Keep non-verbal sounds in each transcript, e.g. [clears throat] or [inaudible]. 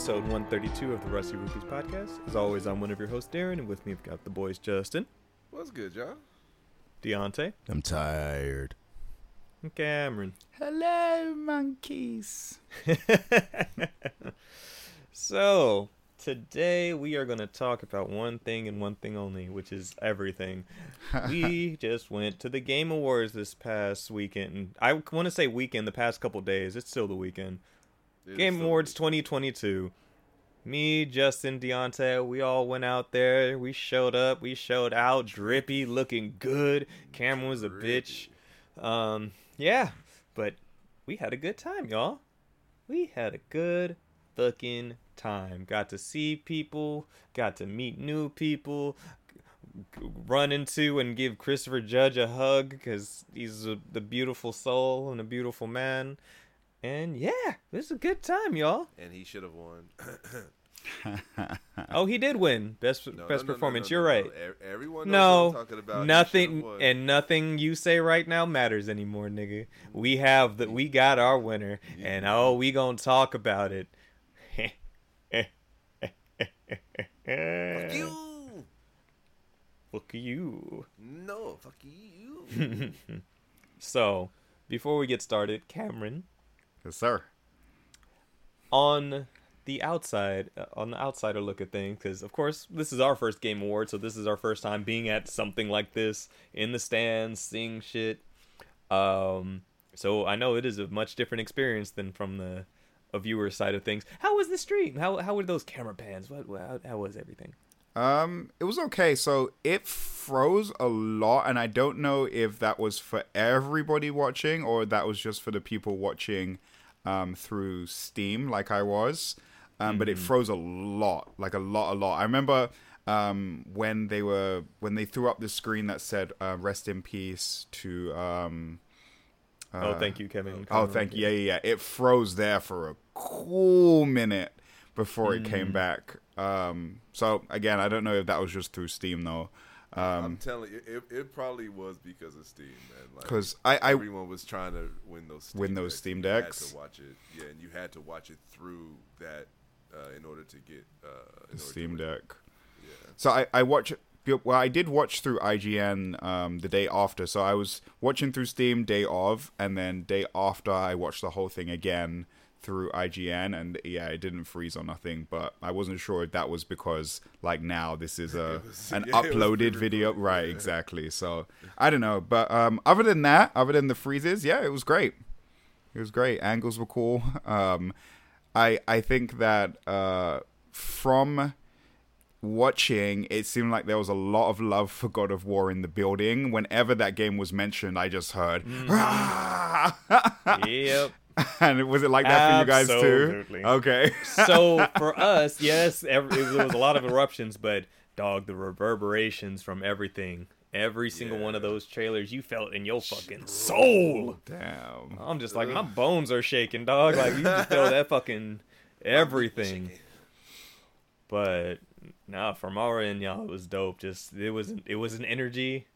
episode 132 of the Rusty Rupees podcast. As always, I'm one of your hosts, Darren, and with me I've got the boys Justin, What's good, y'all? Deontay, I'm tired. and Cameron. Hello, monkeys. [laughs] so, today we are going to talk about one thing and one thing only, which is everything. [laughs] we just went to the Game Awards this past weekend. I want to say weekend, the past couple days. It's still the weekend. It Game still Awards week. 2022. Me, Justin, Deontay, we all went out there. We showed up. We showed out. Drippy, looking good. Cameron was a bitch. Um, yeah, but we had a good time, y'all. We had a good fucking time. Got to see people. Got to meet new people. Run into and give Christopher Judge a hug because he's a, the beautiful soul and a beautiful man. And yeah, this is a good time, y'all. And he should have won. Oh, he did win best No, best no, performance. no, You're right. no. Everyone No, what I'm talking about. Nothing and nothing you say right now matters anymore, nigga. We have the we got our winner, and oh, we gonna talk about it. Fuck you. Fuck you. No, fuck you. [laughs] So, before we get started, Cameron, Yes, sir. on the outside, uh, on the outsider look at things, because of course this is our first game award, so this is our first time being at something like this in the stands, seeing shit. Um, so I know it is a much different experience than from the a viewer side of things. How was the stream? How how were those camera pans? What how, how was everything? Um, it was okay. So it froze a lot, and I don't know if that was for everybody watching or that was just for the people watching um, through Steam, like I was. Um, but it froze a lot, like a lot, a lot. I remember um, when they were when they threw up the screen that said uh, "Rest in peace" to. Um, oh, thank you, Kevin. Oh, thank you. Yeah, yeah, yeah. It froze there for a cool minute before it came back. Um, so again, I don't know if that was just through Steam though, I'm telling you, it, it probably was because of Steam, man. Like, because I, I everyone was trying to win those Steam Win those decks, Steam and you had to watch it, yeah, and you had to watch it through that uh, in order to get uh, to Steam. Deck. Yeah. So I I watch. Well, I did watch through IGN um, the day after. So I was watching through Steam day of, and then day after I watched the whole thing again through IGN, and yeah, it didn't freeze or nothing. But I wasn't sure if that was because like now this is [laughs] a was- [laughs] an yeah, uploaded video, right? yeah. Exactly. So I don't know, but um, other than that, other than the freezes, yeah, it was great. It was great. Angles were cool. [laughs] Um, I I think that uh, from watching, it seemed like there was a lot of love for God of War in the building. Whenever that game was mentioned, I just heard, Yep. [laughs] and was it like that for you guys too? Okay. [laughs] so for [laughs] us, yes, every, there was a lot of eruptions, but dog, the reverberations from everything, every single one of those trailers, you felt in your fucking soul. Damn. I'm just like my bones are shaking, dog. Like you just feel that fucking everything. But nah, from our end, y'all, it was dope. Just it was it was an energy.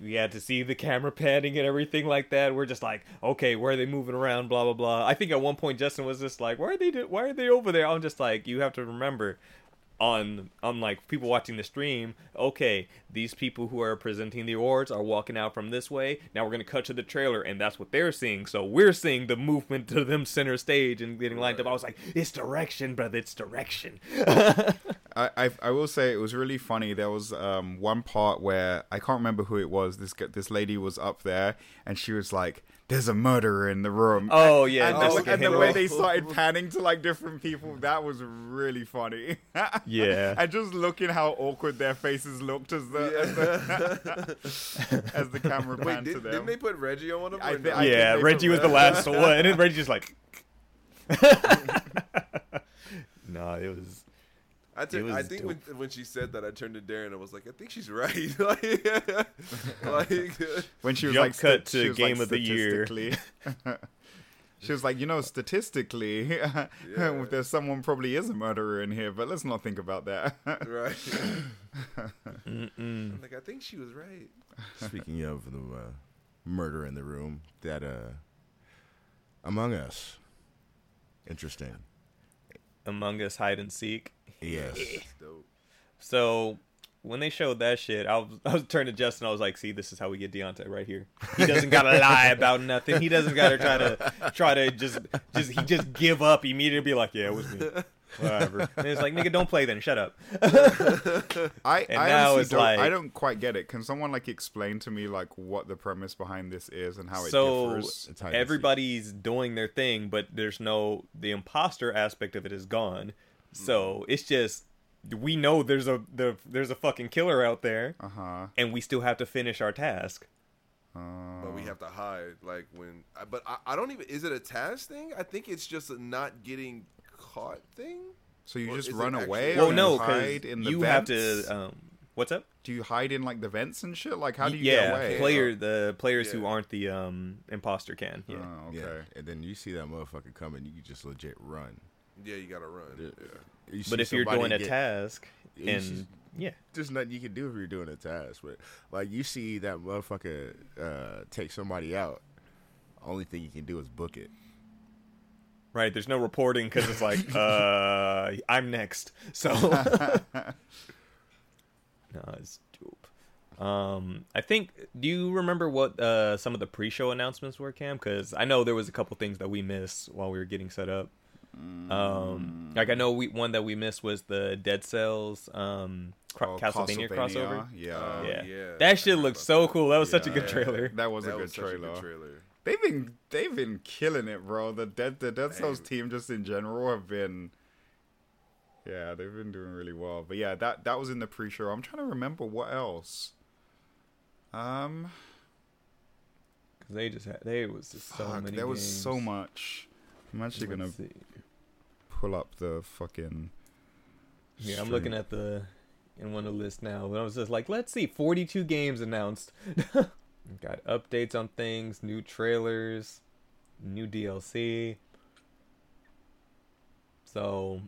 We had to see the camera panning and everything like that. We're just like, okay, where are they moving around? Blah blah blah. I think at one point Justin was just like, why are they do- why are they over there? I'm just like, you have to remember, on on like people watching the stream, okay, these people who are presenting the awards are walking out from this way. Now we're gonna cut to the trailer, and that's what they're seeing. So we're seeing the movement to them center stage and getting lined up. I was like, it's direction, brother, it's direction. [laughs] I, I I will say it was really funny. There was um one part where I can't remember who it was. This g- this lady was up there and she was like, "There's a murderer in the room." Oh yeah, and, that's the, like and the way they started [laughs] panning to like different people, that was really funny. [laughs] Yeah. and just looking how awkward their faces looked as the as the, [laughs] as the camera Wait, panned did, to them. didn't they put Reggie on one of them? I or no? I yeah, think Reggie was the last one, and then Reggie just like. no, it was. I, It t- was I think when, dope. when she said that, I turned to Darren and I was like, I think she's right. [laughs] like, like [laughs] when she was Jump like cut sta- she to game like, of the year. [laughs] she was like, you know, statistically, there's someone probably is a murderer in here, but let's not think about that. right. I'm like, I think she was right. Speaking of the uh, murder in the room, that uh, Among Us, interesting. Among Us hide and seek. Yes. So when they showed that shit, I was [laughs] I was turned to Justin. I was like, "See, this is how we get Deontay right here. He doesn't gotta [laughs] lie about nothing. He doesn't gotta try to try to just just he just give up immediately. Be like, yeah, it was me. Whatever. And it's like, nigga, don't play then. Shut up. [laughs] I, And I now it's don't, I don't quite get it. Can someone like explain to me like what the premise behind this is and how it so differs? It's hide and seek. everybody's doing their thing, but there's no the imposter aspect of it is gone. So it's just we know there's a the, there's a fucking killer out there, Uh huh. and we still have to finish our task. But we have to hide, like when. But I, I don't even. Is it a task thing? I think it's just a not getting caught thing. So you Or just run away? Well, no, you because hide in the you have to. Um, what's up? Do you hide in like the vents and shit? Like how do you yeah, get away? player the players who aren't the um imposter can. Yeah. Oh, okay. Yeah. And then you see that motherfucker coming, you just legit run. Yeah, you gotta run. Yeah. Yeah. You but if you're somebody doing a get- task, and see- yeah, there's nothing you can do if you're doing a task. But like you see that motherfucker uh, take somebody out, only thing you can do is book it. right. There's no reporting because it's like, [laughs] uh, I'm next. So [laughs] no, it's dope. Um, I think. Do you remember what uh some of the pre-show announcements were, Cam? Because I know there was a couple things that we missed while we were getting set up. Um, like I know we one that we missed was the Dead Cells um cro- Oh, Castlevania, crossover. Yeah. Oh, yeah. yeah. that shit looked so cool. That was such a good trailer. That was a good was such a trailer. good trailer. They've been they've been killing it, bro. The Dead the Dead Cells Hey. team just in general have been Yeah, they've been doing really well. But yeah, that that was in the pre-show. I'm trying to remember what else. Um Cause they just had, they was just so fuck, many. there was so much. I'm actually gonna see. Pull up the fucking Yeah, I'm looking at the in one of the lists now, but I was just like, let's see, 42 games announced. [laughs] Got updates on things, new trailers, new DLC. So,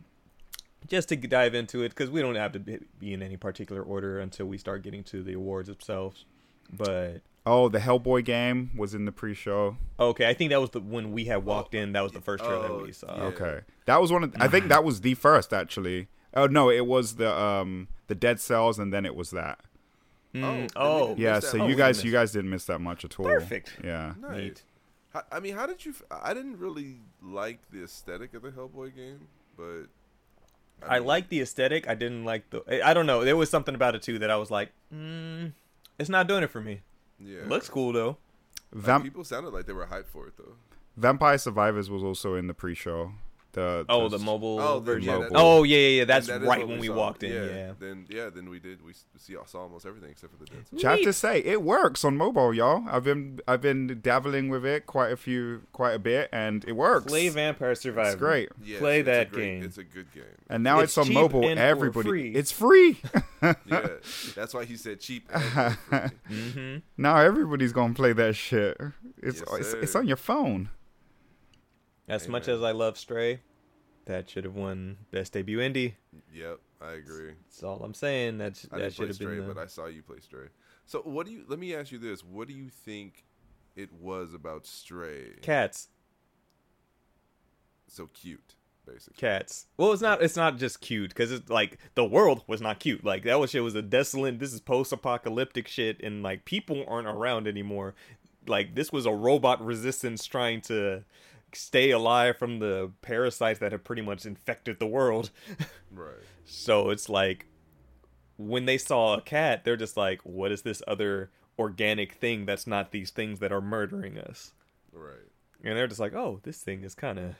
just to dive into it, because we don't have to be be in any particular order until we start getting to the awards themselves. But Oh, the Hellboy game was in the pre-show. okay, I think that was the when we had walked in. That was the first trailer Oh, we saw. yeah. Okay, that was one. Of, The, I think that was the first actually. Oh no, it was the um the Dead Cells, and then it was that. Mm, Oh, oh, Yeah, so one. you guys missed you guys didn't miss that much at all. Perfect. Yeah. Nice. Neat. How, I mean, how did you? f- I didn't really like the aesthetic of the Hellboy game, but I mean, like the aesthetic. I didn't like the. I- I don't know. There was something about it too that I was like, mm, it's not doing it for me. Yeah, It looks cool though. Like, Vamp- people sounded like they were hyped for it though. Vampire Survivors was also in the pre-show. The Oh, the mobile Oh, the- version. yeah, that- oh yeah, yeah, yeah. That's And that is right when we saw. walked in. Yeah. Then yeah, then we did. We see saw almost everything except for the dead. Cells. Chat Neat. to say it works on mobile, y'all. I've been I've been dabbling with it quite a few quite a bit, and it works. Play Vampire Survivor. It's great. Yes, Play it's a that great- game. It's a good game. And now It's it's, on mobile. and Everybody, free. it's free. [laughs] yeah, that's why he said cheap. [laughs] Mm-hmm. now everybody's gonna play that shit. It's Yes, it's, it's on your phone. As much as I love Stray, that should have won Best Debut Indie. yep, I agree. That's all I'm saying. That sh- I that should have Stray, been. The... but I saw you play Stray. So what do you? Let me ask you this: What do you think it was about Stray? Cats. So cute, basically. cats. Well, it's not. It's not just cute because it's like the world was not cute. Like that was shit was a desolate. This is post-apocalyptic shit, and like people aren't around anymore. Like this was a robot resistance trying to stay alive from the parasites that have pretty much infected the world. [laughs] Right. So it's like when they saw a cat, they're just like, "What is this other organic thing that's not these things that are murdering us?" Right. And they're just like, "Oh, this thing is kind of."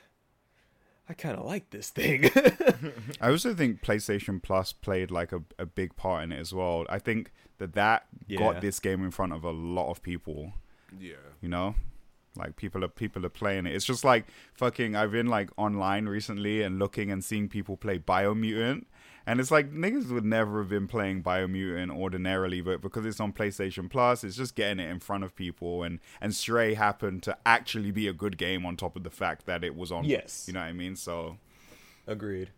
I kind of like this thing. [laughs] I also think PlayStation Plus played like a, a big part in it as well. I think that that Yeah. got this game in front of a lot of people. Yeah. You know, like people are people are playing it. It's just like fucking. I've been like online recently and looking and seeing people play Biomutant, and it's like niggas would never have been playing Biomutant ordinarily, but because it's on PlayStation Plus, it's just getting it in front of people. And and Stray happened to actually be a good game on top of the fact that it was on. Yes. you know what I mean. So Agreed.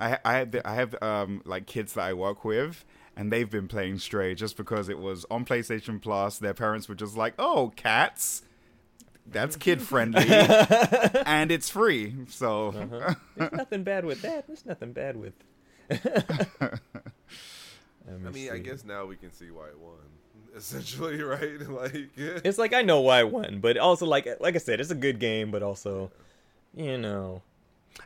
I I have I have um like kids that I work with, and they've been playing Stray just because it was on PlayStation Plus. Their parents were just like, "Oh, cats." That's kid friendly, [laughs] and it's free. So Uh-huh. There's nothing bad with that. There's nothing bad with. [laughs] I mean, I guess now we can see why it won. Essentially, [laughs] right? Like, it's like I know why it won, but also like like I said, it's a good game, but also, you know,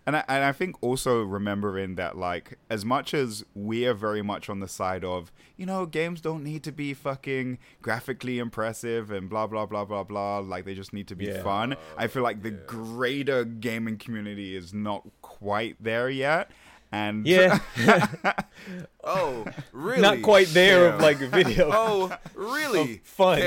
And I, and I think also remembering that, like, as much as we are very much on the side of, you know, games don't need to be fucking graphically impressive and blah, blah, blah, blah, blah, like, they just need to be Yeah. fun. I feel like the greater gaming community is not quite there yet. And yeah, [laughs] [laughs] oh, really? not quite there of like video. Oh, really? [laughs] Fun.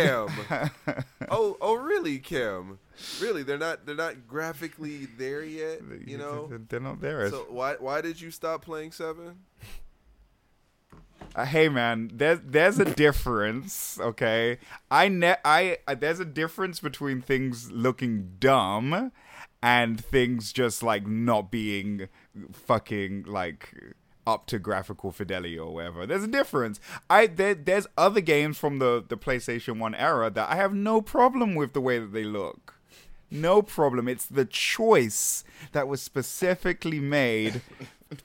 Oh, oh, really, Cam? Really? They're not. They're not graphically there yet. You know. they're not there. So why why did you stop playing seven? Uh, hey man, there's there's a difference, okay? I ne- I uh, there's a difference between things looking dumb and things just like not being fucking like up to graphical fidelity or whatever. There's a difference. I there, there's other games from the the PlayStation 1 era that I have no problem with the way that they look. No problem. It's the choice that was specifically made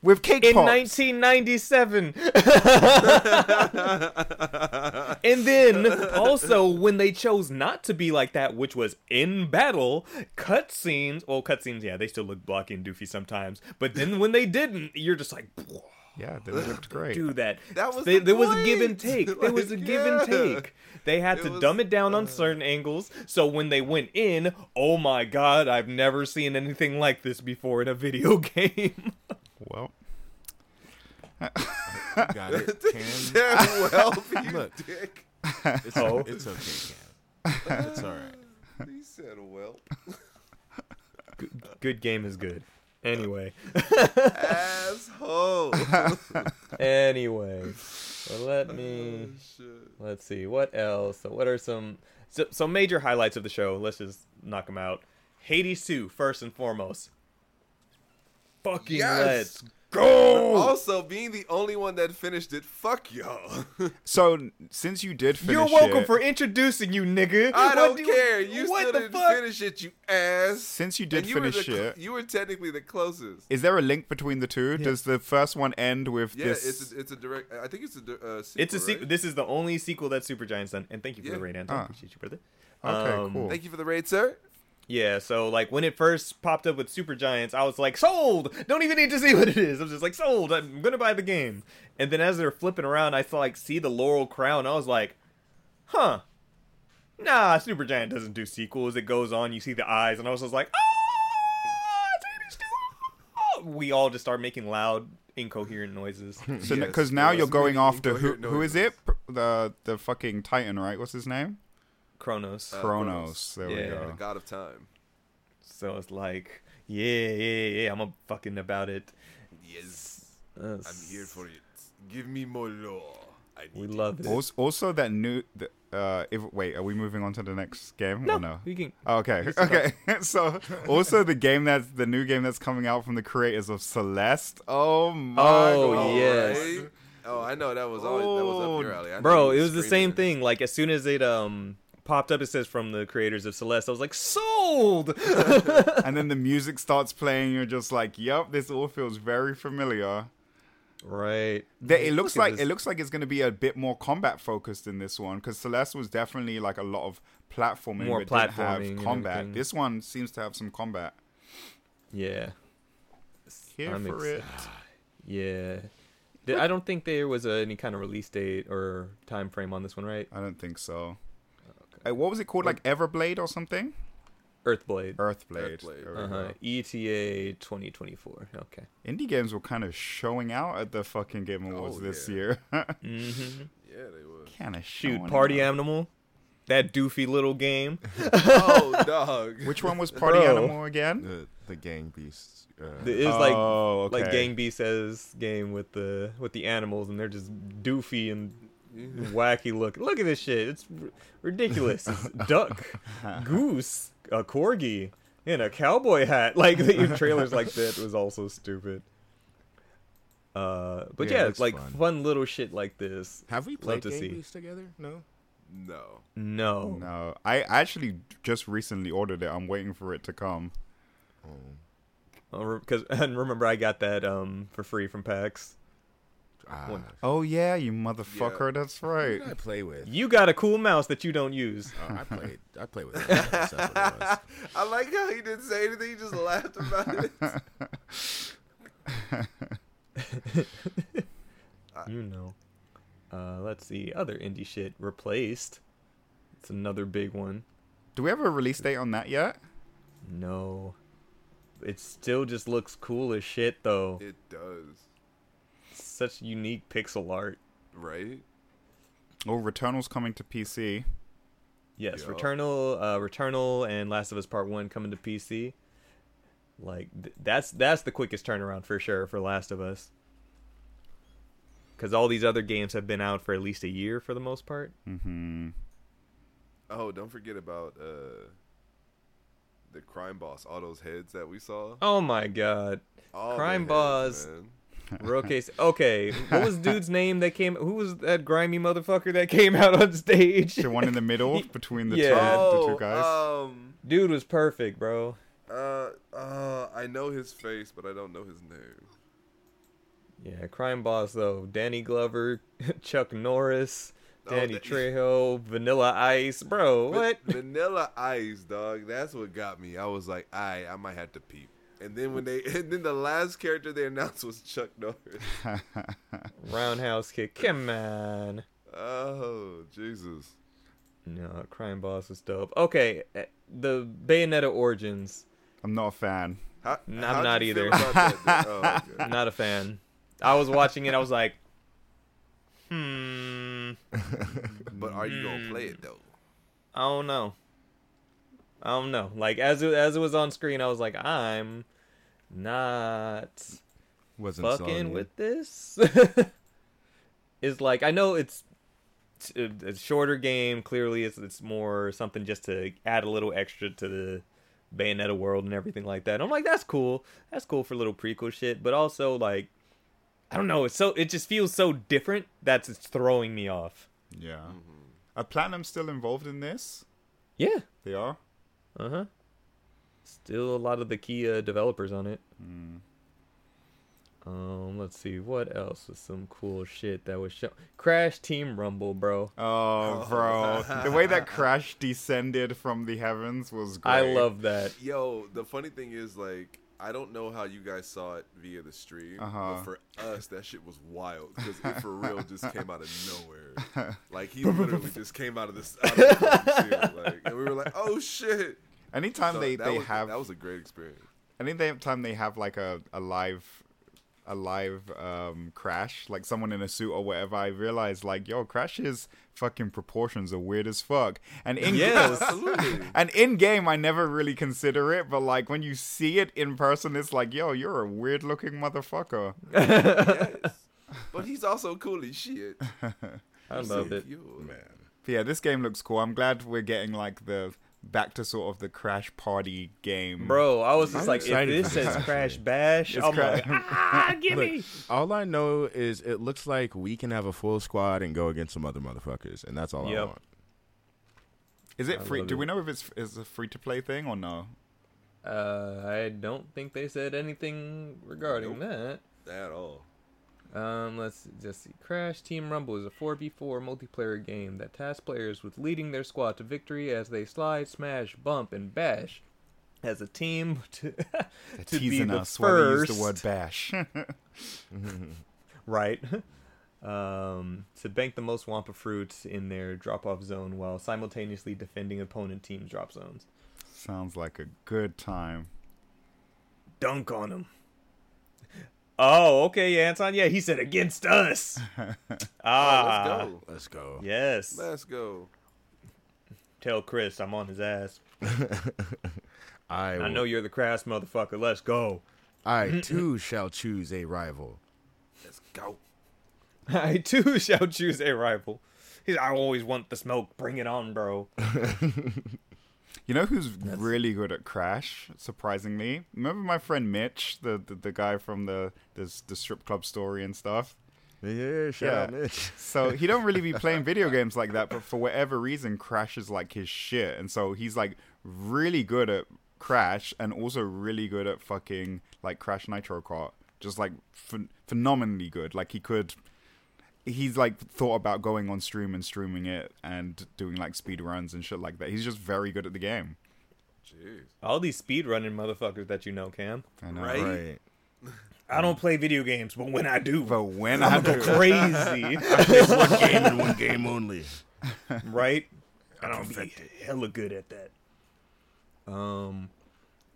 with cake in pops. 1997. [laughs] and then also when they chose not to be like that, which was in battle, cutscenes. Well, cutscenes, yeah, they still look blocky and doofy sometimes. But then when they didn't, you're just like, Yeah, they looked [laughs] great. do that. That was They- the there was a give and point. take. [laughs] There was a Like, give and take. They had It to was- dumb it down on uh, certain angles. So when they went in, oh my god, I've never seen anything like this before in a video [laughs] game. Well, Got it. Cam. Damn well, you Look. dick. It's, Oh. it's okay, Cam. It's all right. He said, "Well, good game is good. Anyway. asshole." [laughs] Anyway, let me Oh, let's see what else. So, what are some so, so major highlights of the show? Let's just knock them out. Hades 2, first and foremost. Fucking Yes! let's go! Also, being the only one that finished it, fuck y'all. [laughs] so since you did finish You're welcome it, for introducing you, nigga. I What don't do care. You what still the didn't fuck? finish it, you ass. since you did you finish the, it, You were technically the closest. is there a link between the two? Does the first one end with Yeah, this? it's a, it's a direct. I think it's a uh, sequel, It's a sequel. right? This is the only sequel that Supergiant's done. And thank you for Yeah. the raid, Anton. Ah. Appreciate you, brother. Okay, Um, cool. Thank you for the raid, sir. Yeah, so like when it first popped up with Supergiant's, I was like, sold! Don't even need to see what it is. I was just like, sold! I'm gonna buy the game. And then as they're flipping around, I saw like see the Laurel Crown. I was like, huh. Nah, Supergiant doesn't do sequels. It goes on, you see the eyes, and I was just like, ah, it's Hades 2! Ah!" We all just start making loud, incoherent noises. [laughs] [laughs] So Yes, because now you're going really after who? Who is it? The the fucking Titan, right? What's his name? Chronos. Uh, Chronos. There we Yeah. The go. god of time. so it's like, yeah, yeah, yeah, I'm a fucking about it. Yes, Uh, I'm here for it. Give me more law. I We need love it. Also, also that new. The, uh, if wait, are we moving on to the next game no, or no? we can. Oh, okay, okay. [laughs] so also the game that's the new game that's coming out from the creators of Celeste. Oh my! Oh, God. yes. Oh, I know that was always, that was up your alley. I Bro, it was the same thing. Like as soon as it um popped up, it says from the creators of Celeste. I was like, sold. [laughs] and then the music starts playing. You're just like, "Yep, this all feels very familiar." right. That it looks Look like this. it looks like it's going to be a bit more combat focused in this one because Celeste was definitely like a lot of platforming, More but didn't have combat. This one seems to have some combat. Yeah. Here I'm for it. Yeah. I don't think there was uh, any kind of release date or time frame on this one, right? I don't think so. Uh, what was it called? Like Everblade or something? Earthblade. Earthblade. Earthblade. Uh huh. ETA 2024. Okay. Indie games were kind of showing out at the fucking Game Awards Oh, this yeah. year. [laughs] Mm-hmm. Yeah, they were. kind of Shoot, Party Animal. That doofy little game. [laughs] oh, dog. [laughs] Which one was Party Bro. Animal again? The the gang beasts. Uh, It was like oh, okay. like Gang Beasts game with the with the animals, and they're just doofy and [laughs] wacky look. Look at this shit. It's r- ridiculous. It's [laughs] duck, goose, a corgi, and a cowboy hat. [laughs] Like the trailers like that was also stupid. Uh, but Yeah, yeah, looks like fun. fun little shit like this. have we Love played to gang see. beasts together? No. No. No. No, I actually just recently ordered it. I'm waiting for it to come. Because and remember, I got that um for free from PAX. Ah, One- Oh yeah, you motherfucker. That's right. I play with? You got a cool mouse that you don't use. Oh, I played. I played with. it. That's what it was. I like how he didn't say anything. He just laughed about it. [laughs] [laughs] You know. Uh, let's see. Other indie shit replaced. It's another big one. Do we have a release date on that yet? No. It still just looks cool as shit though. It does, Such unique pixel art. right? Oh, Returnal's coming to PC. Yes, Yeah. Returnal, uh, Returnal, and Last of Us Part One coming to PC. Like th- that's that's the quickest turnaround for sure for Last of Us. Because all these other games have been out for at least a year for the most part. Mm-hmm. Oh, don't forget about uh, the crime boss. All those heads that we saw. Oh my god, All Crime heads, boss. man. Roque. [laughs] Okay, what was dude's name that came? Who was that grimy motherfucker that came out on stage? The one in the middle [laughs] between the, Yeah. two, the Oh, two guys. um, Dude was perfect, bro. uh, uh, I know his face, but I don't know his name. Yeah, crime boss though. Danny Glover, [laughs] Chuck Norris, Oh, Danny that- Trejo, Vanilla Ice, bro. What? Vanilla Ice, dog. That's what got me. I was like, I, I might have to peep. And then when they, [laughs] and then the last character they announced was Chuck Norris. [laughs] Roundhouse kick. Come on. Oh Jesus! No, crime boss is dope. Okay, eh, the Bayonetta origins. I'm not a fan. How, I'm not either. about that, [laughs] oh, okay. Not a fan. I was watching it. I was like, hmm. But are you gonna play it though? I don't know. I don't know. Like as it, as it was on screen, I was like, I'm not Wasn't fucking with this. [laughs] is like I know it's it's a, a shorter game. Clearly, it's it's more something just to add a little extra to the Bayonetta world and everything like that. I'm like, that's cool. That's cool for little prequel shit. But also, like, I don't know. It's so it just feels so different that it's throwing me off. Yeah. Mm-hmm. Are Platinum still involved in this? Yeah. They are. Uh huh. Still a lot of the key uh, developers on it. Um, let's see what else was some cool shit that was shown. Crash Team Rumble, bro. Oh, bro. the way that Crash descended from the heavens was great. I love that. Yo, the funny thing is, like, I don't know how you guys saw it via the stream, Uh-huh. but for us, that shit was wild because it for real [laughs] just came out of nowhere. [laughs] Like he literally just came out of this, out of [laughs] like, and we were like, "Oh shit!" Anytime So they, they was, have that was a great experience. anytime they have like a, a live a live um crash like someone in a suit or whatever i realize like yo crash's fucking proportions are weird as fuck and in Yes. [laughs] Absolutely. and in game i never really consider it but like when you see it in person it's like yo you're a weird looking motherfucker yes. But he's also cool as shit. [laughs] I love so it. cute. Man. But yeah this game looks cool i'm glad we're getting like the back to sort of the crash party game Bro, I was just I'm like, if excited this says Crash Bash, It's I'm cra- like, ah, [laughs] give Look, me. all I know is it looks like we can have a full squad and go against some other motherfuckers, and that's all I want. is it I free do it. we know if it's is a free to play thing or no Uh, I don't think they said anything regarding that. At all. Um, let's just see. Crash Team Rumble is a 4v4 multiplayer game that tasks players with leading their squad to victory as they slide, smash, bump, and bash as a team [laughs] to, to be teasing the us while they use the word bash [laughs] [laughs] right? um, to bank the most Wumpa fruits in their drop-off zone while simultaneously defending opponent teams' drop zones. sounds like a good time Dunk on them. Oh, okay, Anton. Yeah, he said against us. [laughs] Oh, ah, let's go. Let's go. Yes. Let's go. Tell Chris I'm on his ass. [laughs] I, I know you're the crass motherfucker. Let's go. I [laughs] too shall choose a rival. Let's go. I too shall choose a rival. He's, I always want the smoke. Bring it on, bro. You know who's really good at Crash? Surprisingly, remember my friend Mitch, the the, the guy from the, the the strip club story and stuff. Yeah, shout Yeah. out Mitch. So he don't really be playing video [laughs] games like that, but for whatever reason, Crash is like his shit, and so he's like really good at Crash and also really good at fucking like Crash Nitro Kart, just like ph- phenomenally good. Like he could, he's like thought about going on stream and streaming it and doing like speed runs and shit like that. He's just very good at the game. Jeez. All these speed running motherfuckers that you know, Cam. I know. Right? Right. I don't play video games, but when I do, But when I do, [laughs] crazy, one game and one game only. [laughs] right? And I'll be hella good at that. Um,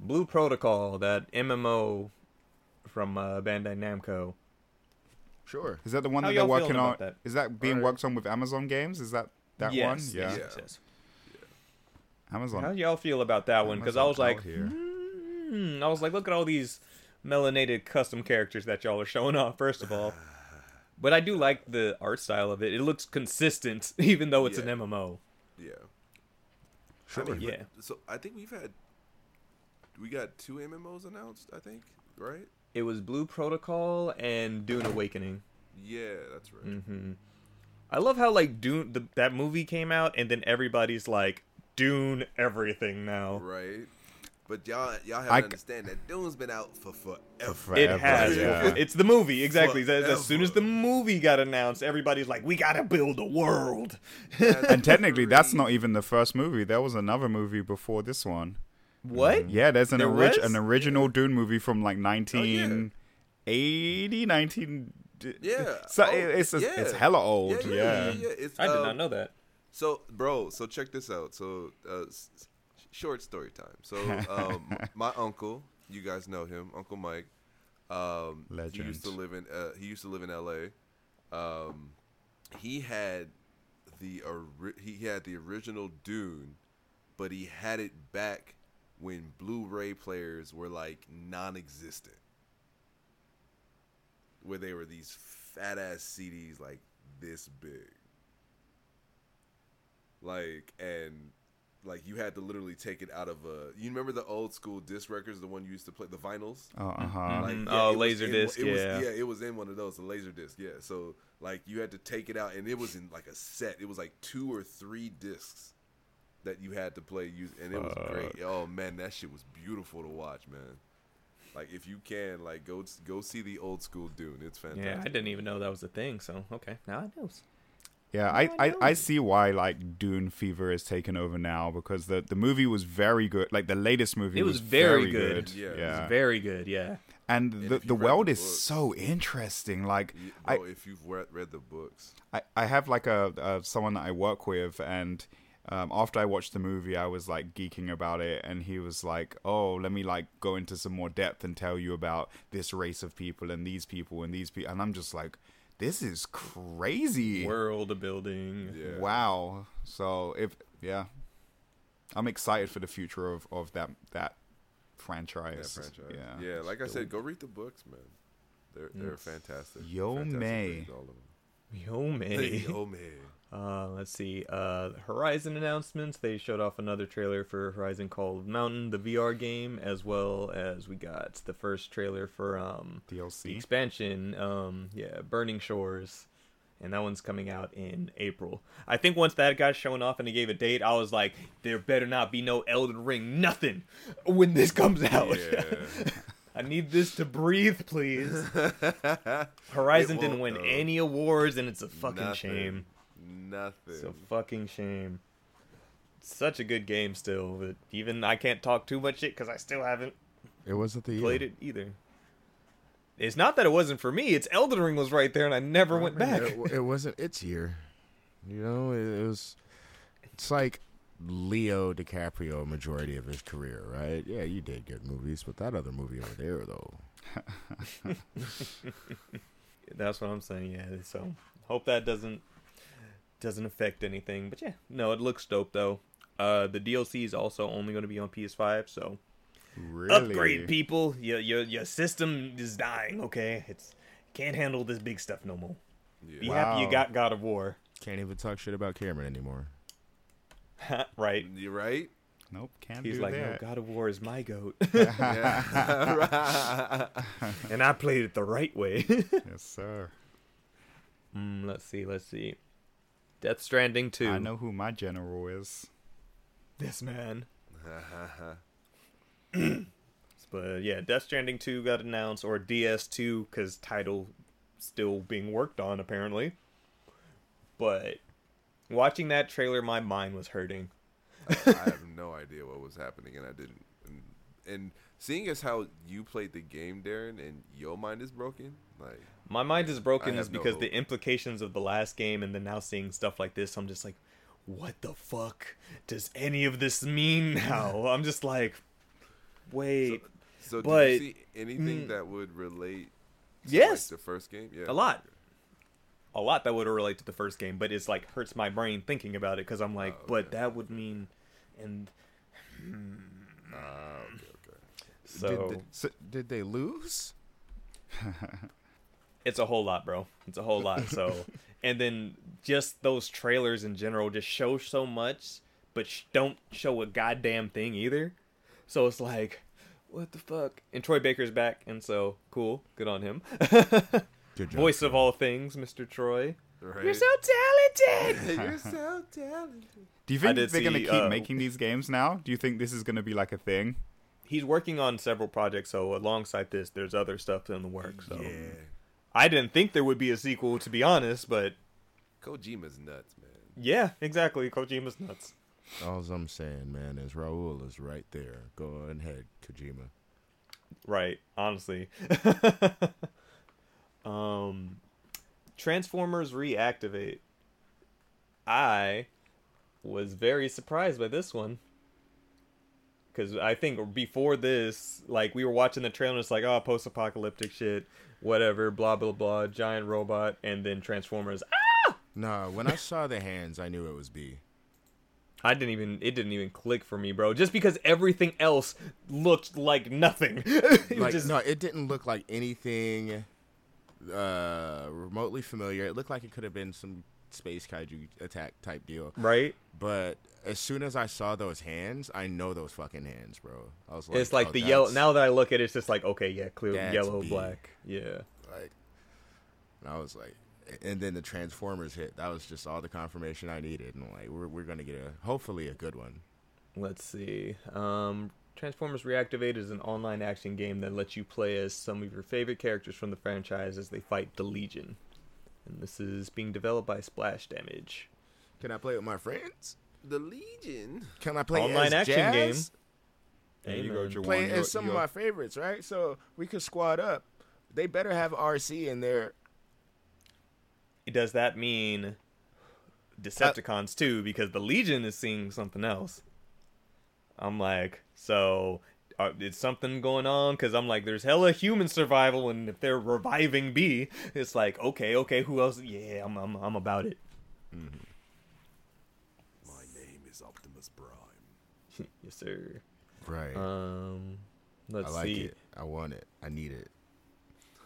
Blue Protocol, that MMO from uh, Bandai Namco. Sure. is that the one How that they're working on? about that? Is that being Alright. worked on with Amazon Games? Is that that yes, one? Yeah, Yeah. yes, yes. Amazon. How y'all feel about that one? Because I was like, out here. hmm, I was like, look at all these melanated custom characters that y'all are showing off. First of all, [sighs] but I do like the art style of it. It looks consistent, [laughs] even though it's Yeah. an MMO. Yeah. Sure. I mean, Yeah. So I think we've had we got two MMOs announced. I think right. It was Blue Protocol and Dune Awakening. Yeah, that's right. hmm I love how like Dune the, that movie came out and then everybody's like Dune everything now. Right. But y'all, y'all have I to understand that Dune's been out for forever. For It has. yeah. It's the movie exactly. As, as soon as the movie got announced, everybody's like, "We gotta build a world." And technically, that's not even the first movie. There was another movie before this one. What? Yeah, there's an There orig- an original Dune movie from like Oh, 1980, 19. Yeah. So Oh, it- it's yeah. it's hella old. Yeah, Yeah. yeah, yeah, yeah. It's, I did not know that. So, bro, so check this out. So, uh, s- s- short story time. So, um, [laughs] my uncle, you guys know him, Uncle Mike. Um, He used to live in uh, he used to live in L.A. Um, he had the ori- he had the original Dune, but he had it back when Blu-ray players were like non-existent, where they were these fat ass CDs like this big. Like and like you had to literally take it out of a you remember the old school disc records the one you used to play the vinyls? Oh, uh-huh. like Mhm. Oh, it was laser in- disc, it was, yeah. yeah it was in one of those the laser disc yeah. So like you had to take it out and it was in like a set. It was like two or three discs that you had to play use and it was great oh man that shit was beautiful to watch man like if you can like go go see the old school dune it's fantastic Yeah, I didn't even know that was a thing. So okay, now I know. Yeah, I, I I, see why like Dune fever is taken over now because the, the movie was very good. Like the latest movie It was very very good. good. Yeah, it was. Very good. Yeah. and And the if the world the is books- so interesting. Like You- I, if you've read, read the books I, I have like a, uh someone that I work with, and um, after I watched the movie, I was like geeking about it, and he was like, "Oh, let me like go into some more depth and tell you about this race of people and these people and these people," and I'm just like, "This is crazy." World building. yeah Wow. So if yeah, I'm excited for the future of of that that franchise. that franchise. Yeah. Yeah, like I said, go read the books, man. They're they're fantastic. Yo, fantastic May. reads, all of them. Yo man. [laughs] Yo, man. Uh, let's see. Uh, Horizon announcements. They showed off another trailer for Horizon Called Mountain, the VR game, as well as we got the first trailer for um the DLC. expansion. Um, yeah, Burning Shores, and that one's coming out in April. I think once that got shown off and they gave a date, I was like, there better not be no Elden Ring, nothing, when this comes out. Yeah. [laughs] I need this to breathe, please. [laughs] Horizon didn't win though. any awards, and it's a fucking Nothing. shame. Nothing. It's a fucking shame. Such a good game still, but even I can't talk too much shit because I still haven't It wasn't the played it either. It's not that it wasn't for me. It's Elden Ring was right there, and I never went back. It, it wasn't its year. You know, it, it was. It's like Leo DiCaprio majority of his career, right? Yeah, you did good movies, but that other movie over there, though. [laughs] That's what I'm saying. Yeah. So hope that doesn't doesn't affect anything. But yeah, no, it looks dope though. Uh, the DLC is also only going to be on PS5, so Really? upgrade people. Your your your system is dying. Okay, it's can't handle this big stuff no more. Be Yeah. happy you got God of War. Can't even talk shit about Cameron anymore. [laughs] right. You right? Nope, can't He's do like, no. God of War is my goat, [laughs] [laughs] and I played it the right way. yes, sir. Mm, let's see, let's see. Death Stranding 2. I know who my general is. this man. Uh-huh. [clears throat] But uh, yeah, Death Stranding 2 got announced, or DS2, because title still being worked on, apparently. But watching that trailer, my mind was hurting. I [laughs] have no idea what was happening, and I didn't. And, and seeing as how you played the game, Darren, and your mind is broken, like My mind is broken is have no because the implications of the last game, and then now seeing stuff like this, I'm just like, what the fuck does any of this mean [laughs] now? I'm just like, wait, So did But- you see anything mm. that would relate? To, Yes. like, the first game. Yeah, a lot. A lot that would relate to the first game, but it's like hurts my brain thinking about it because I'm like, Oh, but that would mean, and Ah, okay, okay. so did, the- so- did they lose? [laughs] it's a whole lot, bro. It's a whole lot. So, [laughs] and then just those trailers in general just show so much, but sh- don't show a goddamn thing either. So it's like, what the fuck? And Troy Baker's back, and so cool, good on him. [laughs] Good job. Voice of all things, Mr. Troy. Right? You're so [laughs] talented. You're so talented. Do you think they're going to keep uh, making these games now? Do you think this is going to be like a thing? He's working on several projects, so alongside this, there's other stuff in the works. So Yeah. I didn't think there would be a sequel, to be honest, but Kojima's nuts, man. yeah, exactly. Kojima's nuts. All I'm saying, man, is Raul is right there. Go ahead, Kojima. Right, honestly. [laughs] um Transformers reactivate. I was very surprised by this one. Cuz I think before this, like we were watching the trailer and it's like, "Oh, post-apocalyptic shit, whatever, blah blah blah, giant robot and then Transformers." Ah! Nah, when I saw the hands, I knew it was B. I didn't even it didn't even click for me, bro. Just because everything else looked like nothing. [laughs] It Like, just- no, it didn't look like anything uh, remotely familiar. It looked like it could have been some space kaiju attack type deal. right? But as soon as I saw those hands, I know those fucking hands, bro. I was like, it's like oh, the yellow. Now that I look at it, it's just like okay, yeah, clear yellow, black, yeah. like and I was like and then the Transformers hit. That was just all the confirmation I needed. And like we're we're gonna get a hopefully a good one. Let's see. Um, Transformers Reactivated is an online action game that lets you play as some of your favorite characters from the franchise as they fight the Legion. And this is being developed by Splash Damage. Can I play with my friends? The Legion. Can I play Online as action Jazz? game. There you go, Jawan. Play You're- as some of my favorites, right? So we could squad up. They better have Arcee in there. Does that mean Decepticons too? Because the Legion is seeing something else. I'm like, so uh, is something going on? Because I'm like, there's hella human survival, and if they're reviving B, it's like, okay, okay, who else? Yeah, I'm, I'm, I'm about it. My name is Optimus Prime. [laughs] yes, sir. Right. Um, let's I like see it. I want it. I need it.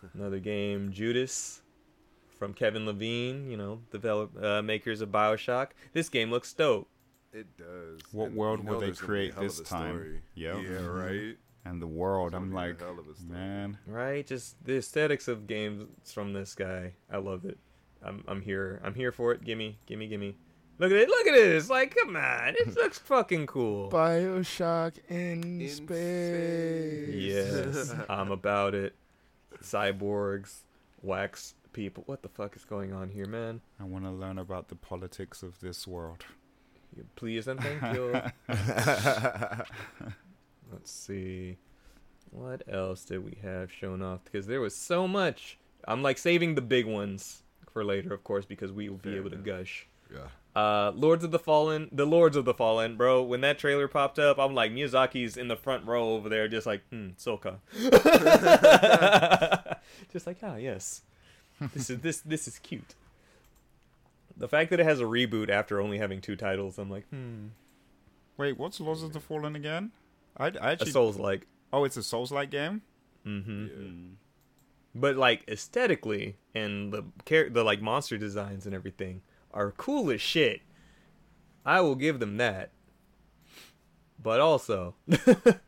[laughs] another game, Judas, from Kevin Levine. You know, develop uh, makers of Bioshock. This game looks dope. It does. What And world will they there's gonna be a create this time? story. Yep. Yeah, Mhm. right. And the world, I'm gonna be a like, hell of a story. man. Right, just the aesthetics of games from this guy. I love it. I'm I'm here. I'm here for it. Gimme, gimme, gimme. Look at it. Look at this. Like, come on. It [laughs] looks fucking cool. Bioshock in, In space. Yes, I'm about it. Cyborgs, wax people. What the fuck is going on here, man? I want to learn about the politics of this world. Please and thank you. [laughs] Let's see. What else did we have shown off? Because there was so much. I'm like saving the big ones for later, of course, because we will be Fair able to gush. Yeah. Uh, Lords of the Fallen, the Lords of the Fallen, bro. When that trailer popped up, I'm like Miyazaki's in the front row over there, just like, hmm, Soka. [laughs] [laughs] just like, ah, yes, this is this this is cute. The fact that it has a reboot after only having two titles, I'm like, hmm, Wait, what's Lords of the Fallen again? I actually. Souls like, oh, it's a Souls-like game. mm-hmm. Yeah. But like aesthetically and the char- the like monster designs and everything are cool as shit. I will give them that. But also, [laughs]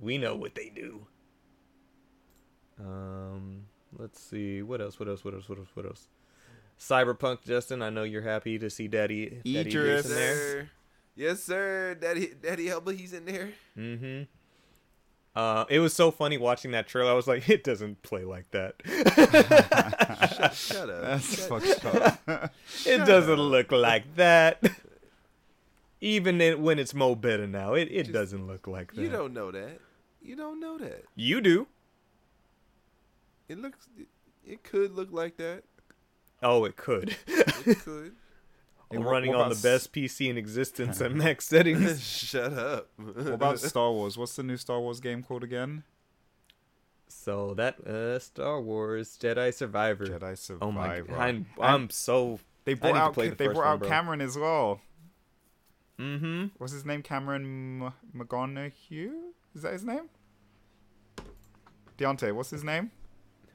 we know what they do. Um, let's see. What else? What else? What else? What else? What else? Cyberpunk, Justin. I know you're happy to see Daddy. Daddy Idris. Idris in there. Yes, sir. Daddy, Daddy Elba, he's in there. Mm-hmm. Uh, it was so funny watching that trailer. I was like, [laughs] it doesn't play like that. Shut, [laughs] shut up. That's Shut- fucked up. [laughs] it doesn't look like that. Even it, when it's Mo Better now, it, it Just- doesn't look like that. You don't know that. You don't know that. You do. It looks. It, it could look like that. Oh, it could. It could. Hey, [laughs] I'm what- running what on the about best PC in existence [laughs] at max settings. [laughs] Shut up. What about Star Wars? What's the new Star Wars game called again? So that uh, Star Wars Jedi Survivor. Jedi Survivor. Oh my god, I'm, I'm so. They brought out the they brought one, out bro. Cameron as well. Mm-hmm. What's his name? Cameron M- McGonaghy? Is that his name? Deontay, what's his name?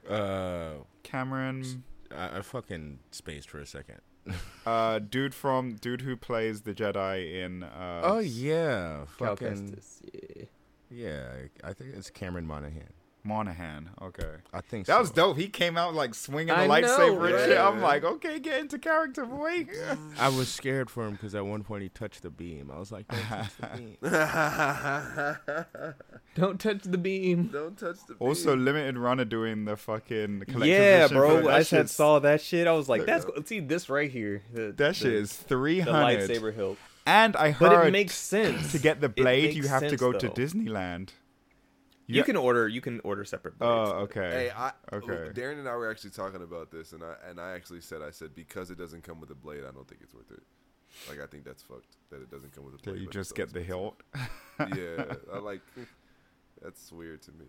Uh, Cameron, I, I fucking spaced for a second. [laughs] uh, dude from dude who plays the Jedi in. Uh, oh yeah, Cal fucking Kestis, yeah. yeah. I think it's Cameron Monaghan. Monahan. Okay, I think that so. was dope. He came out like swinging the lightsaber know, and right? shit. I'm like, okay, get into character, boy. [laughs] I was scared for him because at one point he touched the beam. I was like, don't touch the beam. [laughs] Don't touch the beam. Don't touch the. beam. also, limited runner doing the fucking collector's Yeah, bro. that I just had saw that shit. I was like, that's cool. See this right here. The, That shit the- is three the lightsaber hilt. And I heard But it makes sense to get the blade, you have to sense, go to. Disneyland. You Yeah. can order. You can order separate. Blades. Oh, okay. Hey, I, Okay. Darren and I were actually talking about this, and I and I actually said, I said because it doesn't come with a blade, I don't think it's worth it. Like I think that's fucked that it doesn't come with a That blade. you just get the hilt. [laughs] yeah, I like. That's weird to me.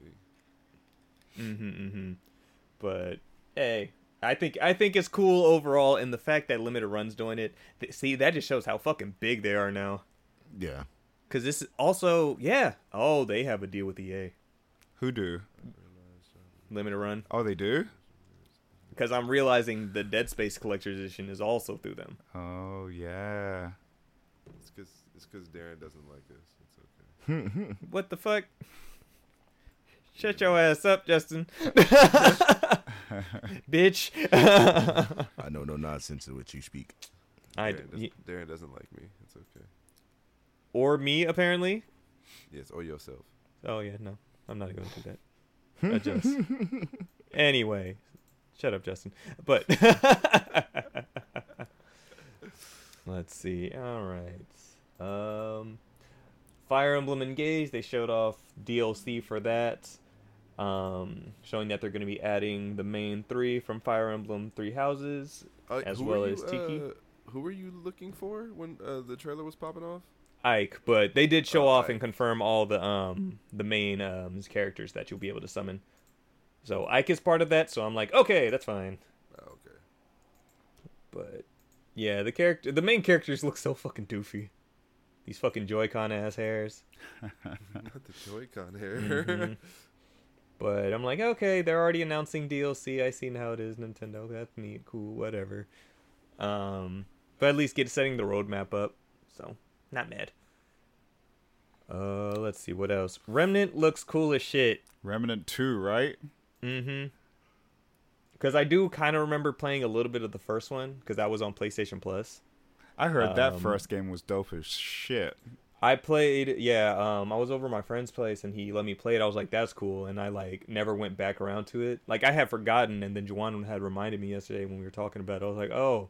Mm-hmm, mm-hmm. But hey, I think I think it's cool overall, and the fact that limited runs doing it. th- see, that just shows how fucking big they are now. Yeah. Because this is also, yeah. Oh, they have a deal with EA. Who do? Limited run. Oh, they do. Because I'm realizing the Dead Space Collector's Edition is also through them. Oh yeah. It's because it's because Darren doesn't like us. It's okay. [laughs] What the fuck? Shut your ass up, Justin. [laughs] Bitch. I know no nonsense of what you speak. I Darren, doesn't, Darren doesn't like me. It's okay. or me apparently. Yes, or yourself. Oh yeah, no, I'm not going to do that. Adjust. [laughs] anyway, shut up, Justin. But [laughs] let's see. All right. Um, Fire Emblem Engage. They showed off DLC for that, um, showing that they're going to be adding the main three from Fire Emblem Three Houses. Uh, As well were as Tiki. Uh, who were you looking for when uh, the trailer was popping off? Ike, but they did show Oh, off and confirm all the um the main um characters that you'll be able to summon. So Ike is part of that, so I'm like, okay, that's fine. Oh, okay. But yeah, the character the main characters look so fucking doofy. These fucking Joy-Con ass hairs. [laughs] Not the Joy-Con hair. Mhm. But I'm like, okay, they're already announcing DLC. I seen how it is, Nintendo. That's neat, cool, whatever. Um, but at least get setting the roadmap up. So not mad. Uh, let's see what else. Remnant looks cool as shit. Remnant Two, right? Mm-hmm. Because I do kind of remember playing a little bit of the first one because that was on PlayStation Plus. I heard that Um, first game was dope as shit. I played, yeah. Um, I was over at my friend's place and he let me play it. I was like, "That's cool," and I like never went back around to it. Like I had forgotten, and then Juwan had reminded me yesterday when we were talking about it. I was like, "Oh,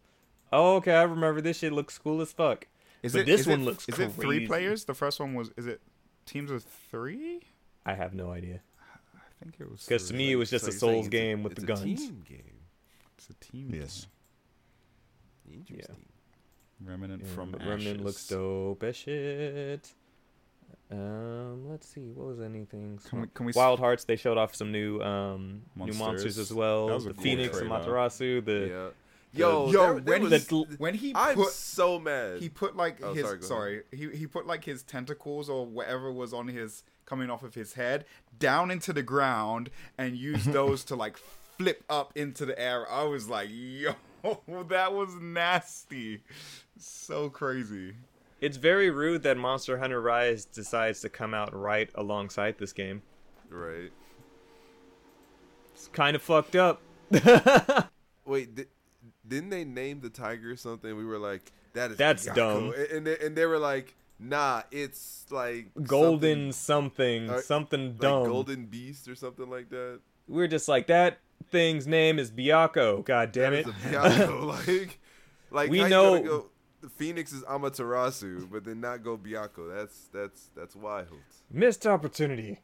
oh, okay, I remember this shit looks cool as fuck." Is But it this is one it- looks Is it three players? The first one was. Is it teams of three? I have no idea. I think it was. Because to me, it was just So a Souls game a- game with it's the a guns. team game. it's a team. Yes. Interesting. game. Remnant Yeah, from Ashes. Remnant looks dope as shit. Um, let's see, what was anything? Can we- can we s- Wild Hearts? They showed off some new um new Monsters. monsters as well. That was a the cool Phoenix and. Matarasu. The yeah. Yo, Yo, there- there when, was- he, when he I'm put so mad. he put like Oh, his sorry, sorry, he he put like his tentacles or whatever was on his coming off of his head down into the ground and used [laughs] those to like flip up into the air. I was like, yo, [laughs] that was nasty, so crazy. It's very rude that Monster Hunter Rise decides to come out right alongside this game. right. It's kind of fucked up. [laughs] Wait, di- didn't they name the tiger something? We were like, that is That's dumb. And, and they, and they were like, nah, it's like Golden something- something, uh, something like dumb. golden beast or something like that. We're just like that thing's name is Byakko. God damn That it. [laughs] Byakko. [laughs] like, like We know- go, Phoenix is Amaterasu, but then not go Byakko. That's that's that's wild. Missed opportunity.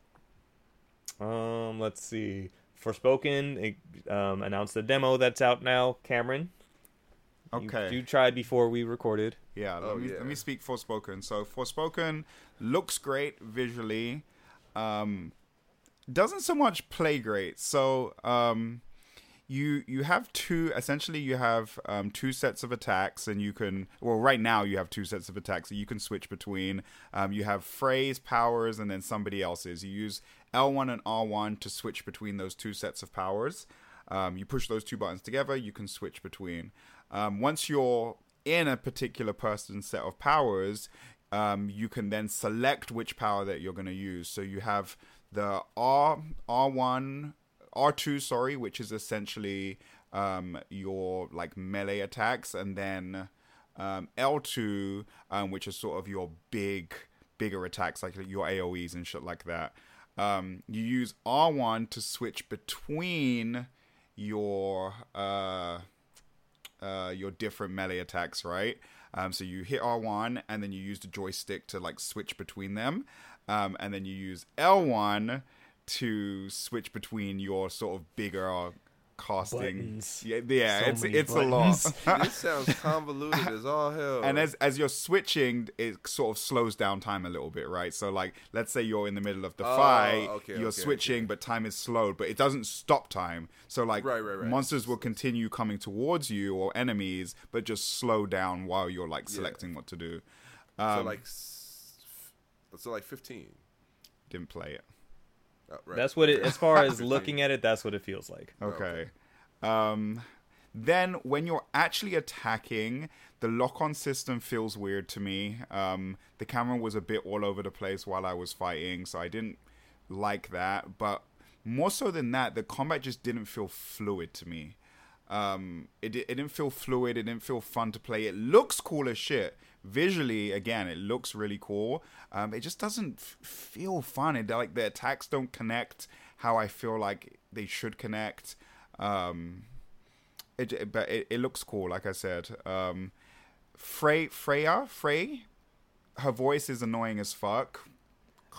Um, let's see. Forspoken it, um, announced the demo that's out now. Cameron, you- Okay. you, tried before we recorded. Yeah, let Oh, me yeah. let me speak Forspoken. So Forspoken looks great visually. Um doesn't so much play great. So um you you have two essentially you have um, two sets of attacks and you can well right now you have two sets of attacks that you can switch between. Um, you have Frey's powers and then somebody else's. You use L1 and R1 to switch between those two sets of powers. Um, you push those two buttons together you can switch between. Um, once you're in a particular person's set of powers um, you can then select which power that you're going to use. So you have the R R1 R2, sorry, which is essentially um, your like melee attacks, and then um, L2, um, which is sort of your big, bigger attacks, like your AOE's and shit like that. Um, you use R1 to switch between your uh, uh, your different melee attacks, right? Um, so you hit R1 and then you use the joystick to like switch between them, um, and then you use L1 to switch between your sort of bigger casting. Buttons. Yeah, yeah, So it's it's buttons. a lot. [laughs] this sounds convoluted as all hell. and as as you're switching, it sort of slows down time a little bit, right? So like, let's say you're in the middle of the Oh, fight, okay, you're okay, switching, okay. but time is slowed, but it doesn't stop time. So like, Right, right, right. monsters will continue coming towards you or enemies, but just slow down while you're like Yeah. selecting what to do. so Um, like, so like fifteen. didn't play it. Oh, right. That's what it. As far as [laughs] looking at it, that's what it feels like. Okay. Um, then when you're actually attacking, the lock-on system feels weird to me. Um, the camera was a bit all over the place while I was fighting, so I didn't like that. But more so than that, the combat just didn't feel fluid to me. Um, it, it didn't feel fluid. It didn't feel fun to play. It looks cool as shit. Visually, again, it looks really cool. Um, it just doesn't f- feel fun. It like the attacks don't connect how I feel like they should connect. Um, it, it- but it, it looks cool, like I said. Um, Frey, Freya, Frey, her voice is annoying as fuck.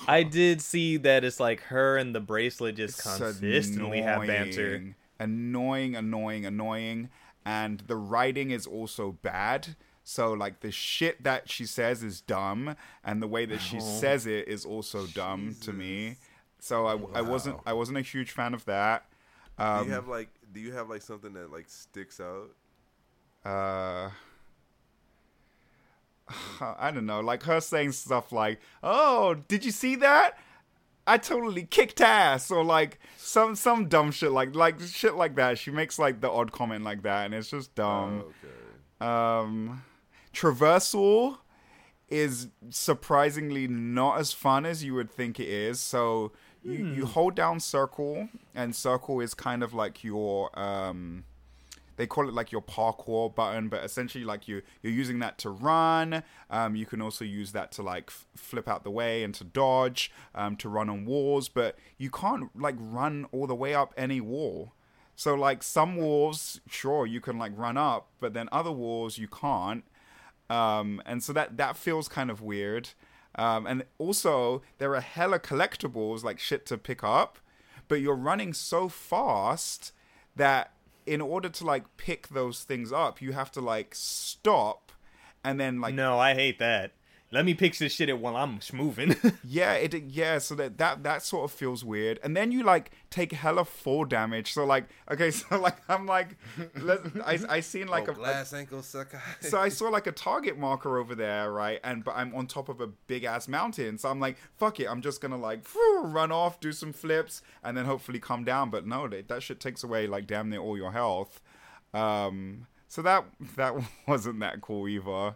I did see that it's like her and the bracelet just It's consistently have banter. annoying. Annoying, annoying, annoying. And the writing is also bad. So, like, the shit that she says is dumb, and the way that she Oh. says it is also dumb to me. So I, I wasn't I wasn't a huge fan of that. do Um, you have like, do you have like something that like sticks out? uh [sighs] I don't know, like her saying stuff like, "Oh, did you see that? I totally kicked ass," or like some some dumb shit like like shit like that. She makes like the odd comment like that, and it's just dumb. Oh, okay. Um, traversal is surprisingly not as fun as you would think it is. So you, you hold down circle, and circle is kind of like your um, they call it like your parkour button, but essentially like you you're using that to run. Um, you can also use that to like f- flip out the way and to dodge, um, to run on walls. But you can't like run all the way up any wall. So like some walls, sure you can like run up, but then other walls you can't. Um, and so that that feels kind of weird. Um, and also there are hella collectibles like shit to pick up, but you're running so fast that in order to like pick those things up, you have to like stop and then like No, I hate that. Let me pick this shit up while I'm moving. [laughs] yeah, it yeah, so that that that sort of feels weird. And then you like take hella fall damage. So like okay, [laughs] so like I'm like let I I seen like oh, a, a glass ankle sucker. [laughs] so I saw like a target marker over there, right? And but I'm on top of a big ass mountain, so I'm like, fuck it, I'm just gonna like phew, run off, do some flips, and then hopefully come down. But no, that, that shit takes away like damn near all your health. Um, so that that wasn't that cool either.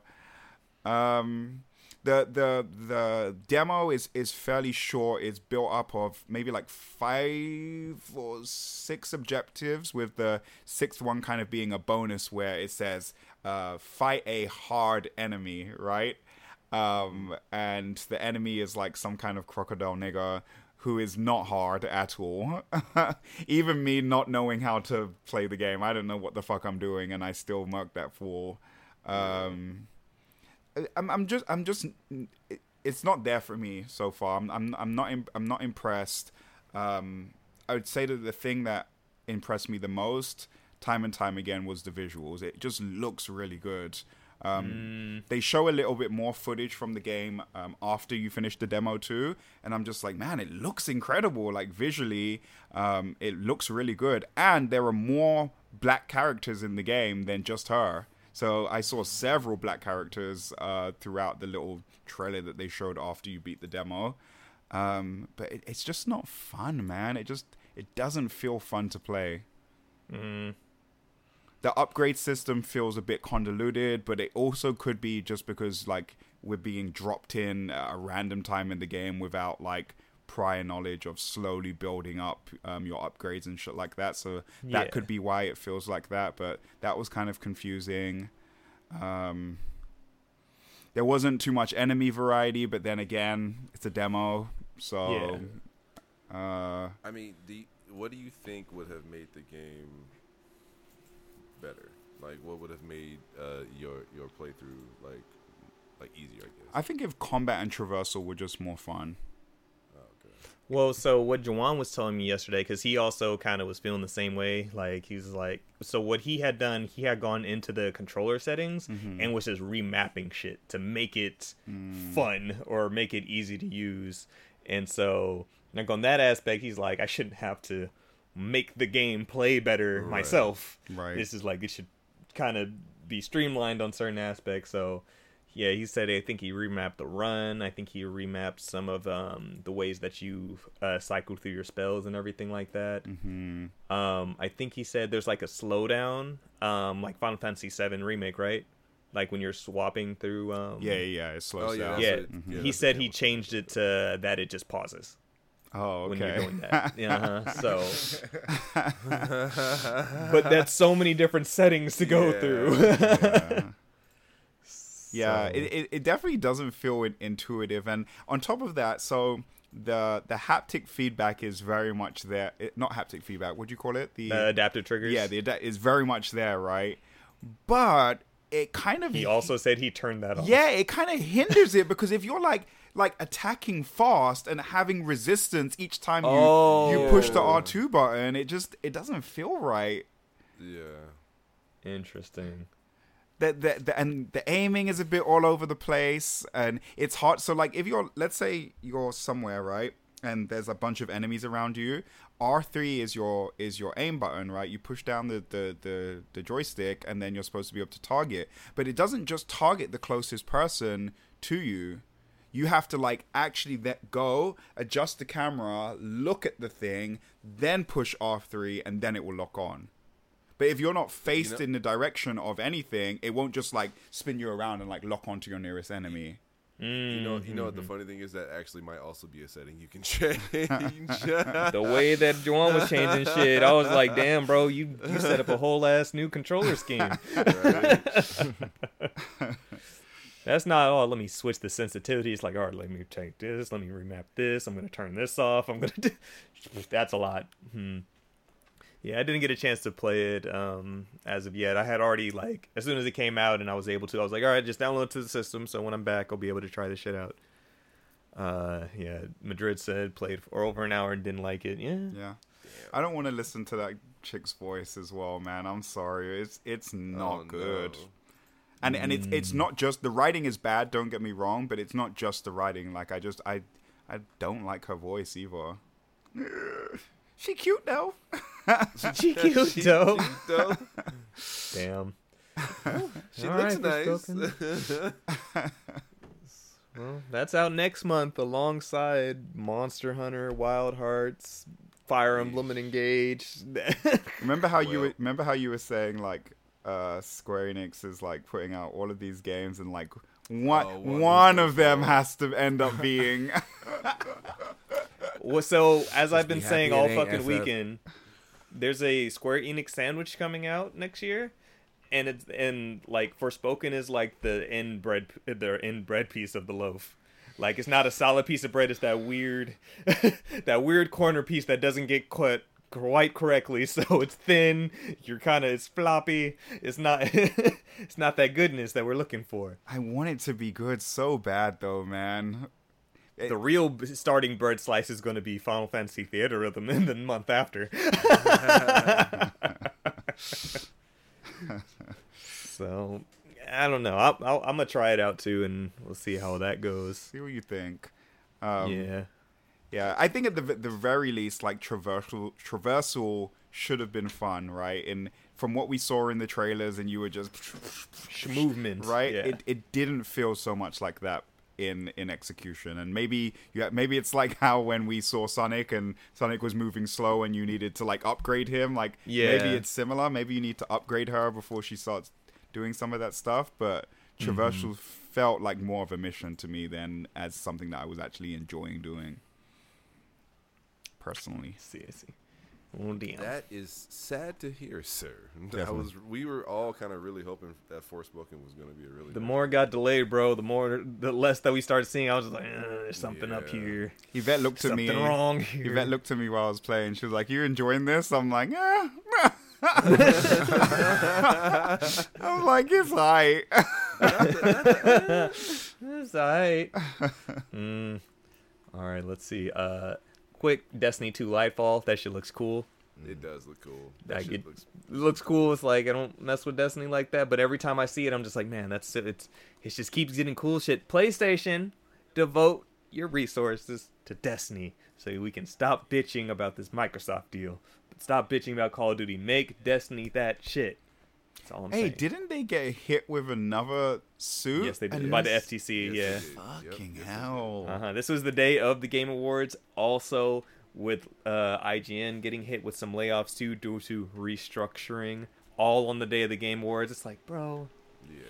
Um, the the the demo is is fairly short. It's built up of maybe like five or six objectives, with the sixth one kind of being a bonus where it says uh, fight a hard enemy, right? Um, and the enemy is like some kind of crocodile nigger who is not hard at all. [laughs] Even me not knowing how to play the game, I don't know what the fuck I'm doing, and I still murked that fool. Um, I'm, I'm just, I'm just, it's not there for me so far. I'm, I'm, I'm not, I'm not impressed. Um, I would say that the thing that impressed me the most, time and time again, was the visuals. It just looks really good. Um, mm. They show a little bit more footage from the game um, after you finish the demo too, and I'm just like, man, it looks incredible. Like visually, um, it looks really good, and there are more black characters in the game than just her. So I saw several black characters uh, throughout the little trailer that they showed after you beat the demo. Um, but it, it's just not fun, man. It just it doesn't feel fun to play. Mm. The upgrade system feels a bit convoluted, but it also could be just because like we're being dropped in at a random time in the game without like prior knowledge of slowly building up um, your upgrades and shit like that. So that yeah. could be why it feels like that. But that was kind of confusing. Um, there wasn't too much enemy variety, but then again, it's a demo, so. Yeah. Uh, I mean, the what do you think would have made the game better? Like, what would have made uh, your your playthrough like like easier? I guess. I think if combat and traversal were just more fun. Well, so what Juwan was telling me yesterday, because he also kind of was feeling the same way. Like he was like, so what he had done, he had gone into the controller settings mm-hmm. and was just remapping shit to make it mm. fun or make it easy to use. And so, like on that aspect, he's like, I shouldn't have to make the game play better right. myself. Right. This is like it should kind of be streamlined on certain aspects. So yeah, he said I think he remapped the run. I think he remapped some of um, the ways that you uh, cycle through your spells and everything like that. Mm-hmm. Um, I think he said there's like a slowdown, um, like Final Fantasy VII remake, right? Like when you're swapping through. Um... Yeah, yeah, it slows oh, yeah, down. Yeah, mm-hmm. yeah he said he changed it to that it just pauses. Oh, okay. When you're doing that, [laughs] yeah. Uh-huh. So, [laughs] but that's so many different settings to go yeah. through. [laughs] Yeah, so. it, it, it definitely doesn't feel intuitive, and on top of that, so the the haptic feedback is very much there. It, not haptic feedback. What do you call it? The, the adaptive triggers. Yeah, the is very much there, right? But it kind of he also said he turned that off. Yeah, it kind of hinders it because if you're like like attacking fast and having resistance each time you oh. you push the R2 button, it just it doesn't feel right. Yeah. Interesting the, the, the, and the aiming is a bit all over the place and it's hard so like if you're let's say you're somewhere right and there's a bunch of enemies around you r3 is your is your aim button right? You push down the, the the the joystick and then you're supposed to be able to target. But it doesn't just target the closest person to you. You have to like actually let go adjust the camera look at the thing then push r3 and then it will lock on but if you're not faced you know, in the direction of anything, it won't just like spin you around and like lock onto your nearest enemy. Mm-hmm. You know, you know what the funny thing is that actually might also be a setting you can [laughs] change. the way that Juwan was changing shit, I was like, "Damn, bro, you you set up a whole ass new controller scheme." [laughs] That's not oh let me switch the sensitivity. It's like, all right, let me take this, let me remap this, I'm gonna turn this off, I'm gonna do [laughs] that's a lot. Hmm. Yeah, I didn't get a chance to play it um, as of yet. I had already like as soon as it came out and I was able to, I was like, all right, just download it to the system. So when I'm back, I'll be able to try this shit out. Uh, yeah, Madrid said played for over an hour and didn't like it. Yeah, yeah. I don't want to listen to that chick's voice as well, man. I'm sorry, it's it's not oh, good. No. And and it's it's not just the writing is bad. Don't get me wrong, but it's not just the writing. Like I just I I don't like her voice either. [laughs] She cute though. [laughs] [laughs] she cute though. though. Damn. [laughs] she All looks right, nice. [laughs] well, that's out next month alongside Monster Hunter, Wild Hearts, Fire Emblem and Engage. remember how well. you were, remember how you were saying like uh, Square Enix is like putting out all of these games and like One Oh, one one of of them has to end up being. Well, so as I've be been saying all fucking FF. weekend, there's a Square Enix sandwich coming out next year, and it's and like Forspoken is like the end bread, the end bread piece of the loaf. Like it's not a solid piece of bread; it's that weird, [laughs] that weird corner piece that doesn't get cut quite correctly, [laughs] so it's thin. You're kind of it's floppy. It's not, [laughs] it's not that goodness that we're looking for. I want it to be good so bad though, man. The real starting bread slice is going to be Final Fantasy Theatrhythm in the month after. [laughs] so I don't know. I'll, I'll, I'm gonna try it out too, and we'll see how that goes. See what you think. Um, yeah, Yeah, I think at the the very least, like traversal traversal should have been fun, right? And from what we saw in the trailers, and you were just movement. [laughs] right. Yeah. It it didn't feel so much like that in in execution, and maybe yeah, maybe it's like [laughs] how when we saw Sonic and Sonic was moving slow, and you needed to like upgrade him. Like Yeah. maybe it's similar. Maybe you need to upgrade her before she starts doing some of that stuff, but. Traversal mm-hmm. felt like more of a mission to me than as something that I was actually enjoying doing personally. See, I see. Oh damn. That is sad to hear, sir. [laughs] That Definitely. was we were all kind of really hoping that Forspoken was going to be a really the more it got delayed, bro, the more the less that we started seeing. I was just like, "Uh, there's something up here. Yvette looked at Something me. wrong [laughs] here. Yvette looked at me while I was playing. She was like, "You're enjoying this?" I'm like, "Yeah." [laughs] I'm like, "It's alright." It's alright. mm. All right, let's see. Uh, quick Destiny 2 Lightfall. That shit looks cool. It does look cool. That shit get- looks It looks cool. It's like I don't mess with Destiny like that, but every time I see it, I'm just like, man, that's it's it just keeps getting cool shit. PlayStation, devote your resources to Destiny so we can stop bitching about this Microsoft deal. But stop bitching about Call of Duty. Make Destiny that shit. That's all I'm hey, saying. didn't they get hit with another suit? yes, they did And by the FTC. Yes, yeah. they did. Yep, Fucking hell. Uh-huh. This was the day of the Game Awards. Also, with uh, IGN getting hit with some layoffs too due to restructuring. All on the day of the Game Awards. It's like, bro. Yeah.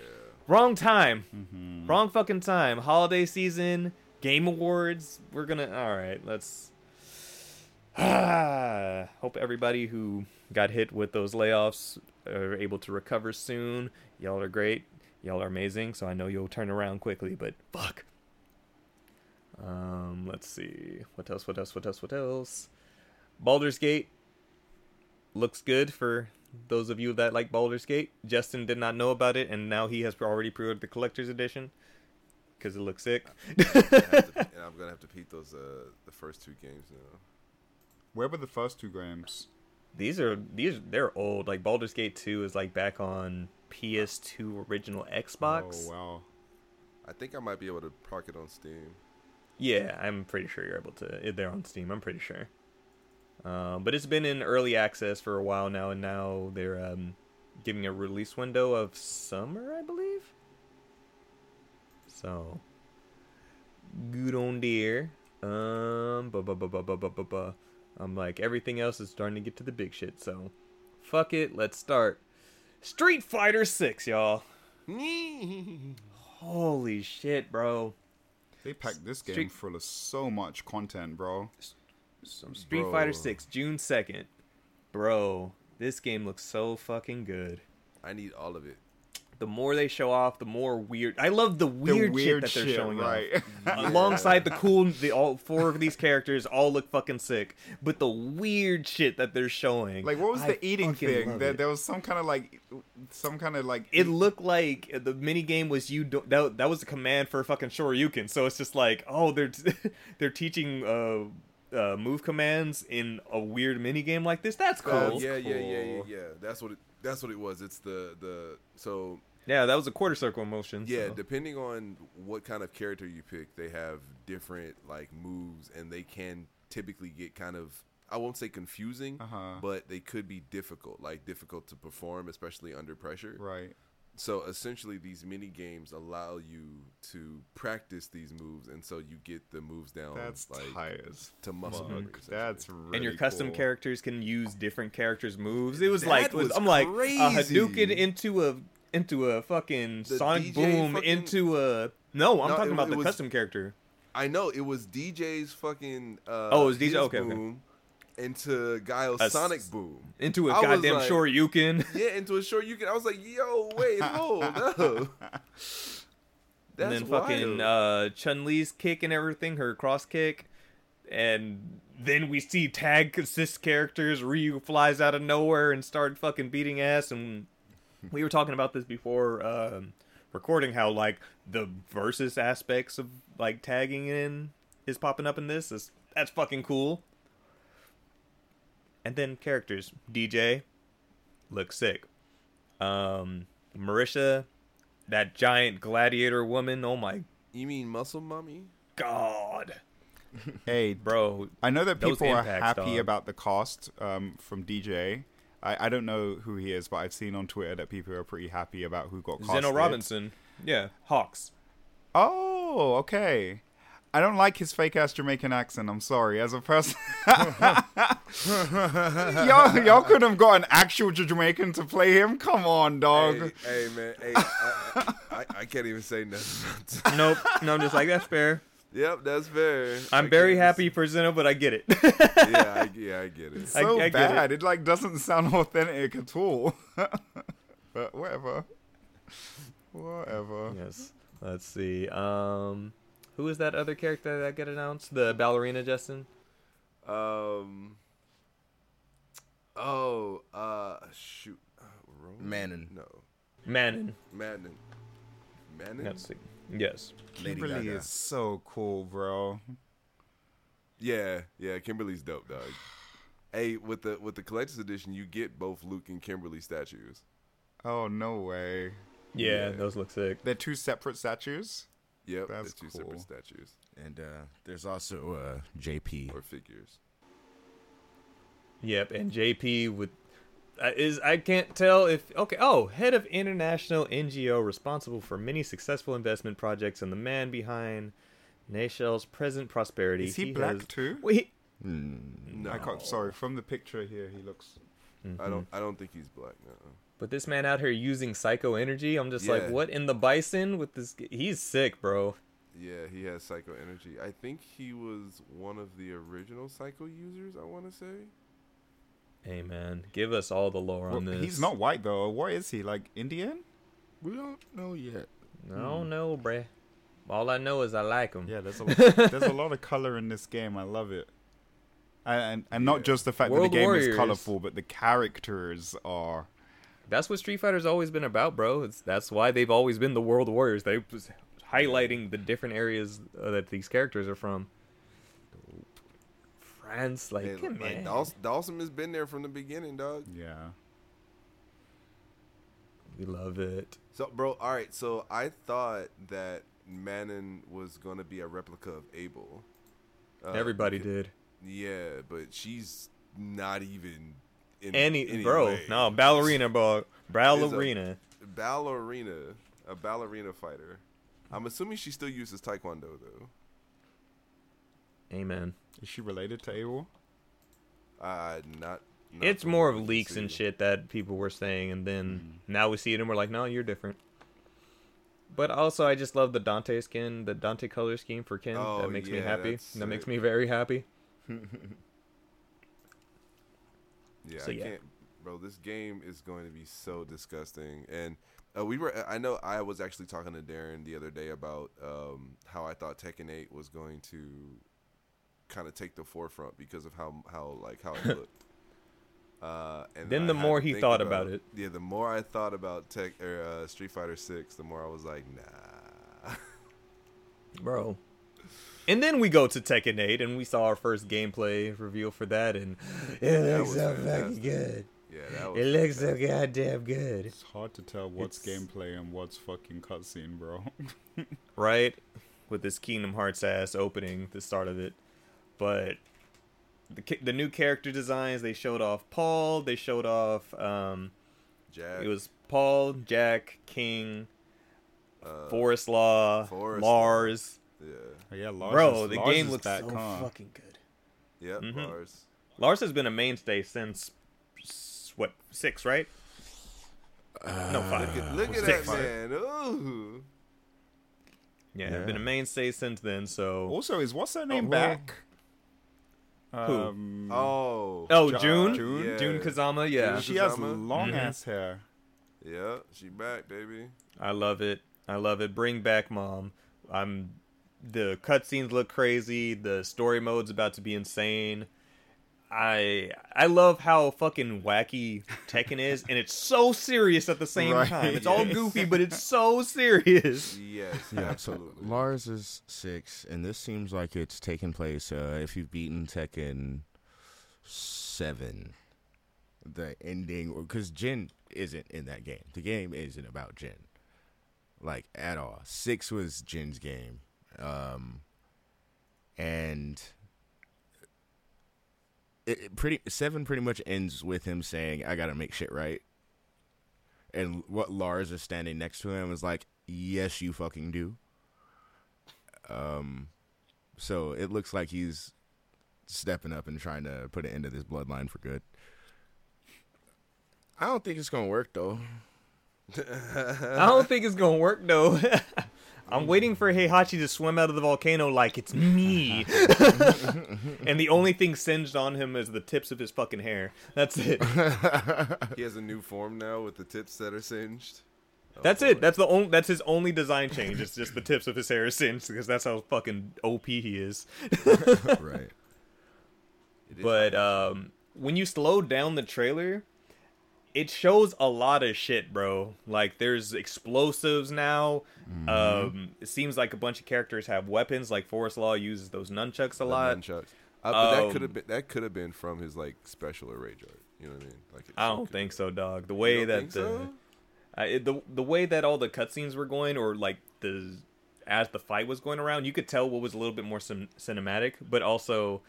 wrong time, Mm-hmm. wrong fucking time. Holiday season, Game Awards. We're gonna. All right, let's. Ah, [sighs] [sighs] Hope everybody who got hit with those layoffs are able to recover soon. Y'all are great. Y'all are amazing. So I know you'll turn around quickly. But fuck. Um, let's see. What else? What else? What else? What else? Baldur's Gate looks good for those of you that like Baldur's Gate. Justin did not know about it, and now he has already pre-ordered the collector's edition because it looks sick. I have to- and I'm gonna have to beat those uh the first two games now. Where were the first two games? These are these they're old. Like Baldur's Gate 2 is like back on PS2 original Xbox. Oh wow. I think I might be able to proc it on Steam. Yeah, I'm pretty sure you're able to. They're on Steam. I'm pretty sure. Um, but it's been in early access for a while now, and now they're um, giving a release window of summer, I believe. So, good on there. Um, bu- bu- bu- bu- bu- bu- bu- bu. I'm like everything else is starting to get to the big shit. So, fuck it. Let's start. Street Fighter Six, y'all. [laughs] Holy shit, bro. They packed this game Street- full of so much content, bro. Street Bro. Fighter 6, June 2nd. Bro, this game looks so fucking good. I need all of it. The more they show off, the more weird. I love the weird, the weird shit that they're showing right? [laughs] off. Alongside the cool, the all four of these characters all look fucking sick, but the weird shit that they're showing. like what was I the eating thing? That There, was some kind of like, some kind of like. it looked like the mini game was you do- that, that was a command for fucking Shoryuken. So it's just like, oh, they're [laughs] they're teaching uh, uh move commands in a weird mini game like this. That's cool. Uh, That's yeah, yeah, yeah, yeah, yeah. That's what it. That's what it was. It's the the so Yeah, that was a quarter circle motion. yeah. so. Depending on what kind of character you pick, they have different like moves, and they can typically get kind of I won't say confusing, Uh-huh. but they could be difficult, like difficult to perform, especially under pressure. Right. So essentially, these mini games allow you to practice these moves, and so you get the moves down That's like tight as to muscle fuck. memory. That's really and your custom cool. characters can use different characters' moves. It was That like was I'm like a. Hadouken into a into a fucking The Sonic DJ Boom fucking- into a no. I'm No, talking it- about it the was- custom character. I know it was DJ's fucking. Uh, Oh, it was DJ? Okay, okay. boom into Guile's A s- Sonic Boom. Into a I goddamn like- Shoryuken. [laughs] Yeah, into a can. I was like, yo, wait, hold [laughs] up. and That's then fucking uh, Chun Li's kick and everything, her cross kick, and then we see tag assist characters. Ryu flies out of nowhere and start fucking beating ass. And [laughs] we were talking about this before um, recording, how like the versus aspects of like tagging in is popping up in this. Is that's fucking cool. And then characters, DJ, looks sick. Um, Marisha, that giant gladiator woman. Oh my You mean Muscle Mommy? god, Hey, bro. I know that people are happy dog. about the cost um, from DJ. I, I don't know who he is, but I've seen on Twitter that people are pretty happy about who got casted. Zeno Robinson. Yeah, Hawks. Oh, okay. I don't like his fake ass Jamaican accent. I'm sorry. As a person, [laughs] y'all y'all could have got an actual Jamaican to play him. Come on, dog. Hey, hey, man. Hey, I, I, I can't even say nothing. [laughs] Nope. No, I'm just like that's fair. Yep, that's fair. I'm I very can't happy for Zeno, but I get it. Yeah, I, [laughs] yeah, I get it. I- so I get bad. It. like doesn't sound [laughs] authentic at all. [laughs] but whatever. Whatever. yes. Let's see. Um, who is that other character that got announced? The ballerina, Justin. Um. Oh, uh, shoot. Uh, Roman? Manon. No, Manon. Madden. Madden. Let's see. Yes. Lady Kimberly Gaga. is so cool, bro. Yeah, yeah. Kimberly's dope, dog. Hey, with the with the collector's edition, you get both Luke and Kimberly statues. Oh no way. Yeah, Yeah. those look sick. They're two separate statues. Yep, That's they're two cool. separate statues And uh, there's also uh, JP. or figures. Yep, and JP with is I can't tell if okay. Oh, head of international NGO responsible for many successful investment projects and the man behind Nayshall's present prosperity. Is he, black has- too? Wait, No, hmm. I can't. Sorry, from the picture here, he looks. I mm-hmm. don't. I don't think he's black. No. but this man out here using psycho energy. I'm just like, what in the bison with this? He's sick, bro. Yeah, he has psycho energy. I think he was one of the original psycho users. I want to say. Hey man, give us all the lore on this. he's not white though. What is he? Like Indian? We don't know yet. No, no, bruh. All I know is I like him. Yeah, there's a [laughs] there's a lot of color in this game. I love it. And and, and not just the fact World that the game Warriors. is colorful, but the characters are. That's what Street Fighter's always been about, bro. It's, that's why they've always been the World Warriors. They was highlighting the different areas uh, that these characters are from. France, like, Hey, come like on. Dawson, Dawson has been there from the beginning, dog. Yeah. we love it. So, bro, all right. So I thought that Manon was gonna be a replica of Abel. Uh, Everybody beca- did. Yeah, but she's not even in Any, any bro, way. no ballerina, bro, ballerina. ballerina, a ballerina fighter. I'm assuming she still uses Taekwondo though. Amen. Is she related to Abel? Uh, not. not It's more of leaks and shit that people were saying, and then Mm. now we see it and we're like, no, you're different. But also, I just love the Dante skin, the Dante color scheme for Ken. Oh, that makes me happy. that's That makes me very happy. [laughs] Yeah, So, I yeah. can't, bro. This game is going to be so disgusting. And uh, we were, I know, I was actually talking to Darren the other day about um, how I thought Tekken 8 was going to kind of take the forefront because of how how like how it [laughs] looked. Uh, and Then I the had more he thought about it. yeah. The more I thought about Tech or uh, Street Fighter Six, the more I was like, nah. [laughs] bro. And then we go to Tekken 8 and we saw our first gameplay reveal for that, and it That looks so fucking good. Yeah, that was. It looks so goddamn good, It's hard to tell what's It's- gameplay and what's fucking cutscene, bro. [laughs] right? With this Kingdom Hearts ass opening, the start of it, but the the new character designs they showed off Paul, they showed off um, Jack. it was Paul, Jack, King, uh, Forest Law, Forest Lars. Yeah. Oh, yeah, Lars Bro, is- the Lars game is looks back, so huh? fucking good. Yep. Mhm. Lars. Lars has been a mainstay since what six, right? no five. Look at, look at Six. that man. Ooh. Yeah, Yeah. been a mainstay since then. So Also, is what's her name well- back? Who? Um, Oh. oh Ja- Jun Jun? Yeah. Jun Kazama. Yeah, Jun she has Kazama? long Mhm. ass hair. Yeah, she back, baby. I love it. I love it. Bring back mom. I'm. The cutscenes look crazy. The story mode's about to be insane. I I love how fucking wacky Tekken is, and it's so serious at the same Right. time. It's all goofy, but it's so serious. Yes, Yeah, absolutely. So Lars is six, and this seems like it's taking place uh, if you've beaten Tekken seven. The ending, because Jin isn't in that game. The game isn't about Jin, like at all. Six was Jin's game, um, and it, pretty seven pretty much ends with him saying, "I gotta make shit right." And what Lars is standing next to him is like, "Yes, you fucking do." Um, so it looks like he's stepping up and trying to put an end to this bloodline for good. I don't think it's gonna work though. [laughs] I don't think it's gonna work though. [laughs] I'm waiting for Heihachi to swim out of the volcano like it's me. [laughs] and the only thing singed on him is the tips of his fucking hair. That's it. [laughs] He has a new form now with the tips that are singed. Oh, That's boy. it. That's the only. That's his only design change. It's just the tips of his hair is singed because that's how fucking OP he is. right. It is- [laughs] But um, when you slow down the trailer, it shows a lot of shit, bro. Like there's explosives now. Um, it seems like a bunch of characters have weapons. Like Forest Law uses those nunchucks a the lot. nunchucks. Uh, but that Um, could have been that could have been from his like special or rage art. You know what I mean? Like I don't think so, dog. The way that the so? It- the the way that all the cutscenes were going, or like the as the fight was going around, you could tell what was a little bit more cin- cinematic, but also.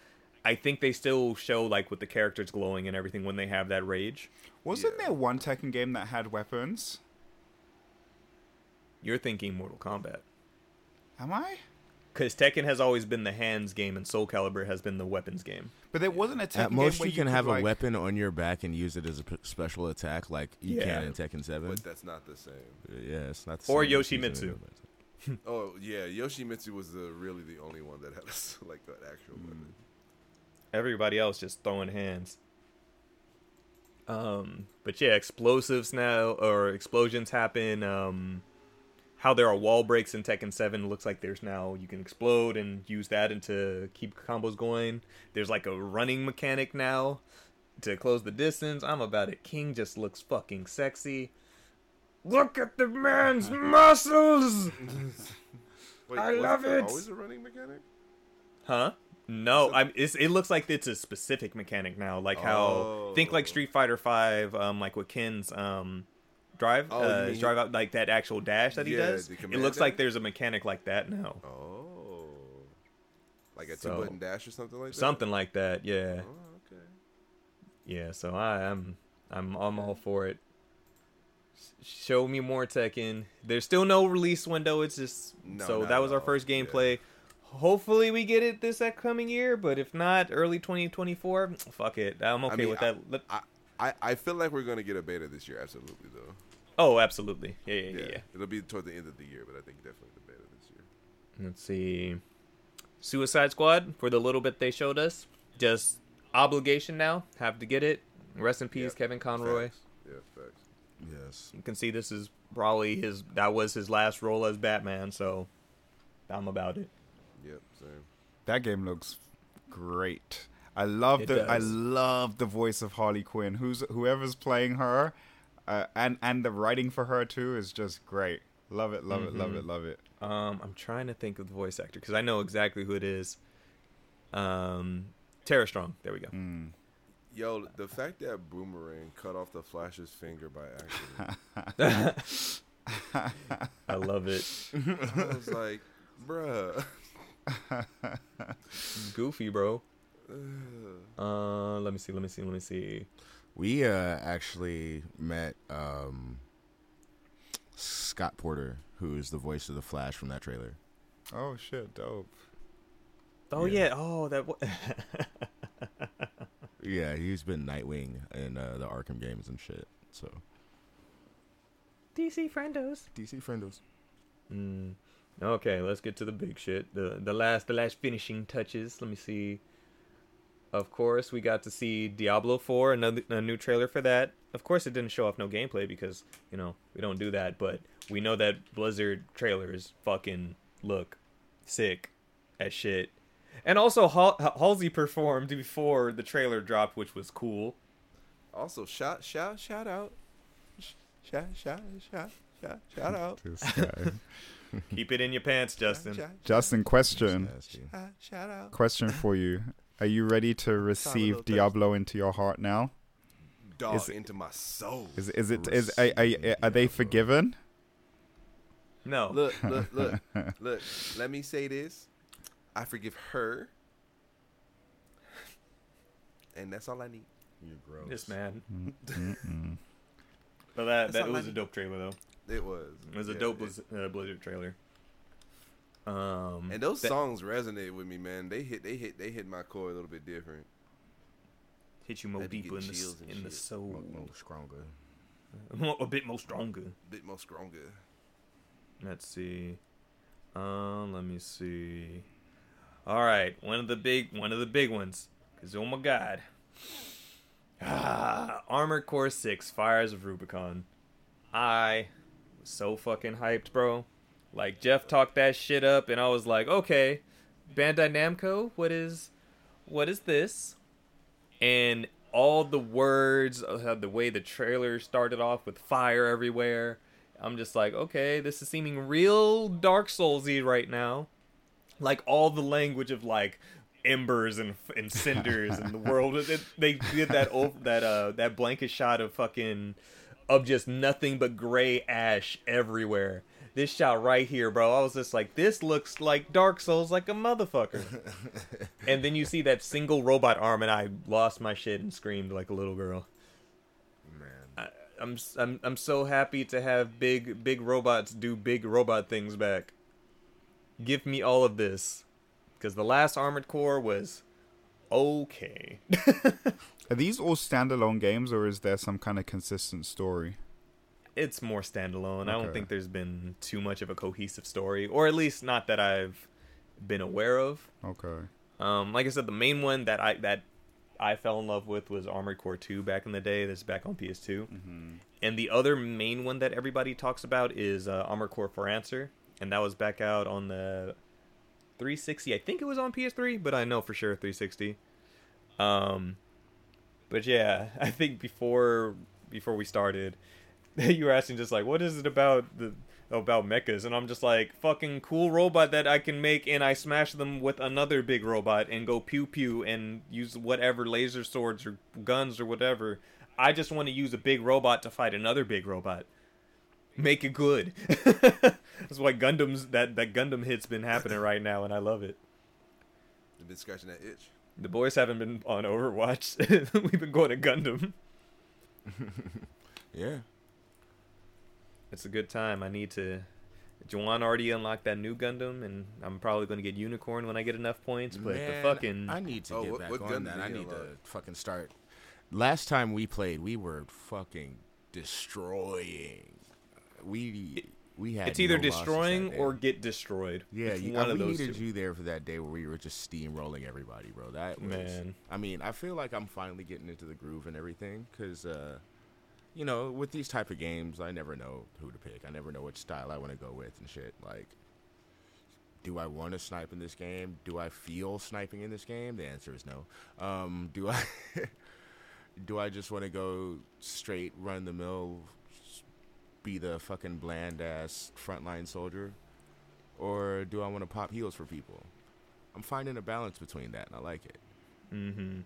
I think they still show like with the characters glowing and everything when they have that rage. Wasn't Yeah. there one Tekken game that had weapons? You're thinking Mortal Kombat. Am I? Because Tekken has always been the hands game, and Soul Calibur has been the weapons game. But there wasn't a Tekken At most, game where you can could, have like, a weapon on your back and use it as a p- special attack, like you Yeah. can in Tekken Seven. But that's not the same. yeah, it's not. The Or same as using Yoshimitsu. [laughs] Oh yeah, Yoshimitsu was the really the only one that had a, [laughs] like an actual Hmm. weapon. Everybody else just throwing hands. Um, but yeah, explosives now or explosions happen. Um, how there are wall breaks in Tekken Seven looks like there's now you can explode and use that and to keep combos going. There's like a running mechanic now to close the distance. I'm about it. King just looks fucking sexy. Look at the man's [laughs] muscles. [laughs] Wait, I love it. Always a running mechanic. Huh? No, I'm. It's, it looks like it's a specific mechanic now. Like how think like Oh. Street Fighter Five, um, like with Ken's um, drive, Oh, uh, mean drive out like that actual dash that he does. It looks like there's a mechanic like that now, Oh, like a So- two button dash or something like that. something like that. Yeah, Oh, okay. yeah. So I am, I'm, I'm all for it. Show me more Tekken. There's still no release window. It's just No, so that was our all. first Yeah. Gameplay. Hopefully we get it this upcoming year, but if not, early 2024. Fuck it, I'm okay mean, with I- that. Let- I, I I feel like we're gonna get a beta this year. Absolutely though. Oh, absolutely. Yeah, yeah, yeah. yeah. It'll be toward the end of the year, but I think definitely the beta this year. Let's see. Suicide Squad, for the little bit they showed us, just obligation now. Have to get it. Rest in peace, Yep. Kevin Conroy. Facts. Yeah, facts. Yes. You can see this is probably his. That was his last role as Batman, so I'm about it. Yep, same. That game looks great. I love It the I love the voice of Harley Quinn. Who's whoever's playing her, uh, and and the writing for her too is just great. Love it, love it, love Mhm. it, love it. Um, I'm trying to think of the voice actor because I know exactly who it is. Um, Tara Strong. There we go. Mm. Yo, the fact that Boomerang cut off the Flash's finger by accident, [laughs] I love it. I was like, bruh. [laughs] Goofy, bro. Uh, let me see. Let me see. Let me see. We uh actually met um Scott Porter, who is the voice of the Flash from that trailer. Oh shit, dope. Oh Yeah. yeah. Oh that. wa- [laughs] Yeah, he's been Nightwing in uh, the Arkham games and shit. So DC friendos. DC friendos. Mm. Okay, let's get to the big shit. The the last the last finishing touches. Let me see. Of course, we got to see Diablo 4, another a new trailer for that. Of course, it didn't show off no gameplay because you know we don't do that. But we know that Blizzard trailers fucking look sick as shit. And also, Hal- Halsey performed before the trailer dropped, which was cool. Also, shout shout shout out, shout shout shout shout shout out, This guy. [laughs] [laughs] Keep it in your pants, Justin. Justin, question. Shout, shout out. Question for you. Are you ready to receive little thirst. Diablo into your heart now? Dog Is into my soul. Is is it is are, are, are they forgiven? No, Look, look, [laughs] look, look. Let me say this. I forgive her, and that's all I need. You're gross. this man. Mm, mm, mm. [laughs] But that That's that not was my- a dope trailer though. It was. It was a dope it- uh, Blizzard trailer. Um, And those that songs resonate with me, man. They hit, they hit, they hit my core a little bit different. hit you more deeper in the s- chills in the shit. soul, More, more stronger. [laughs] a bit more stronger. A bit more stronger. Let's see. Um, let me see. All right, one of the big one of the big ones. Cause oh my god. Ah, [sighs] Armored Core 6 Fires of Rubicon. I was so fucking hyped, bro. Like Jeff talked that shit up and I was like, "Okay, Bandai Namco, what is what is this?" And all the words, uh, the way the trailer started off with fire everywhere, I'm just like, okay, this is seeming real Dark Soulsy right now. Like all the language of like embers and and cinders and the world. [laughs] It, they did that over that uh that blanket shot of fucking of just nothing but gray ash everywhere. This shot right here, bro. I was just like, this looks like Dark Souls, like a motherfucker. [laughs] and then you see that single robot arm, and I lost my shit and screamed like a little girl. Man. I, I'm I'm I'm so happy to have big big robots do big robot things back. Give me all of this, because the last Armored Core was okay. [laughs] Are these all standalone games, or is there some kind of consistent story? it's more standalone. I don't think there's been too much of a cohesive story, or at least not that I've been aware of. Okay. Um, like I said, the main one that I that I fell in love with was Armored Core 2 back in the day. That's back on PS2. And the other main one that everybody talks about is uh, Armored Core for Answer, and that was back out on the 360. I think it was on PS3, but I know for sure 360. Um, but yeah, [laughs] I think before before we started, [laughs] you were asking just like, what is it about the about mechas? And I'm just like, fucking cool robot that I can make, and I smash them with another big robot and go pew pew and use whatever laser swords or guns or whatever. I just want to use a big robot to fight another big robot. Make it good. [laughs] That's why Gundam's that that Gundam hit's been happening right now, and I love it. They've been scratching that itch. The boys haven't been on Overwatch. [laughs] We've been going to Gundam. [laughs] Yeah. It's a good time. I need to. Juwan already unlocked that new Gundam, and I'm probably going to get Unicorn when I get enough points. But the fucking I need to Oh, get what- back what on gun that. I you need to fucking start. Last time we played, we were fucking destroying. We we had. it's either no destroying or get destroyed. Yeah, you, one of we needed two. you there for that day where we were just steamrolling everybody, bro. That was, Man. I mean, I feel like I'm finally getting into the groove and everything because, uh, you know, with these type of games, I never know who to pick. I never know which style I want to go with and shit. Like, do I want to snipe in this game? Do I feel sniping in this game? The answer is no. Um, do I? [laughs] do I just want to go straight run the mill, be the fucking bland ass frontline soldier? or do I want to pop heals for people? I'm finding a balance between that, and I like it. Mm-hmm.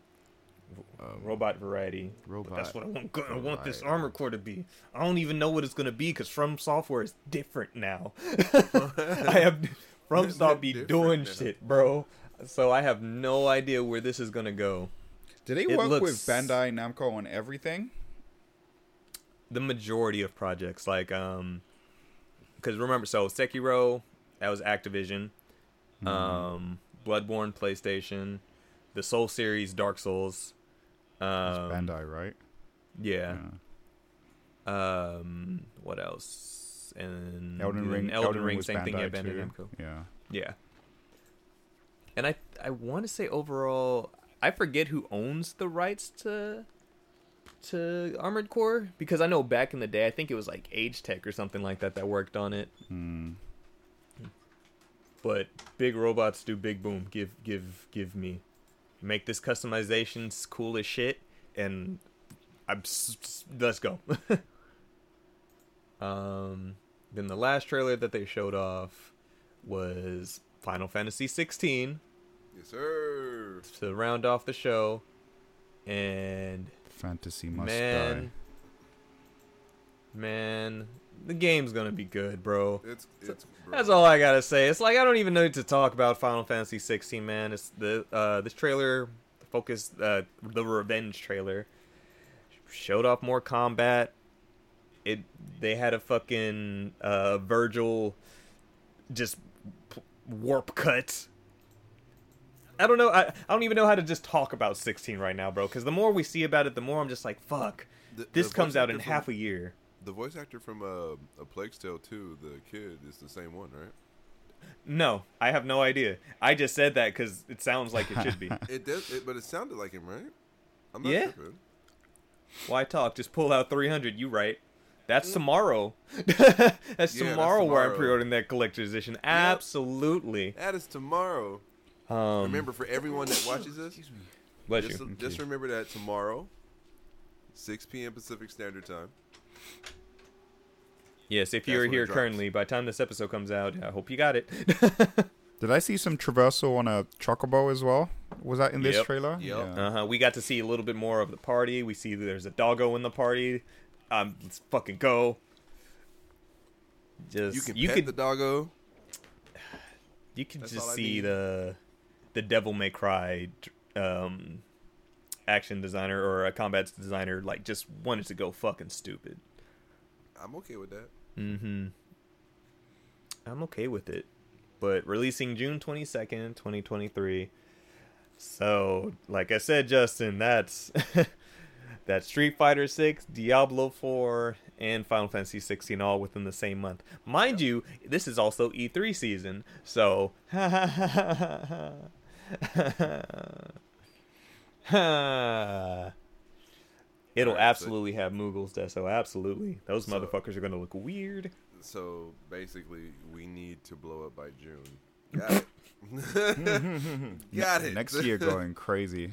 Um, Robot variety. But Robot that's what I want. I want this armor core to be. I don't even know what it's gonna be because From Software is different now. [laughs] I have From Soft be doing now. shit, bro. So I have no idea where this is gonna go. Do they It work with Bandai Namco on everything? The majority of projects like um because remember so sekiro that was activision um bloodborne playstation the soul series dark souls um Bandai, right? yeah Um, what else? And Elden Ring. Elden, Ring, was same thing. Yeah, Bandai. Namco. Yeah. Yeah. And I I want to say overall, I forget who owns the rights to to Armored Core because I know back in the day I think it was like Agetec or something like that that worked on it. Hmm. But big robots do big boom. Give give give me make this customizations cool as shit and I'm let's go. [laughs] um then the last trailer that they showed off was Final Fantasy 16 Yes, sir. to round off the show and Fantasy must man die. man the game's going to be good, bro. It's it's. bro. That's all I gotta say. It's like I don't even need to talk about Final Fantasy 16, man. It's the uh, this trailer, focus uh, the revenge trailer, showed off more combat. It they had a fucking uh, Vergil, just warp cut. I don't know. I, I don't even know how to just talk about 16 right now, bro. Because the more we see about it, the more I'm just like, fuck. The- This the comes out in actor half a year. The voice actor from uh, A Plague's Tale 2, the kid, is the same one, right? No, I have no idea. I just said that because it sounds like it should be. [laughs] It does, it, but it sounded like him, right? I'm not Yeah. tripping. Why talk? Just pull out 300. You right. That's tomorrow. [laughs] that's that's tomorrow where I'm pre-ordering that collector's edition. Absolutely. That is tomorrow. Um, remember, for everyone that watches this, bless just, you. just remember that tomorrow, 6 p.m. Pacific Standard Time. Yes, if you're here currently, by the time this episode comes out, I hope you got it. [laughs] Did I see some traversal on a chocobo as well? Was that in this Yep. trailer? Yep. Yeah. uh-huh. We got to see a little bit more of the party. We see that there's a doggo in the party. Um, let's fucking go. Just You can you pet could the doggo. [sighs] you can That's just see the the Devil May Cry um action designer or a combat designer like just wanted to go fucking stupid. I'm okay with that. Mm-hmm. I'm okay with it. But releasing June 22nd, 2023. So, like I said, Justin, that's [laughs] that's Street Fighter 6, Diablo 4, and Final Fantasy 16 all within the same month. Mind you, this is also E3 season. So, [laughs] It'll Alright, so- absolutely have Moogles, Deso. Absolutely. Those So- motherfuckers are going to look weird. So basically, we need to blow up by June. Got it. [laughs] Got it. Next year going crazy.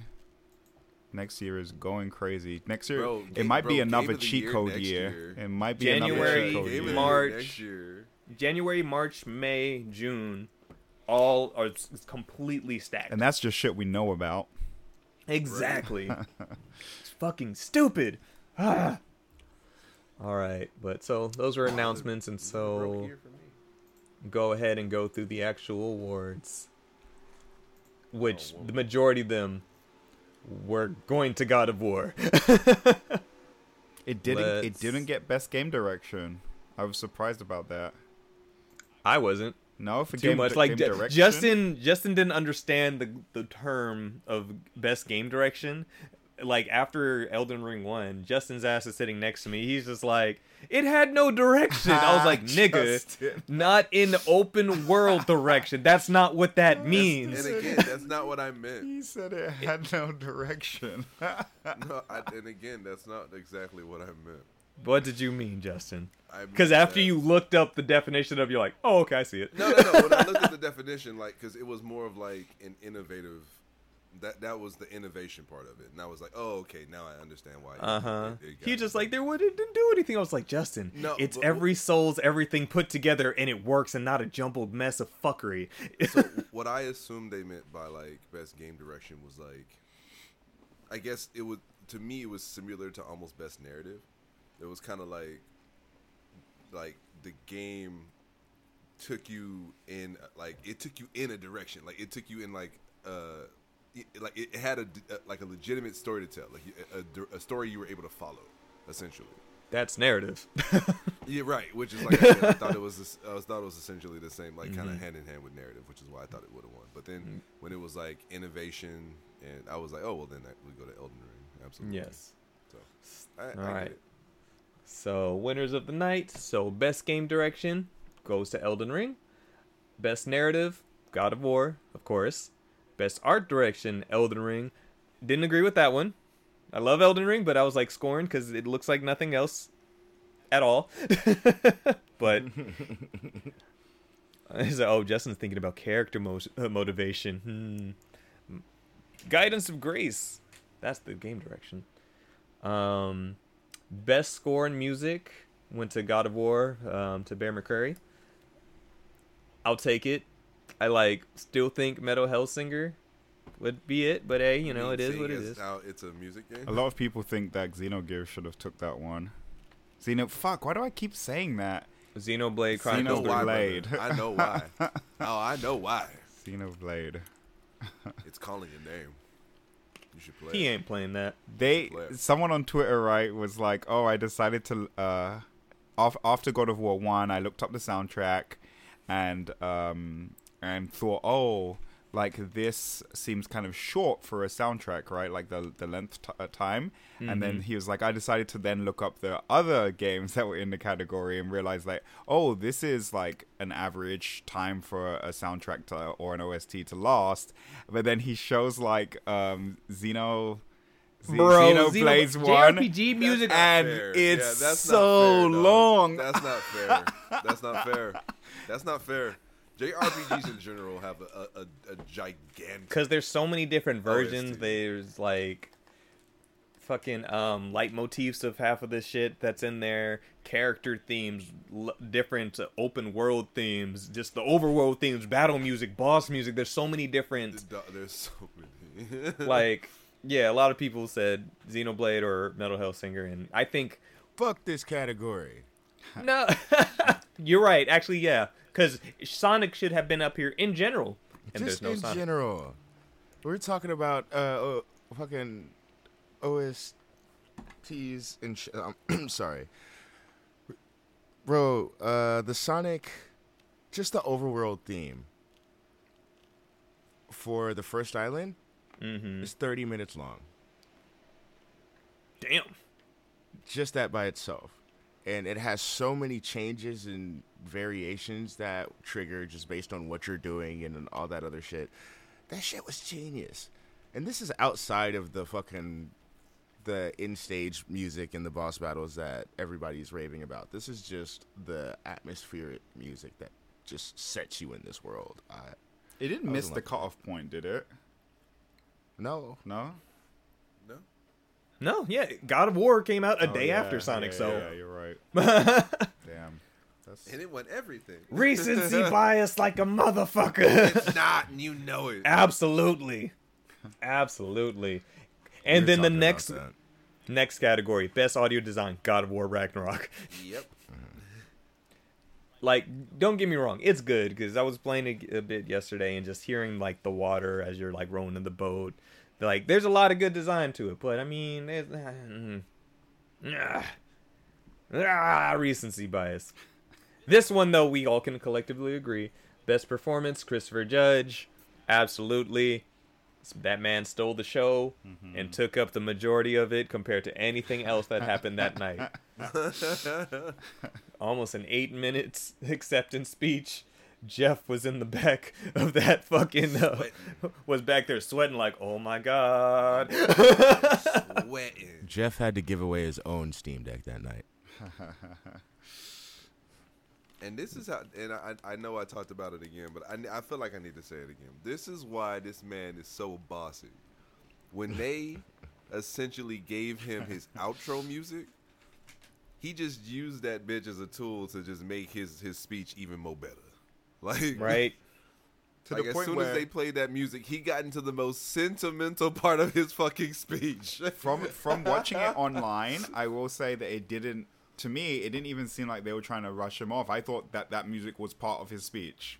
Next year is going crazy. Next year, Bro, it game- might bro, be game another of the cheat year code year. year. It might be January, another cheat code Game year. the March. year. January, March, May, June, all are completely stacked. and that's just shit we know about. Exactly. [laughs] it's fucking stupid. Ah. [sighs] All right, but so those were announcements, and so year for me. go ahead and go through the actual awards, which Oh, the majority of them were going to God of War. It didn't. It Let's- didn't get best game direction. I was surprised about that. I wasn't No, for too game, much. Like game direction. Justin, Justin didn't understand the the term of best game direction. Like after Elden Ring one, Justin's ass is sitting next to me. He's just like, it had no direction. I was [laughs] like, nigga, not in open world direction. That's not what that means. And again, that's not what I meant. He said it had no direction. No, I, and again, that's not exactly what I meant. What did you mean, Justin? Because after that- you looked up the definition of, you're like, oh, okay, I see it. No, no, no. When I looked at the [laughs] definition, like, because it was more of like an innovative. That that was the innovation part of it, and I was like, oh, okay, now I understand why. Uh huh. it- it got He just like there wouldn't didn't do anything. I was like Justin. No, it's but- every soul's everything put together and it works and not a jumbled mess of fuckery. so [laughs] what I assumed they meant by like best game direction was like, I guess it was to me it was similar to almost best narrative. It was kind of like, like the game took you in like it took you in a direction, like it took you in like uh. it- Like it had a, a like a legitimate story to tell, like a, a story you were able to follow, essentially. That's narrative. [laughs] Yeah, right. Which is like I, I thought it was. this- I thought it was essentially the same, like kind of Mm-hmm. hand in hand with narrative, which is why I thought it would have won. But then Mm. when it was like innovation, and I was like, oh well, then that, we go to Elden Ring. Absolutely. yes. So I, All right. So winners of the night. So best game direction goes to Elden Ring. Best narrative, God of War, of course. Best art direction, Elden Ring. Didn't agree with that one. I love Elden Ring, but I was like scorned because it looks like nothing else at all. [laughs] but said, [laughs] [laughs] oh, Justin's thinking about character mo- uh, motivation. Hmm. Guidance of Grace. That's the game direction. Um, best score in music went to God of War um, to Bear McCreary. I'll take it. I like still think Metal Hellsinger would be it, but hey, you know it is what it is. Now it's a music game. A lot of people think that Xenogears should have took that one. Xeno, fuck, why do I keep saying that? Xenoblade I know why. Blade. I know why. [laughs] oh, I know why. Xenoblade. It's calling your name. You should play. He ain't playing that. They someone on Twitter right was like, "Oh, I decided to uh off, after God of War 1, I looked up the soundtrack and um and thought, "Oh, like this seems kind of short for a soundtrack, right? Like the the length t- uh, time." And then he was like, "I decided to then look up the other games [laughs] that were in the category and realized like, "Oh, this is like an average time for a soundtrack to, or an OST to last." But then he shows like um Xeno Z- Bro, Xenoblade Xeno- One, JRPG music. and Fair. it's Yeah, that's so fair, long. [laughs] That's not fair. That's not fair. That's not fair. JRPGs in general have a, a, a, a gigantic. because there's so many different versions. OST. There's like fucking um leitmotifs of half of this shit that's in there, character themes, l- different uh, open world themes, just the overworld themes, battle music, boss music. There's so many different There's so many. [laughs] like yeah, a lot of people said Xenoblade or Metal Hellsinger, and I think Fuck this category. no, [laughs] you're right. Actually, yeah, because Sonic should have been up here in general, and Just there's no in Sonic. general. We're talking about uh oh, fucking OSTs and sh- I'm [clears throat] sorry. Bro, uh the Sonic just the overworld theme for the first island mm-hmm. is 30 minutes long. Damn. just that by itself. And it has so many changes and variations that trigger just based on what you're doing and all that other shit. That shit was genius. And this is outside of the fucking the in stage music and the boss battles that everybody's raving about. This is just the atmospheric music that just sets you in this world. I It didn't miss the like cutoff point, did it? No. no. No, yeah, God of War came out a Oh, day yeah, after Sonic, yeah, so yeah, you're right. [laughs] Damn. That's And it went everything. [laughs] recency [laughs] bias like a motherfucker. It's not, and you know it. Absolutely, absolutely. And We then the next next category, best audio design, God of War Ragnarok. Yep. Like, don't get me wrong, it's good because I was playing a, a bit yesterday and just hearing like the water as you're like rowing in the boat. Like, there's a lot of good design to it, but I mean, it's, ah, ah, recency bias. This one, though, we all can collectively agree. Best performance, Christopher Judge. Absolutely. That man stole the show and took up the majority of it compared to anything else that happened that night. [laughs] Almost an eight minutes [laughs] acceptance speech. Jeff was in the back of that fucking uh, was back there sweating like, oh my god. Sweating. Jeff had to give away his own Steam Deck that night. [laughs] And this is how, and I, I know I talked about it again, but I, I feel like I need to say it again. This is why this man is so bossy. When they [laughs] essentially gave him his outro music, he just used that bitch as a tool to just make his his speech even more better. [laughs] Like right? To like the as point soon where as they played that music, he got into the most sentimental [laughs] part of his fucking speech. [laughs] from from watching it online, I will say that it didn't. To me, it didn't even seem like they were trying to rush him off. I thought that that music was part of his speech.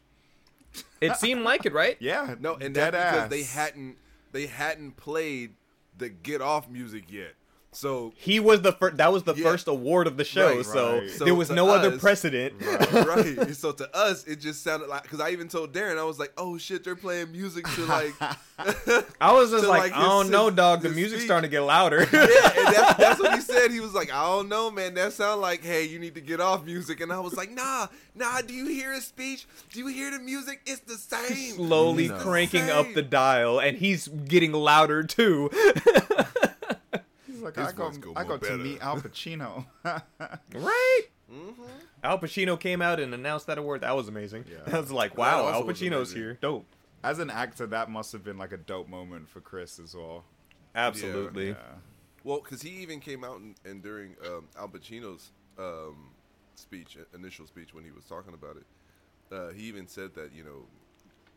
It seemed like it, right? Yeah, No, and dead that's because ass. they hadn't they hadn't played the get off music yet. So He was the first. That was the Yeah. first award of the show, Right, so, right. So there was no other precedent. [laughs] right. So to us, it just sounded like because I even told Darren, I was like, "Oh shit, they're playing music to like." [laughs] [laughs] I was just like, like, I don't know, dog. The music's speech. starting to get louder. yeah, and that's, that's what he said. He was like, "I don't know, man. That sound like, hey, you need to get off music." And I was like, "Nah, nah. Do you hear his speech? Do you hear the music? It's the same." Slowly the cranking up the dial, and he's getting louder too. He's like, His I got, voice go I more got to meet Al Pacino. [laughs] [laughs] right? Mm-hmm. Al Pacino came out and announced that award. That was amazing. Yeah. [laughs] I was like, wow, Al Pacino's here. Dope. As an actor, that must have been like a dope moment for Chris as well. Absolutely. Yeah. Well, because he even came out and, and during um, Al Pacino's um, speech, uh, initial speech when he was talking about it, uh, he even said that you know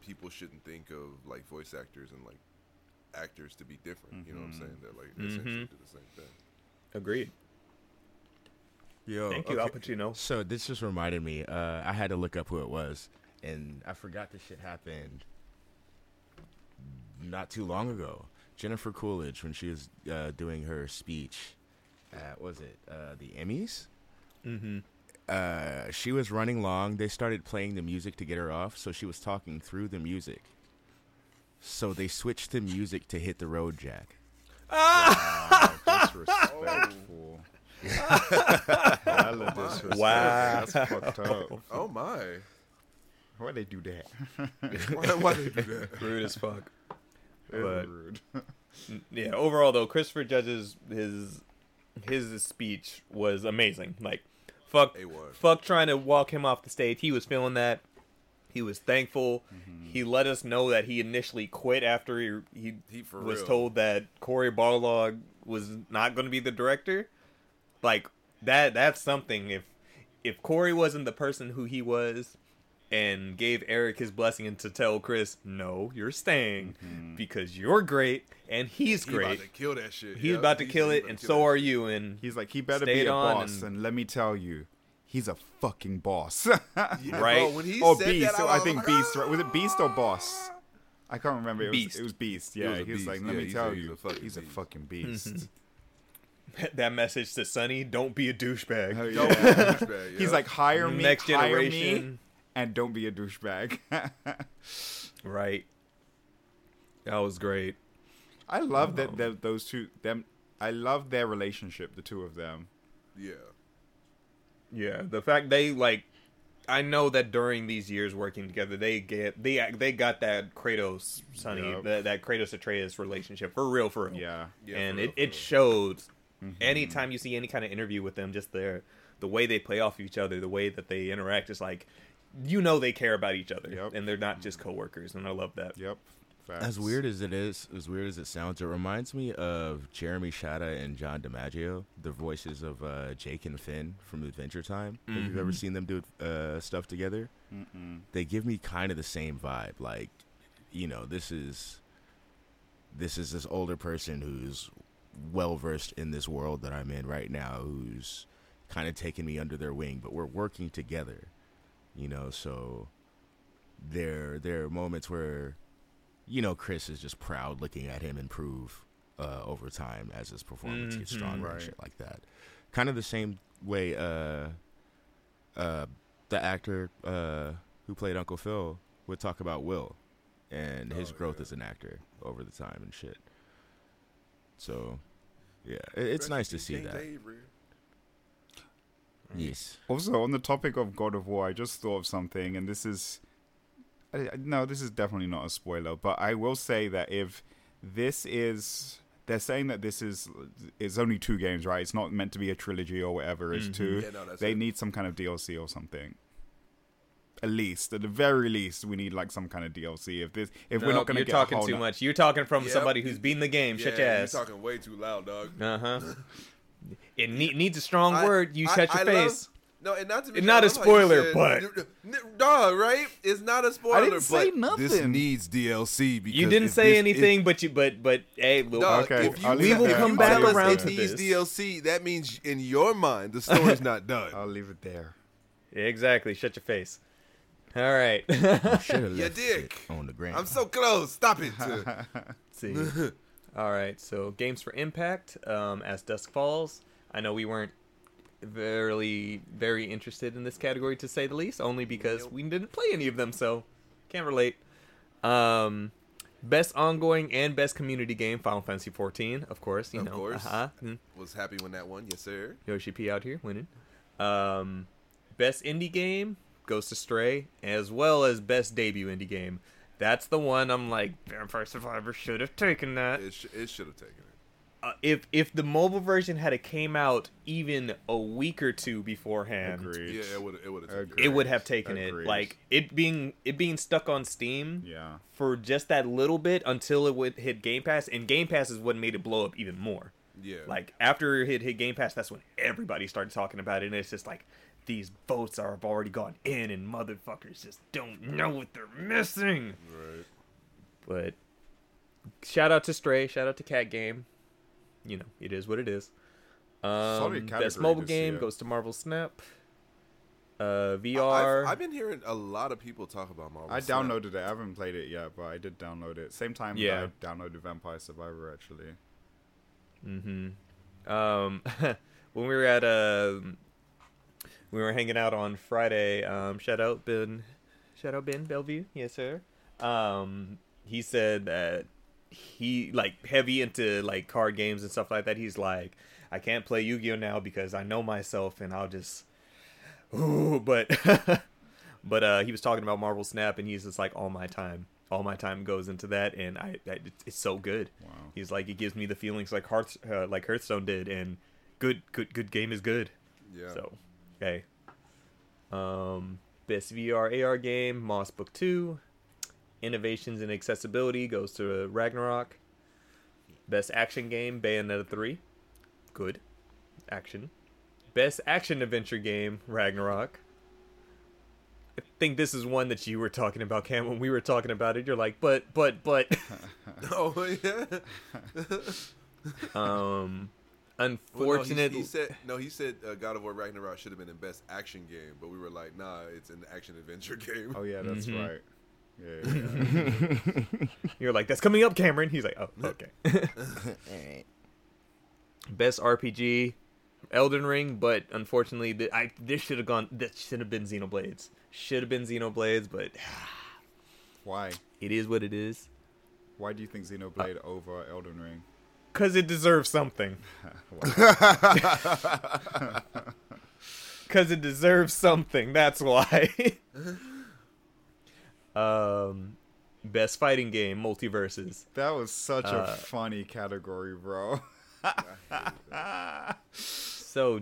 people shouldn't think of like voice actors and like actors to be different. You know what I'm saying? That like they essentially do the same thing. Agreed. Yo, Thank you, Al Pacino. So this just reminded me. Uh, I had to look up who it was, and I forgot this shit happened not too long ago. Jennifer Coolidge, when she was uh, doing her speech at was it uh, the Emmys? Mm-hmm. Uh, she was running long. They started playing the music to get her off, so she was talking through the music. So they switched the music to "Hit the Road, Jack." [laughs] Wow, disrespectful. Hella [laughs] disrespectful. Wow. That's fucked up. [laughs] Oh my! Why they do that? why, why they do that? Rude as fuck. Very But- rude. Yeah, overall though, Christopher Judge's his his speech was amazing. Like, fuck, fuck trying to walk him off the stage. He was feeling that. He was thankful. Mm-hmm. He let us know that he initially quit after he he, He was real. told that Cory Barlog was not going to be the director. Like that that's something. If if Corey wasn't the person who he was and gave Eric his blessing and to tell Chris, no, you're staying mm-hmm. because you're great and he's He great. about to kill that shit. He's about to he's- kill it, and so are you. And He's like, he better be a boss, and- and... let me tell you, he's a fucking boss. [laughs] Yeah, Right. Bro, when he or said Beast. that, so I, I think like, Beast. Right? Was it "Ah!" Beast or Boss? I can't remember. It was, Beast. It was Beast. It Yeah, was he was beast. like, Yeah, let me he tell said he's you, a fucking he's a fucking [laughs] beast. that message to Sunny, don't be a douchebag. Hell [laughs] Yo, yeah. douchebag, He's like, hire me, Next hire me, generation. and don't be a douchebag. Right. That was great. I love that, that those two them. I love their relationship, the two of them. yeah. Yeah, the fact they like I know that during these years working together, they get they they got that Kratos Sunny Yup. that, that Kratos Atreus relationship for real, for real. Yeah, Yeah, and for it, real, it real. shows. Mm-hmm. Anytime you see any kind of interview with them, just their the way they play off each other, the way that they interact, is like you know they care about each other, Yup. and they're not just coworkers, and I love that. yep. Facts. As weird as it is, as weird as it sounds, it reminds me of Jeremy Shada and John DiMaggio, the voices of uh, Jake and Finn from Adventure Time. If you've ever seen them do uh, stuff together, Mm-mm. they give me kind of the same vibe. Like, you know, this is this is this older person who's well versed in this world that I'm in right now, who's kind of taking me under their wing, but we're working together. You know, so there there are moments where you know Chris is just proud looking at him improve uh, over time as his performance gets Mhm. stronger Right. and shit like that. Kind of the same way uh, uh, the actor uh, who played Uncle Phil would talk about Will and his Oh, growth yeah. as an actor over the time and shit. So, yeah, it, it's nice to see that. Yes. Also, on the topic of God of War, I just thought of something, and this is I, I- no, this is definitely not a spoiler, but I will say that if this is they're saying that this is it's only two games, right? It's not meant to be a trilogy or whatever. It's Mhm. two. Yeah, no, they it. need some kind of DLC or something. At least, at the very least, we need like some kind of DLC. If this, if we're not going to you're get talking a whole too no- much. You're talking from Yep. somebody who's beaten the game. Shut your Yeah, ass. You talking way too loud, dog. Uh huh. [laughs] it ne- needs a strong I- word. You I- shut your I love- face. No, and not to be It's not I a love how you spoiler, said- N- dog, right? It's not a spoiler. I didn't say but This nothing. needs DLC because You didn't say this- anything, but you but but hey, look, Dog, Okay, if you, I'll we will there. come back around there. to it needs this. DLC. That means in your mind the story's not done. I'll leave it there. exactly. Shut your face. All right. Should have You [laughs] left dick. on the ground. I'm so close. Stop it. [laughs] See, All right, so games for impact. Um, as dusk falls, I know we weren't very very interested in this category to say the least, only because we didn't play any of them, so can't relate. Um, best ongoing and best community game, Final Fantasy 14, of course. You Of know, course. uh-huh. Mm. Was happy when that won. Yes, sir. Yoshi P out here winning. Um, best indie game, Ghost of Stray, as well as best debut indie game. That's the one I'm like, Vampire Survivor should have taken that. It, sh- it should have taken it. Uh, if if the mobile version had it came out even a week or two beforehand, Agreed. Yeah, it would. It would have taken it would have taken Agreed. it. Like it being it being stuck on Steam Yeah. for just that little bit until it would hit Game Pass, and Game Pass is what made it blow up even more. Yeah. Like after it hit Game Pass, that's when everybody started talking about it, and it's just like these votes are have already gone in, and motherfuckers just don't know what they're missing. Right. But shout out to Stray, shout out to Cat Game. You know, it is what it is. Um, category best mobile game year. goes to Marvel Snap. Uh, I've, VR. I've been hearing a lot of people talk about Marvel. I Snap. downloaded it. I haven't played it yet, but I did download it. Same time Yeah. that I downloaded Vampire Survivor, actually. Mm-hmm. Um, [laughs] when we were at uh, we were hanging out on Friday. Um, shout out Ben, shout out Ben Bellevue, yes sir. Um, he said that he like heavy into like card games and stuff like that. He's like, I can't play Yu-Gi-Oh now because I know myself and I'll just, [sighs] ooh, but. [laughs] But uh, he was talking about Marvel Snap, and he's just like, all my time, all my time goes into that, and I, I it's so good. Wow. He's like, it gives me the feelings like Hearth, uh, like Hearthstone did, and good, good, good game is good. Yeah. So, okay. Um, best VR AR game, Moss Book Two. Innovations in accessibility goes to Ragnarok. Best action game, Bayonetta Three. Good, action. Best action adventure game, Ragnarok. I think this is one that you were talking about, Cam. When we were talking about it, you're like, but, but, but. [laughs] oh yeah. [laughs] um, Well, no, he- unfortunately, he, said no. He said uh, God of War Ragnarok should have been in best action game, but we were like, nah, it's an action adventure [laughs] game. Oh, yeah, that's Mhm. right. Yeah, yeah, yeah. [laughs] you're like, that's coming up, Cameron. He's like, oh, okay. [laughs] Alright. Best RPG, Elden Ring, but unfortunately, th- I this should have gone. This should have been Xenoblades. Should have been Xenoblades, but [sighs] Why? it is what it is. Why do you think Xenoblade over Elden Ring? Cause it deserves something. [laughs] Cause it deserves something. That's why. Um, best fighting game, MultiVersus. That was such Uh, a funny category, bro. [laughs] so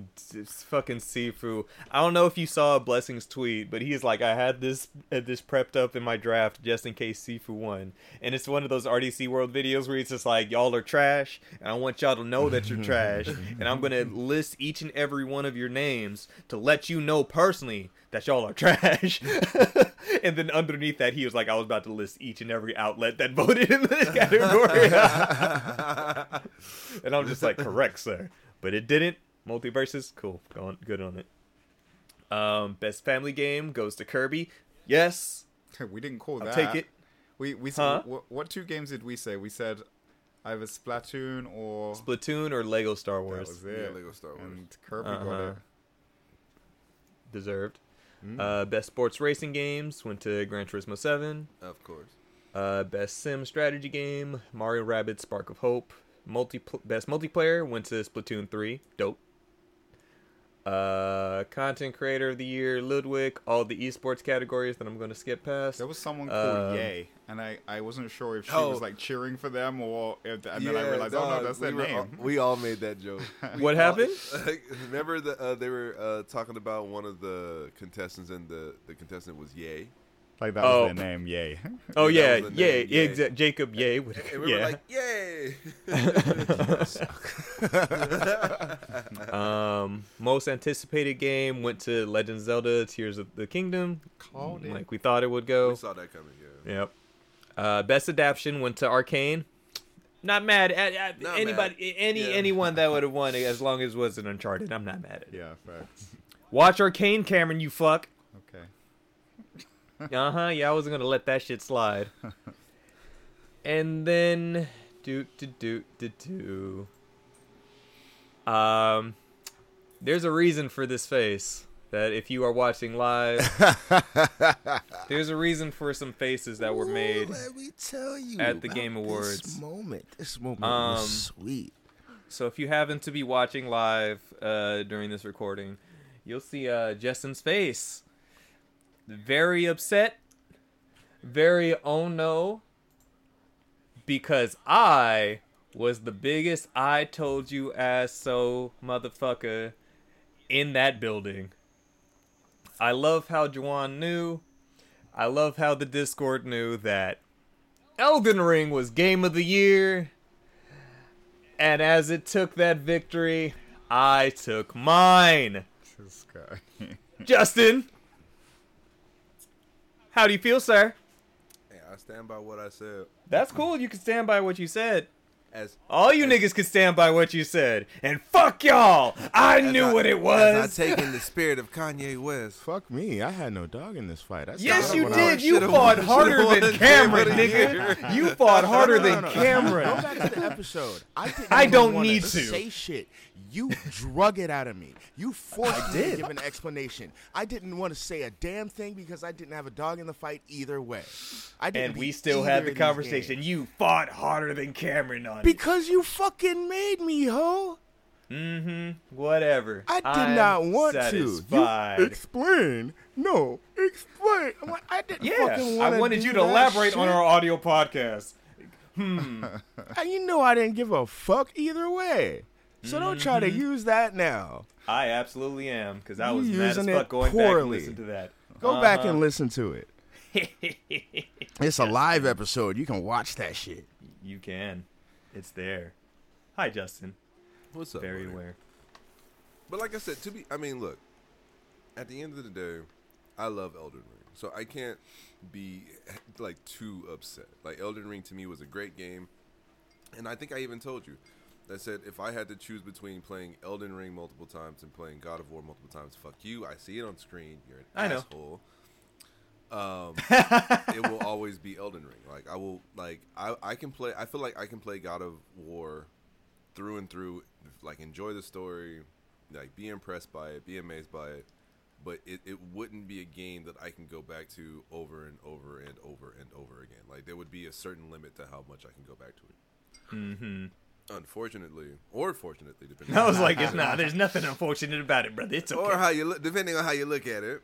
fucking Sifu. I don't know if you saw Blessing's tweet, but he's like, I had this had this prepped up in my draft just in case Sifu won, and it's one of those RDC World videos where he's just like, y'all are trash, and I want y'all to know that you're trash, and I'm gonna [laughs] list each and every one of your names to let you know personally that y'all are trash. [laughs] [laughs] and then underneath that, he was like, I was about to list each and every outlet that [laughs] voted in this category. [laughs] and I'm just like, correct, sir. But it didn't. MultiVersus, cool. Go on, good on it. Um, best family game goes to Kirby. Yes, we didn't call I'll that. take it. We we Huh? what, what two games did we say? We said either Splatoon or Splatoon or Lego Star Wars. that Wars. was Yeah. Lego Star Wars. And Kirby Uh-huh. it. Deserved. Hmm. Uh, best sports racing games went to Gran Turismo 7. Of course. Uh, best sim strategy game, Mario Rabbids Spark of Hope. Multi best multiplayer went to Splatoon 3. Dope. Uh, content creator of the year, Ludwig. All the esports categories that I'm going to skip past. There was someone called Um, Yay, and I, I wasn't sure if she Oh. was like cheering for them or if, and then I Yeah, realized, oh no, that's we their were name. all- we all made that joke. [laughs] We What all- happened? [laughs] remember the uh, they were uh, talking about one of the contestants, and the the contestant was Yay. like that Oh. was their name, Yay. [laughs] Oh That yeah, was the yeah, name, Yay. exa- Jacob Yay. would- And we yeah. were like, Yay! um, most anticipated game went to Legend of Zelda: Tears of the Kingdom. Called it. like we thought it would go. we saw that coming. Yeah. Yep. Uh, best adaptation went to Arcane. Not mad at, at Not anybody, any Yeah. anyone that would have won it [laughs] as long as it wasn't Uncharted. I'm not mad at it. Yeah, facts. Watch Arcane, Cameron. You fuck. Okay. [laughs] Uh huh. Yeah, I wasn't gonna let that shit slide. [laughs] and then Do do do do do. Um, there's a reason for this face. That if you are watching live, [laughs] there's a reason for some faces that were made. Ooh, let me tell you at the Game This Awards. moment, this moment Um, was sweet. So if you happen to be watching live uh, during this recording, you'll see uh, Justin's face. Very upset. Very oh no. Because I was the biggest I told you ass so motherfucker in that building. I love how Juwan knew. I love how the Discord knew that Elden Ring was game of the year. And as it took that victory, I took mine. This guy. [laughs] Justin, how do you feel, sir? Hey, I stand by what I said. That's cool. You can stand by what you said. As All you niggas can stand by what you said. And fuck y'all. I knew I- what it was. I take in the spirit of Kanye West. Fuck me, I had no dog in this fight. I Yes, you did. You fought won- harder than won Cameron, Game of the nigga. You fought harder No, no, than no, no. Cameron. Go back to the episode. I didn't I don't need to. say shit. You drug it out of me. You forced me to give an explanation. I didn't want to say a damn thing because I didn't have a dog in the fight either way. I didn't And we still had the conversation. You fought harder than Cameron on it. because you fucking made me, ho. Mm-hmm. Whatever. I did I'm not want satisfied. to. You explain. No, explain. I'm like, I didn't Yeah, fucking want to. I wanted you to elaborate on our audio podcast. [laughs] And you know I didn't give a fuck either way. So don't try to use that now. I absolutely am because I You was mad as using fuck it going back and listen to that. Go back Uh-huh. and listen to it. [laughs] It's a live episode. You can watch that shit. you can. It's there. Hi, Justin. What's up? Very buddy? aware. But like I said, to be, I mean, look. At the end of the day, I love Elden Ring, so I can't be like too upset. Like Elden Ring to me was a great game, and I think I even told you that said if I had to choose between playing Elden Ring multiple times and playing God of War multiple times, fuck you. I see it on screen. You're an I asshole. Um, [laughs] it will always be Elden Ring. Like I will, like I, I can play. I feel like I can play God of War through and through. Like enjoy the story, like be impressed by it, be amazed by it. But it, it wouldn't be a game that I can go back to over and over and over and over again. Like there would be a certain limit to how much I can go back to it. Mm-hmm. Unfortunately, or fortunately, depending. [laughs] I was how like, it's not. There's nothing unfortunate about it, brother. It's okay. or how you look, depending on how you look at it.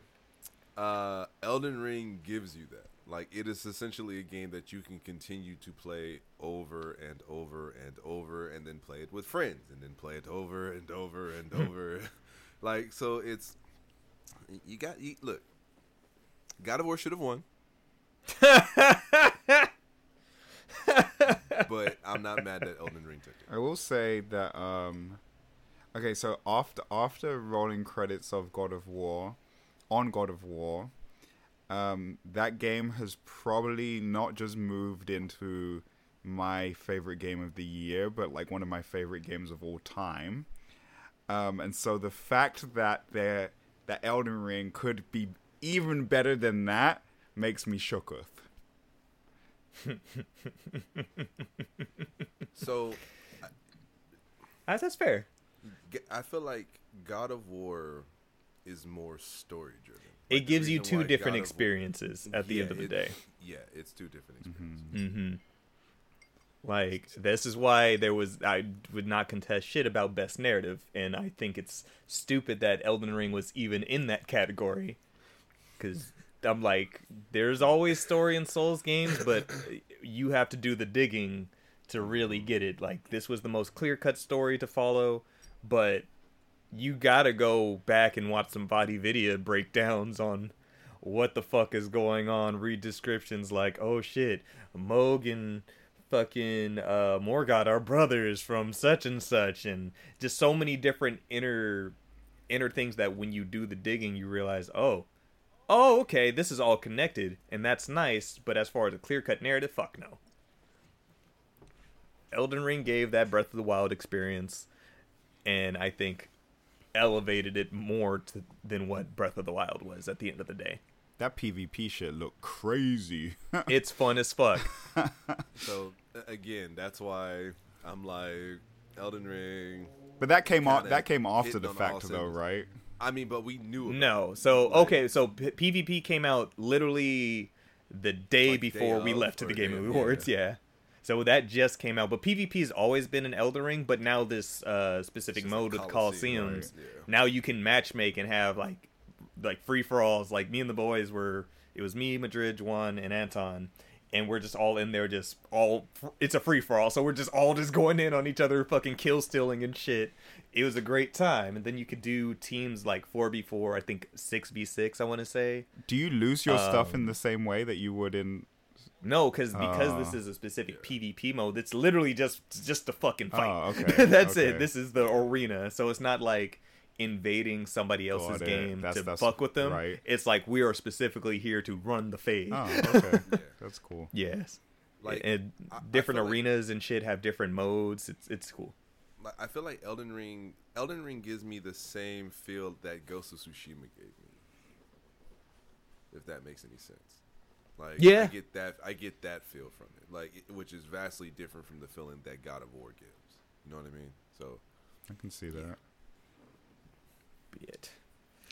Uh, Elden Ring gives you that. Like it is essentially a game that you can continue to play over and over and over, and then play it with friends, and then play it over and over and over. [laughs] like so, it's you got you, look. God of War should have won, [laughs] but I'm not mad that Elden Ring took it. I will say that um okay, so after after rolling credits of God of War on God of War, um that game has probably not just moved into my favorite game of the year, but like one of my favorite games of all time. Um and so the fact that there that Elden Ring could be even better than that makes me shooketh. So That's, that's fair. I feel like God of War is more story driven. It gives you two different experiences at the end of the day. Yeah, it's two different experiences. Mm-hmm. Like this is why there was I would not contest shit about best narrative, and I think it's stupid that Elden Ring was even in that category. Because I'm like, there's always story in Souls games, but you have to do the digging to really get it. Like this was the most clear cut story to follow, but you gotta go back and watch some body video breakdowns on what the fuck is going on. Read descriptions like, oh shit, Mohg and fucking uh, Morgott are brothers from such and such, and just so many different inner inner things that when you do the digging, you realize, oh, oh, okay, this is all connected, and that's nice. But as far as a clear cut narrative, fuck no. Elden Ring gave that Breath of the Wild experience, and I think elevated it more to, than what Breath of the Wild was at the end of the day. That PvP shit looked crazy. [laughs] It's fun as fuck. [laughs] So again, that's why I'm like Elden Ring. But that came off. That came after hitting the fact, though, cylinders. right? I mean, but we knew. about No. So Like, okay, so P- PvP came out literally the day Like, day before we left to the Game of, Awards. Yeah. So that just came out, but PvP has always been an Elden Ring. But now this uh, specific mode with Colosseum, Colosseums, right? Yeah. now you can matchmake and have like like free for alls. Like me and the boys were, it was me, Madrid, Juan, and Anton, and we're just all in there, just all. It's a free for all, so we're just all just going in on each other, fucking kill stealing and shit. It was a great time, and then you could do teams like four v four, I think six v six. I want to say Do you lose your stuff in Um, the same way that you would in? no, because because Oh. this is a specific PvP mode. It's literally just just a fucking fight. Oh, okay, [laughs] That's okay. it. This is the arena, so it's not like invading somebody else's game That's- to that's- fuck with them. right. It's like we are specifically here to run the fade. Oh, [laughs] okay, that's cool. Yes. Like, and I- I different like- arenas and shit have different modes. It's it's cool. like, I feel like Elden Ring. Elden Ring gives me the same feel that Ghost of Tsushima gave me. If that makes any sense. Like Yeah. I get that. I get that feel from it. Like it- which is vastly different from the feeling that God of War gives. You know what I mean? So I can see that. Be it.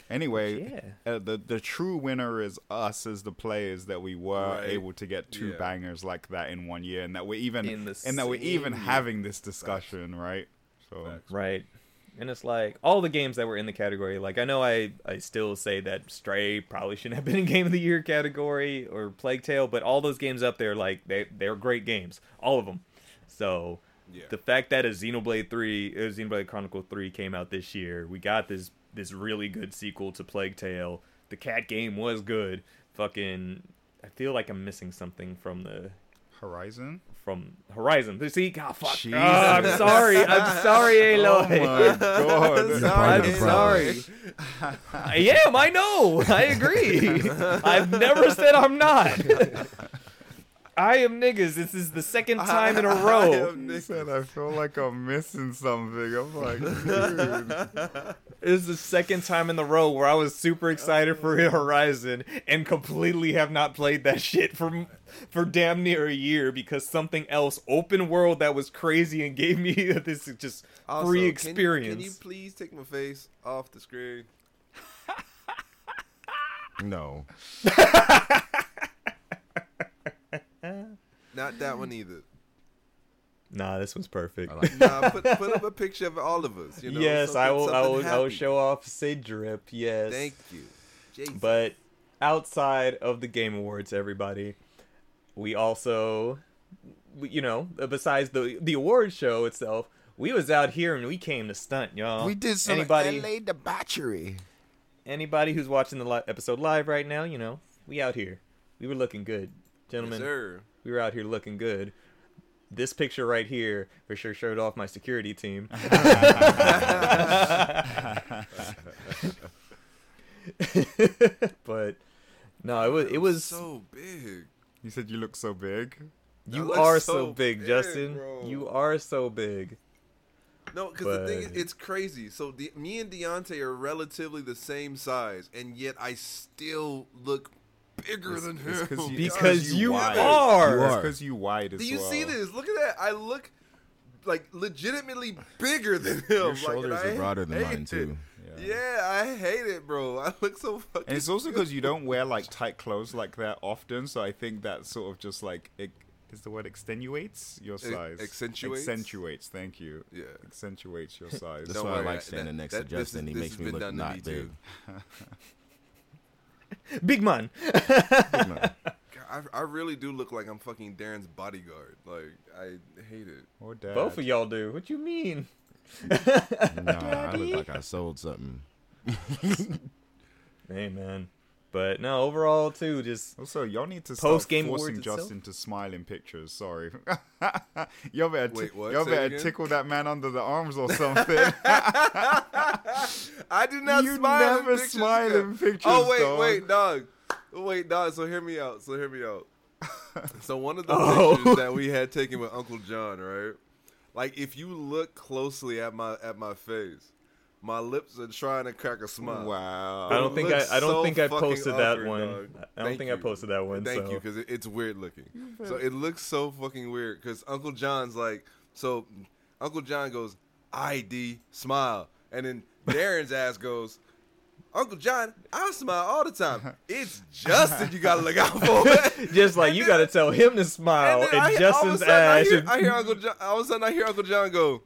Anyway, Yeah. uh, the the true winner is us as the players that we were Right. able to get two Yeah. bangers like that in one year, and that we're even In the and that we're even year. having this discussion, right? So Facts. Right. And it's like all the games that were in the category. Like I know I I still say that Stray probably shouldn't have been in Game of the Year category or Plague Tale, but all those games up there, like they they're great games, all of them. So yeah. the fact that a Xenoblade Three, uh, Xenoblade Chronicle Three came out this year, we got this this really good sequel to Plague Tale. The cat game was good. Fucking, I feel like I'm missing something from the Horizon. from Horizon. See, God, fuck. Oh, I'm sorry. I'm sorry, [laughs] oh Aloy. Oh my god! Sorry, I'm sorry. I am. I know. I agree. [laughs] I've never said I'm not. [laughs] I am niggas. [laughs] [laughs] This is the second time in a row. am He said, "I feel like I'm missing something." I'm like, dude. This is the second time in the row where I was super excited for Horizon and completely have not played that shit for for damn near a year because something else open world that was crazy and gave me [laughs] this just Also, free can- experience. Can, you please take my face off the screen? No. Not that one either. Nah, this one's perfect. Like [laughs] Nah, put, put up a picture of all of us. You know, yes, I will. I something will. I will show off Sid Drip. Yes. Thank you. Jesus. But outside of the Game Awards, everybody, we also, you know, uh, besides the the award show itself, we was out here and we came to stunt, y'all. we did some anybody LA debauchery. anybody who's watching the li- episode live right now, you know, we out here. We were looking good, yes, gentlemen. sir. we were out here looking good. This picture right here for sure showed off my security team. [laughs] but no, it was it was so big. You said you look so big. That you are so, so big, big, Justin. bro. You are so big. No, because the thing is, it's crazy. So the, me and Deontay are relatively the same size, and yet I still look bigger than it's him. [laughs] 'cause you- Because you you are. Are. because you wide as Do you well. see this? Look at that. I look like legitimately bigger than him. Your shoulders and I are broader than mine it. too. Yeah. Yeah, I hate it, bro. I look so fucking. And it's also because you don't wear like tight clothes like that often, so I think that sort of just like it is the word extenuates your size. accentuates? Accentuates. Thank you. Yeah. Accentuates your [laughs] size. That's Don't why I like standing that- next that- to Justin. is- he makes me look not me, [laughs] [laughs] big. too. Big man. God, I, I really do look like I'm fucking Darren's bodyguard. Like I hate it. Or dad. Both of y'all do. What you mean? Nah, I look like I sold something. [laughs] Hey man. But no, overall too, just Also, y'all need to stop Post-Game forcing awards itself? Justin to smile in pictures. Sorry. [laughs] y'all better, Wait, what? y'all Say better tickle that man under the arms or [laughs] something. I do not You smile never in pictures. smile yeah. in pictures, Oh wait, dog. wait, dog. Wait, dog. So hear me out. So hear me out. [laughs] so one of the Oh. pictures that we had taken with Uncle John, right? Like if you look closely at my at my face, my lips are trying to crack a smile. Wow. I don't think I. I don't so think I fucking posted that awkward, one. dog. I don't Thank think I posted that one. Thank so. you, because it, it's weird looking. So it looks so fucking weird. Because Uncle John's like, so Uncle John goes, "ID, smile," and then Darren's [laughs] ass goes, "Uncle John, I smile all the time. It's Justin you gotta look out for." [laughs] Just like And you then- got to tell him to smile, and and, then I- all of a Justin's sudden I ass. hear, I hear Uncle John. All of a sudden, I hear Uncle John go.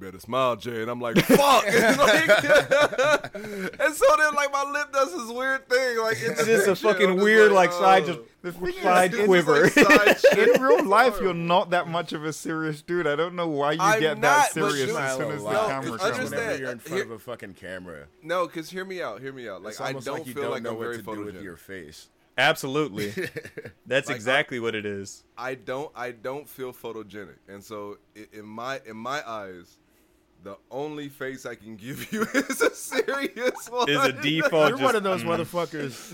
You better smile, Jay. And I'm like, fuck. [laughs] Like- [laughs] and so then, like, my lip does this weird thing. Like, It's just a fucking weird, like, side uh, just The thing side It's just quiver. like side [laughs] in real life, you're not that much of a serious dude. I don't know why you I'm get not, that serious as soon as the No, camera it's comes. understand- Whenever you're in front Here- of a fucking camera, No, because hear me out. Hear me out. Like, it's I don't like you feel don't like know I'm what very to do with your face. Absolutely, that's Like, exactly what it is. I don't I don't feel photogenic, and so in my in my eyes, the only face I can give you [laughs] is a serious one. Is a default. You're just, one of those mm. motherfuckers.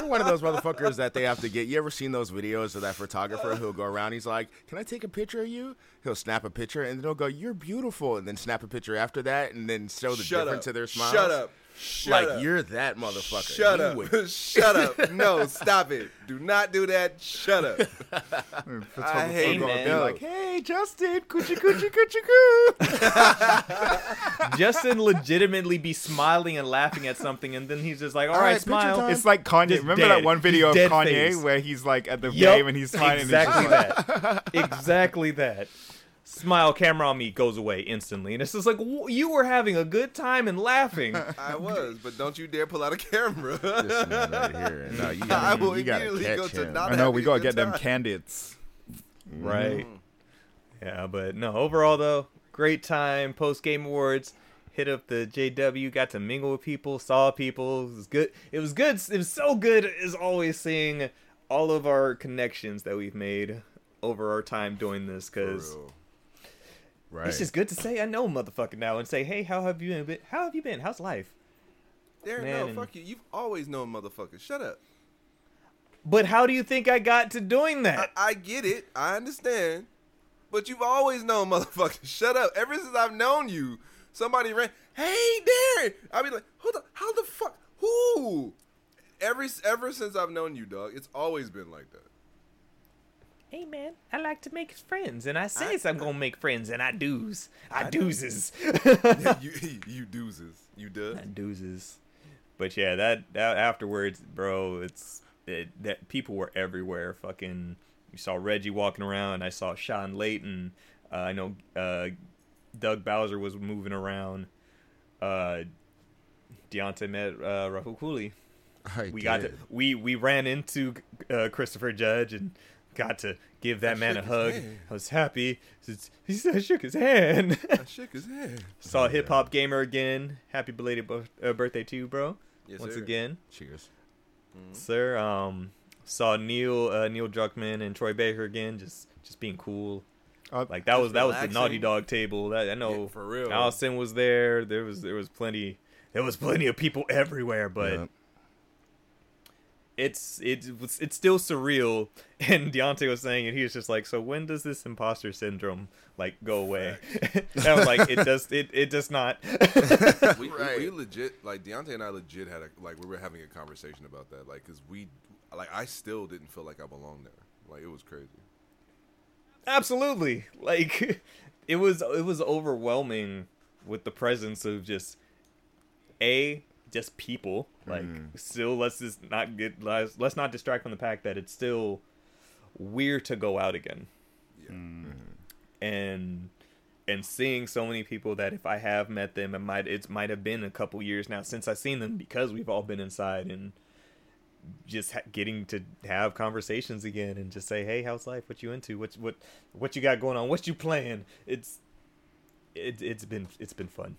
You're one of those motherfuckers that they have to get. You ever seen those videos of that photographer who'll go around? He's like, "Can I take a picture of you?" He'll snap a picture and then he'll go, "You're beautiful," and then snap a picture after that, and then show the Shut difference up. of their smiles. Shut up. Shut like up. you're that motherfucker. Shut You up. would- [laughs] Shut up. [laughs] No, stop it. Do not do that. Shut up. [laughs] Photographer I hate gonna man. be like, "Hey, Justin, coochie coochie coochie coo." Justin legitimately be smiling and laughing at something, and then he's just like, "All All right, right, smile." It's like Kanye. Just Remember dead. that one video of dead Kanye face. where he's like at the Yup, game and he's smiling. exactly and he's that. exactly that. Smile, camera on me goes away instantly, and it's just like "Wh- you were having a good time and laughing. [laughs] I was, but don't you dare pull out a camera. This man right here. [laughs] No, you I gotta, will you gotta immediately go catch to him. not- I know we a gotta good get them time. candidates. Mm-hmm. right? Yeah, but no. Overall, though, great time. Post game awards. Hit up the JW. Got to mingle with people. Saw people. It was good. It was good. It was so good as always seeing all of our connections that we've made over our time doing this For because real. Right. it's just good to say I know motherfucker now and say hey how have you been how have you been how's life Darren, Man, no, and- fuck you. You've always known motherfuckers. Shut up. but how do you think I got to doing that I get it. I understand. But you've always known [laughs] motherfuckers. Shut up. Ever since I've known you, somebody ran, hey, Darren. I'll be like, who the, how the fuck, who? Every, ever since I've known you, dog, it's always been like that. Hey man I like to make friends and I says I, am gonna make friends and I do's I, doozes. You, [laughs] [laughs] you doozes. You does. I doozes. But yeah that, that afterwards bro it's it, that people were everywhere. Fucking you saw Reggie walking around. I saw Shawn Layden. Uh, I know uh, Doug Bowser was moving around. Uh, Deontay met uh, Rahul Kohli I we got to we we ran into uh, Christopher Judge and got to give that I man a hug. I was happy. He said I shook his hand. I [laughs] shook his head. Saw hip hop gamer again. Happy belated bu- uh, birthday to you, bro. Yes, Once sir. again, Cheers. sir. Um, saw Neil uh, Neil Druckmann and Troy Baker again. Just just being cool. Uh, Like that was that was the. Naughty Dog table. That I know Yeah, for real. Allison was there. There was there was plenty. There was plenty of people everywhere, but. Yeah. It's it's it's still surreal. [laughs] And Deontay was saying, and he was just like, "So when does this imposter syndrome like go away?" [laughs] and I was like, "It does. It it does not." [laughs] we, we- Right. we, legit like Deontay and I legit had a like we were having a conversation about that like because we like I still didn't feel like I belonged there like it was crazy Absolutely, like it was it was overwhelming with the presence of just a just people. Like hmm. still, let's just not get let's, let's not distract from the fact that it's still weird to go out again. yeah hmm. mm-hmm. and and seeing so many people that if I have met them, it might it might have been a couple years now since I've seen them because we've all been inside and just ha- getting to have conversations again and just say, hey, how's life? What you into? What what what you got going on? What you playing? It's it, it's been it's been fun.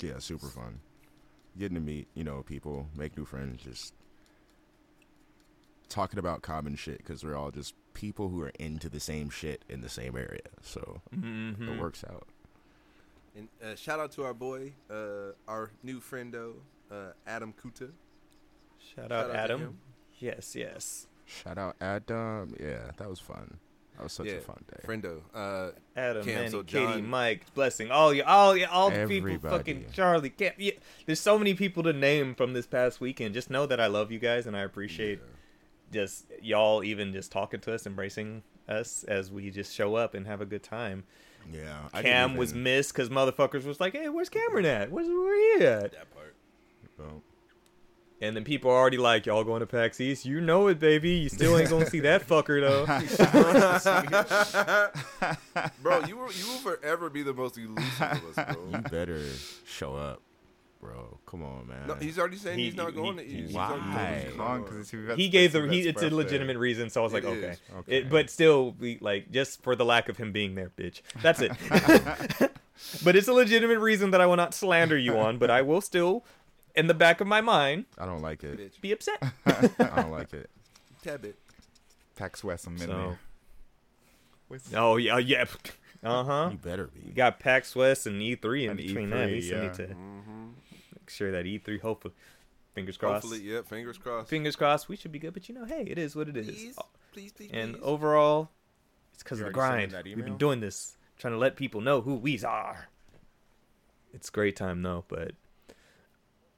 Yeah, super fun. Getting to meet, you know, people, make new friends, just talking about common shit because we're all just people who are into the same shit in the same area. So Mm-hmm. it works out. and uh, shout out to our boy uh our new friendo uh Adam Kuta Shout Shout out out Adam. Yes, yes. Shout out Adam. Yeah, that was fun. That was such yeah, a fun day. Friendo. Uh, Adam, Cam, Manny, so Katie, Mike, blessing, all you, all you, all the people, fucking Charlie, Cam. Yeah, there's so many people to name from this past weekend. Just know that I love you guys and I appreciate just y'all even just talking to us, embracing us as we just show up and have a good time. Yeah, I didn't Cam was missed because motherfuckers was like, "Hey, where's Cameron at? Where's where he at?" that part. well, And then people are already like, "Y'all going to PAX East? You know it, baby. You still ain't gonna see that [laughs] fucker though." [laughs] Bro, you will you will forever be the most elusive of us, you better show up, bro. Come on, man. No, he's already saying He- he's not he- going to he- eat. He's Why? already told us he's not Wrong, going. 'cause he gave the it's he, it's a birthday. legitimate reason, so I was like, It okay. Okay. It, but still, we like just for the lack of him being there, bitch. That's it. [laughs] but it's a legitimate reason that I will not slander you on, but I will still, in the back of my mind, I don't like it. Be upset. [laughs] I don't like it. Tab it. Pax West, I'm in So- there. Oh yeah, yeah. [laughs] Uh huh. You better You be. got PAX West and E3 in And between E3, that. We still yeah. need to Mm-hmm. make sure that E3, hopefully, fingers crossed. Hopefully, yeah. Fingers crossed. Fingers crossed, we should be good. But you know, hey, it is what it is. Please, please, please, And please. overall, it's because You of the already sent grind. that We've been email? doing this, trying to let people know who we are. It's a great time though, but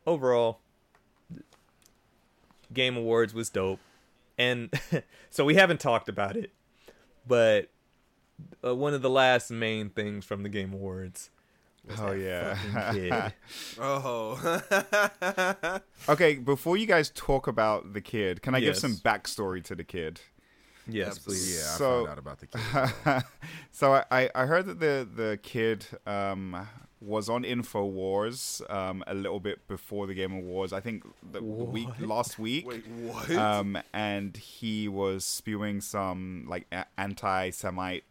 overall, Game Awards was dope, and [laughs] so we haven't talked about it, but uh, one of the last main things from the Game Awards. was Oh, yeah. [laughs] kid. Oh. [laughs] Okay, before you guys talk about the kid, can I give some backstory to the kid? yes, Absolutely. please. Yeah, I So- found out about the kid. so I- I, I heard that the the kid um, was on Infowars um, a little bit before the Game Awards. I think the week last week. Wait, what? um, and he was spewing some like a- anti-Semite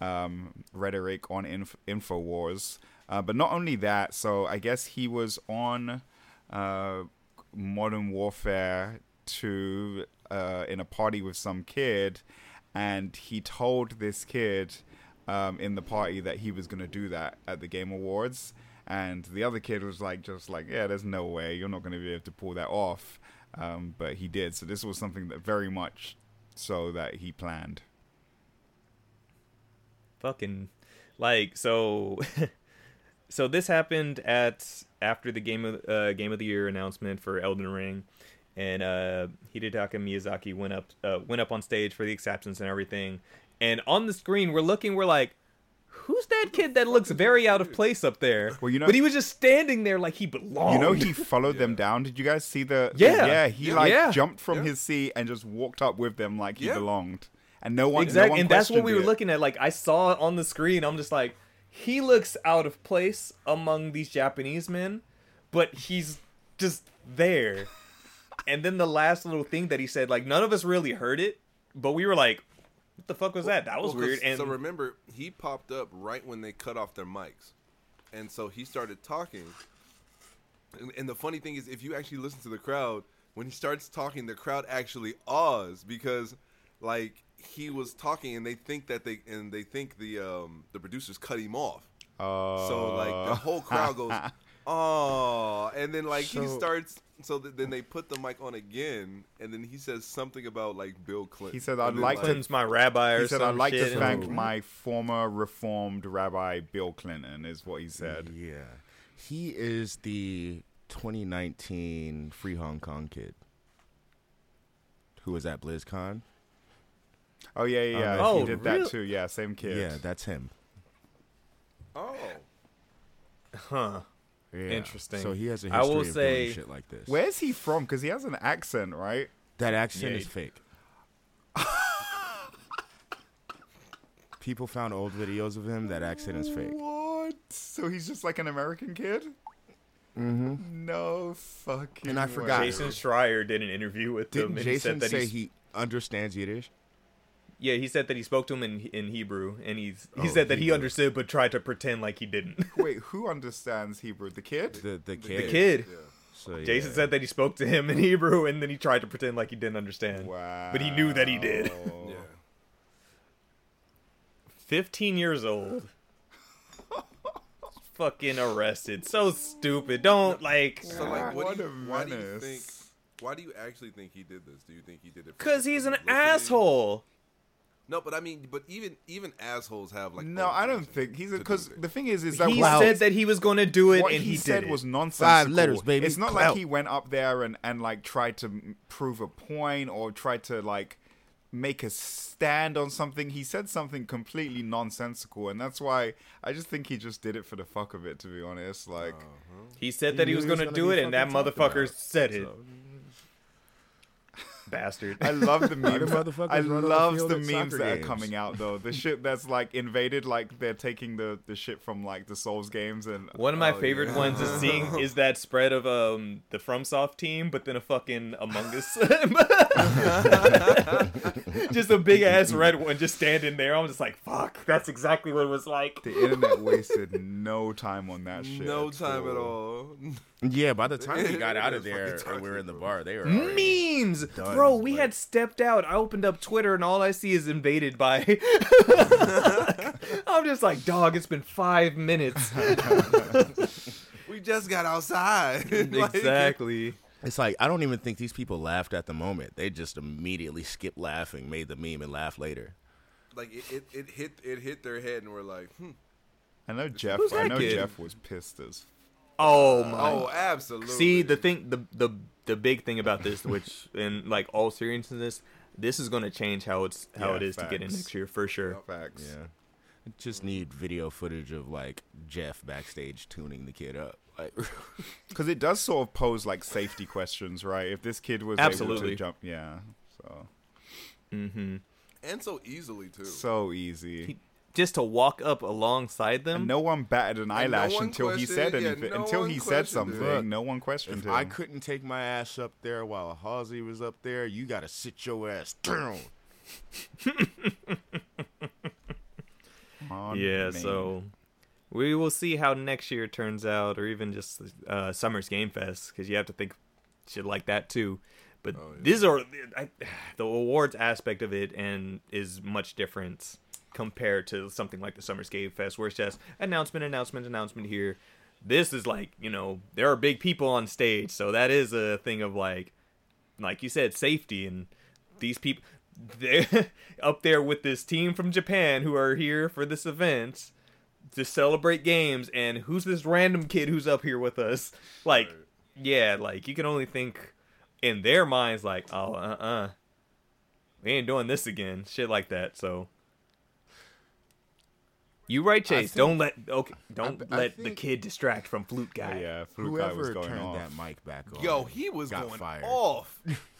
um, rhetoric on Inf- Infowars. Uh, but not only that, so I guess he was on uh, Modern Warfare 2 uh, in a party with some kid, and he told this kid um, in the party that he was going to do that at the Game Awards. And the other kid was like, just like, yeah, there's no way you're not going to be able to pull that off. Um, but he did. So this was something that very much so that he planned. fucking like so [laughs] so this happened at after the game of uh, game of the year announcement for Elden Ring and uh Hidetaka Miyazaki went up uh, went up on stage for the acceptance and everything and on the screen we're looking we're like who's that kid that looks very out of place up there Well, you know- but he was just standing there like he belonged You know, he [laughs] followed them down. Did you guys see the? Yeah. yeah. He Yeah. like Yeah. jumped from Yeah. his seat and just walked up with them like he Yeah. belonged, and no one. no exactly one and that's what we were it. looking at like i saw it on the screen i'm just like he looks out of place among these japanese men but he's just there [laughs] and then the last little thing that he said like none of us really heard it but we were like what the fuck was that that was Well, weird and so remember, he popped up right when they cut off their mics, and so he started talking. And, and the funny thing is, if you actually listen to the crowd, when he starts talking, the crowd actually awes because, like, he was talking, and they think that they and they think the um the producers cut him off. Uh, So like the whole crowd goes, [laughs] oh, and then like he starts. So th- then they put the mic on again, and then he says something about like Bill Clinton. He said, "I'd then, like to Clinton's my rabbi or He said, "I'd like shit," to thank my former reformed Rabbi Bill Clinton," is what he said. Yeah. He is the 2019 Free Hong Kong kid who was at BlizzCon. Oh yeah, yeah, yeah. Oh, he did really? that too. Yeah, same kid. Yeah, that's him. Oh, huh Yeah. Interesting. So he has a I history will of say- doing shit like this. Where's he from? Because he has an accent, right? That accent Yeah, is he- fake. [laughs] People found old videos of him. That accent is fake. What? So he's just like an American kid? Mm-hmm. No fucking. And I forgot. jason schreier did an interview with him Didn't and Jason he said that say he's he understands Yiddish? Yeah, he said that he spoke to him in in Hebrew, and he's he Oh, said that he understood but tried to pretend like he didn't. [laughs] Wait, who understands Hebrew? The kid? The the kid. the kid. yeah. So, Jason yeah. said that he spoke to him in Hebrew, and then he tried to pretend like he didn't understand. Wow. But he knew that he did. [laughs] Yeah. Fifteen years old. [laughs] Fucking arrested. So stupid. Don't like. So like, what, What do you, why do you think? Why do you actually think he did this? Do you think he did it? Cause he's an publicity? asshole. No, but I mean, but even even assholes have like. No, I don't think he's to do because the thing is, is that He what- said that he was going to do it, what and he, he, said did it. was nonsensical. letters, baby. It's not Clout. like he went up there and and like tried to prove a point or tried to like make a stand on something. He said something completely nonsensical, and that's why I just think he just did it for the fuck of it. To be honest, like. Uh-huh. He said that he knew was he going was to gonna do it, and that motherfucker said it. Bastard. I love the [laughs] memes. motherfuckers I run on the love the memes soccer that are coming out though. The shit that's like invaded, like they're taking the the shit from like the Souls games and One of my Oh, favorite yeah. ones is seeing [laughs] is that spread of um the FromSoft team, but then a fucking Among Us, [laughs] [laughs] just a big ass red one just standing there. I'm just like, fuck, that's exactly what it was like. the internet wasted no time on that shit. no time at all. Yeah, by the time we [laughs] got out of there and we were in the bar, they were Memes, done, bro. We like- had stepped out. I opened up Twitter and all I see is invaded by. [laughs] I'm just like, dog. It's been five minutes. We just got outside. Like, exactly. It's like I don't even think these people laughed at the moment. They just immediately skipped laughing, made the meme, and laughed later. Like it, it, it hit it hit their head and we're like, hmm. I know Jeff. Who's I know kid? Jeff was pissed as. Oh my. Oh, absolutely. See the thing, the the the big thing about this, which in like all seriousness, this is going to change how it's how Yeah, it is to get in next year for sure. Yep. Facts. Yeah, I just need video footage of like Jeff backstage tuning the kid up. Like, [laughs] Because it does sort of pose like safety questions, right? If this kid was able Absolutely. to jump, yeah. So mm-hmm. and so easily too. so easy. He- Just to walk up alongside them. And no one batted an eyelash one until he said it. Yeah, anything. no until he said questioned it. something, no one questioned if him. I couldn't take my ass up there while Halsey was up there, you gotta sit your ass down. [laughs] Yeah, main. so we will see how next year turns out, or even just uh, Summer's Game Fest, because you have to think shit like that too. But Oh, yeah. these are I, the awards aspect of it, and is much different compared to something like the Summer's Game Fest, where it's just announcement, announcement, announcement here. This is like you know there are big people on stage, so that is a thing of like, like you said, safety and these people [laughs] they're up there with this team from Japan who are here for this event to celebrate games and who's this random kid who's up here with us? Like yeah like you can only think in their minds like oh uh-uh. We ain't doing this again. Shit like that so. You right chase. think- don't let okay don't I let the kid distract from flute guy. Yeah, Flute guy was going turned off. that mic back on, Yo, he was got going fired. off. [laughs]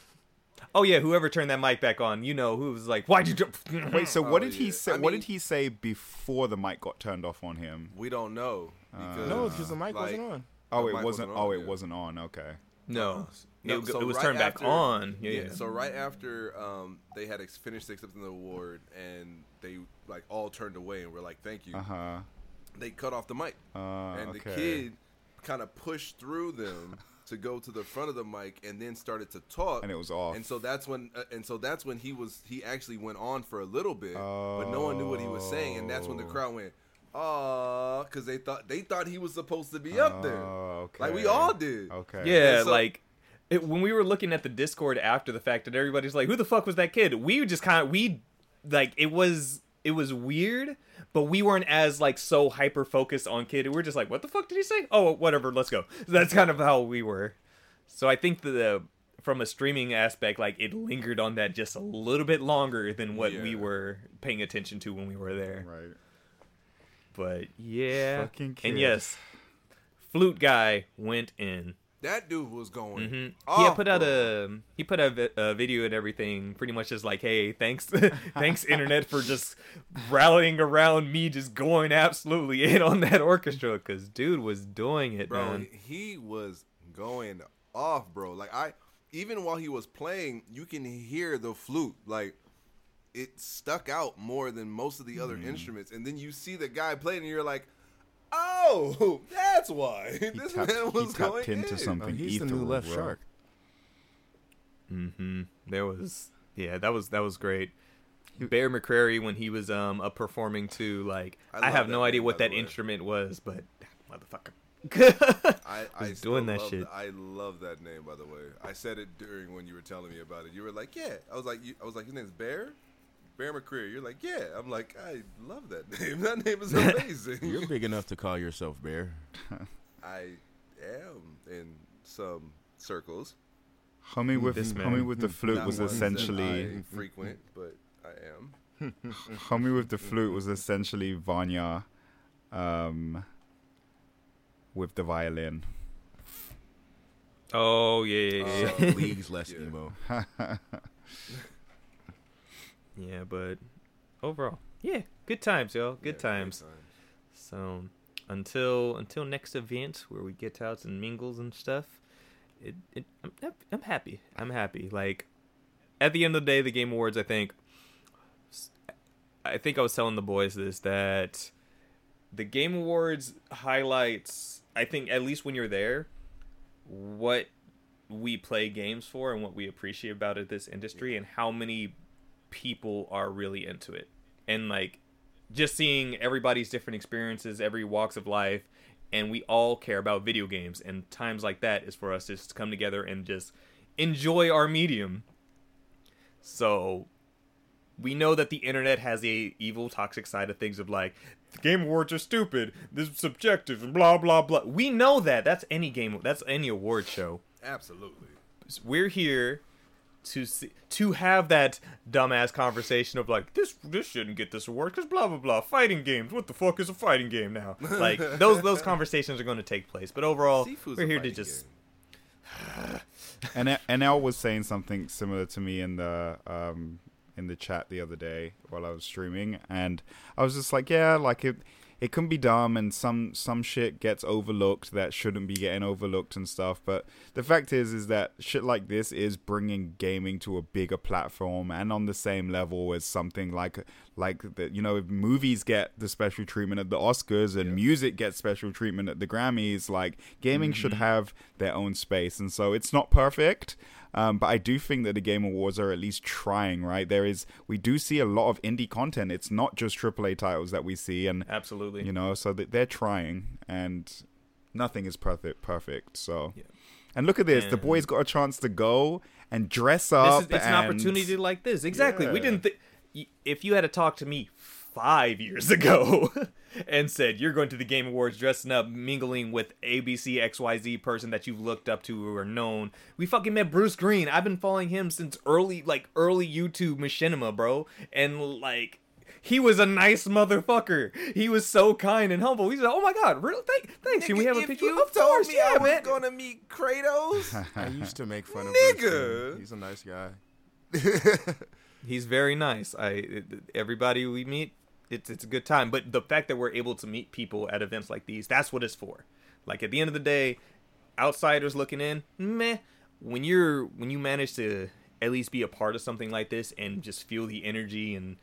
oh yeah whoever turned that mic back on you know who was like why'd you do-" [laughs] Wait, so what Oh, did he yeah. say? I what mean- did he say before the mic got turned off on him? We don't know. Because, No, because the mic like, wasn't on. Oh, The it wasn't. wasn't oh, on, it yeah. wasn't on. Okay. no No, it, so it was right turned back on yeah, So right after um, they had ex- finished accepting the award and they like all turned away and were like, "Thank you," Uh huh. they cut off the mic, Uh, and the kid kind of pushed through them [laughs] to go to the front of the mic and then started to talk. And it was off. And so that's when, uh, and so that's when he was. He actually went on for a little bit, but no one knew what he was saying, and that's when the Oh. crowd went, "Ah," because they thought they thought he was supposed to be up there, Oh, okay. like we all did. Okay. Yeah, so- like it, when we were looking at the Discord after the fact, and everybody's like, "Who the fuck was that kid?" We just kind of we like it was it was weird, but we weren't as like so hyper focused on kid. We were just like, "What the fuck did he say?" Oh, whatever, let's go. [laughs] That's kind of how we were. So I think the from a streaming aspect, like it lingered on that just a little bit longer than what we were paying attention to when we were there. Right. But yeah, and yes, flute guy went in. That dude was going. hmm off, had put out bro. a he put out a, a video and everything, pretty much just like, hey, thanks, [laughs] thanks internet for just rallying around me, just going absolutely in on that orchestra, because dude was doing it, bro. man. He was going off, bro. Like I, even while he was playing, you can hear the flute. Like it stuck out more than most of the other Hmm. instruments. And then you see the guy playing, and you're like, oh, [laughs] that's why He this tapped, man was he tapped going into in. something. Oh, he's the new left bro. shark. hmm There was, yeah, that was that was great. Bear McCreary when he was um up performing too, like I I, have no idea what that way. instrument was, but motherfucker. [laughs] I, I was doing that shit. th- I love that name, by the way. I said it during when you were telling me about it. You were like, "Yeah." I was like, you, "I was like, his name's Bear." Bear McCreary. You're like, yeah. I'm like, I love that [laughs] name. That name is [laughs] amazing. You're [laughs] big enough to call yourself Bear. I am in some circles. Homie with This man. with the flute Not was essentially I frequent, but I am. homie with the flute was essentially Vanya, um, with the violin. Oh yeah, yeah, yeah. Uh, Leagues less Yeah. emo. Yeah. But overall, yeah, good times, y'all. Good Yeah, times. So until until next event where we get out and mingles and stuff, it, it I'm, I'm happy. I'm happy. Like at the end of the day, the Game Awards. I think. I think I was telling the boys this that the Game Awards highlights. I think at least when you're there, what we play games for and what we appreciate about it this industry and how many people are really into it and like just seeing everybody's different experiences, every walks of life, and we all care about video games. And times like that is for us just to come together and just enjoy our medium. So we know that the internet has a evil, toxic side of things of like the game awards are stupid, this is subjective, and blah blah blah. We know that. That's any game. That's any award show Absolutely. we're here to see, to have that dumbass conversation of like this this shouldn't get this award because blah blah blah fighting games what the fuck is a fighting game now [laughs] like those those conversations are going to take place but overall Seafood's we're here to just game. [sighs] And NL was saying something similar to me in the um in the chat the other day while I was streaming, and I was just like, yeah, like it it can be dumb, and some some shit gets overlooked that shouldn't be getting overlooked and stuff. But the fact is, is that shit like this is bringing gaming to a bigger platform and on the same level as something like like the you know if movies get the special treatment at the Oscars and music gets special treatment at the Grammys. Like gaming should mm-hmm. have their own space, and so it's not perfect. Um, but I do think that the Game Awards are at least trying, right? There is, we do see a lot of indie content. It's not just AAA titles that we see, and absolutely you know, so that they're trying, and nothing is perfect. Perfect. So, Yeah. and look at this, the And- boys got a chance to go and dress this up. is it's an opportunity like this exactly we didn't think if you had to talk to me five years ago [laughs] and said you're going to the game awards dressing up mingling with abc xyz person that you've looked up to or known we fucking met bruce greene i've been following him since early like early youtube machinima bro and like he was a nice motherfucker. He was so kind and humble. He said, "Oh my god, really? Thank, thanks. Can we have a picture?" You of told course, me yeah, I was man. gonna meet Kratos. [laughs] I used to make fun of Nigga. He's a nice guy. [laughs] He's very nice. I everybody we meet, it's it's a good time. But the fact that we're able to meet people at events like these, that's what it's for. Like at the end of the day, outsiders looking in, meh. When you're when you manage to at least be a part of something like this and just feel the energy and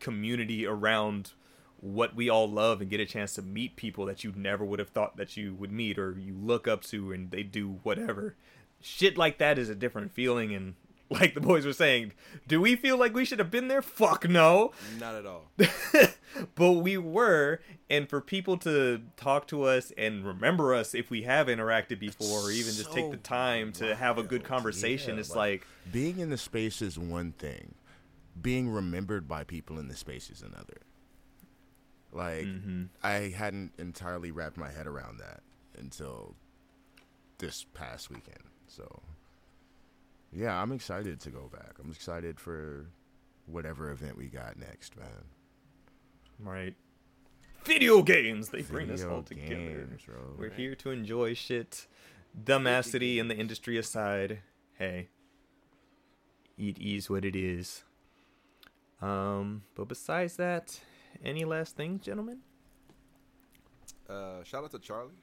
community around what we all love and get a chance to meet people that you never would have thought that you would meet or you look up to and they do whatever. Shit like that is a different feeling and like the boys were saying, do we feel like we should have been there? Fuck no. Not at all. [laughs] but we were and for people to talk to us and remember us if we have interacted before or even just take the So time to have a good conversation Yeah, it's like being in the space is one thing. Being remembered by people in the space is another. Like Mhm. I hadn't entirely wrapped my head around that until this past weekend. So yeah, I'm excited to go back. I'm excited for whatever event we got next, man. right video games they bring us Video all together games, bro. we're here to enjoy shit dumbassity and the industry aside hey it is what it is um but besides that any last things gentlemen Uh, shout out to Charlie.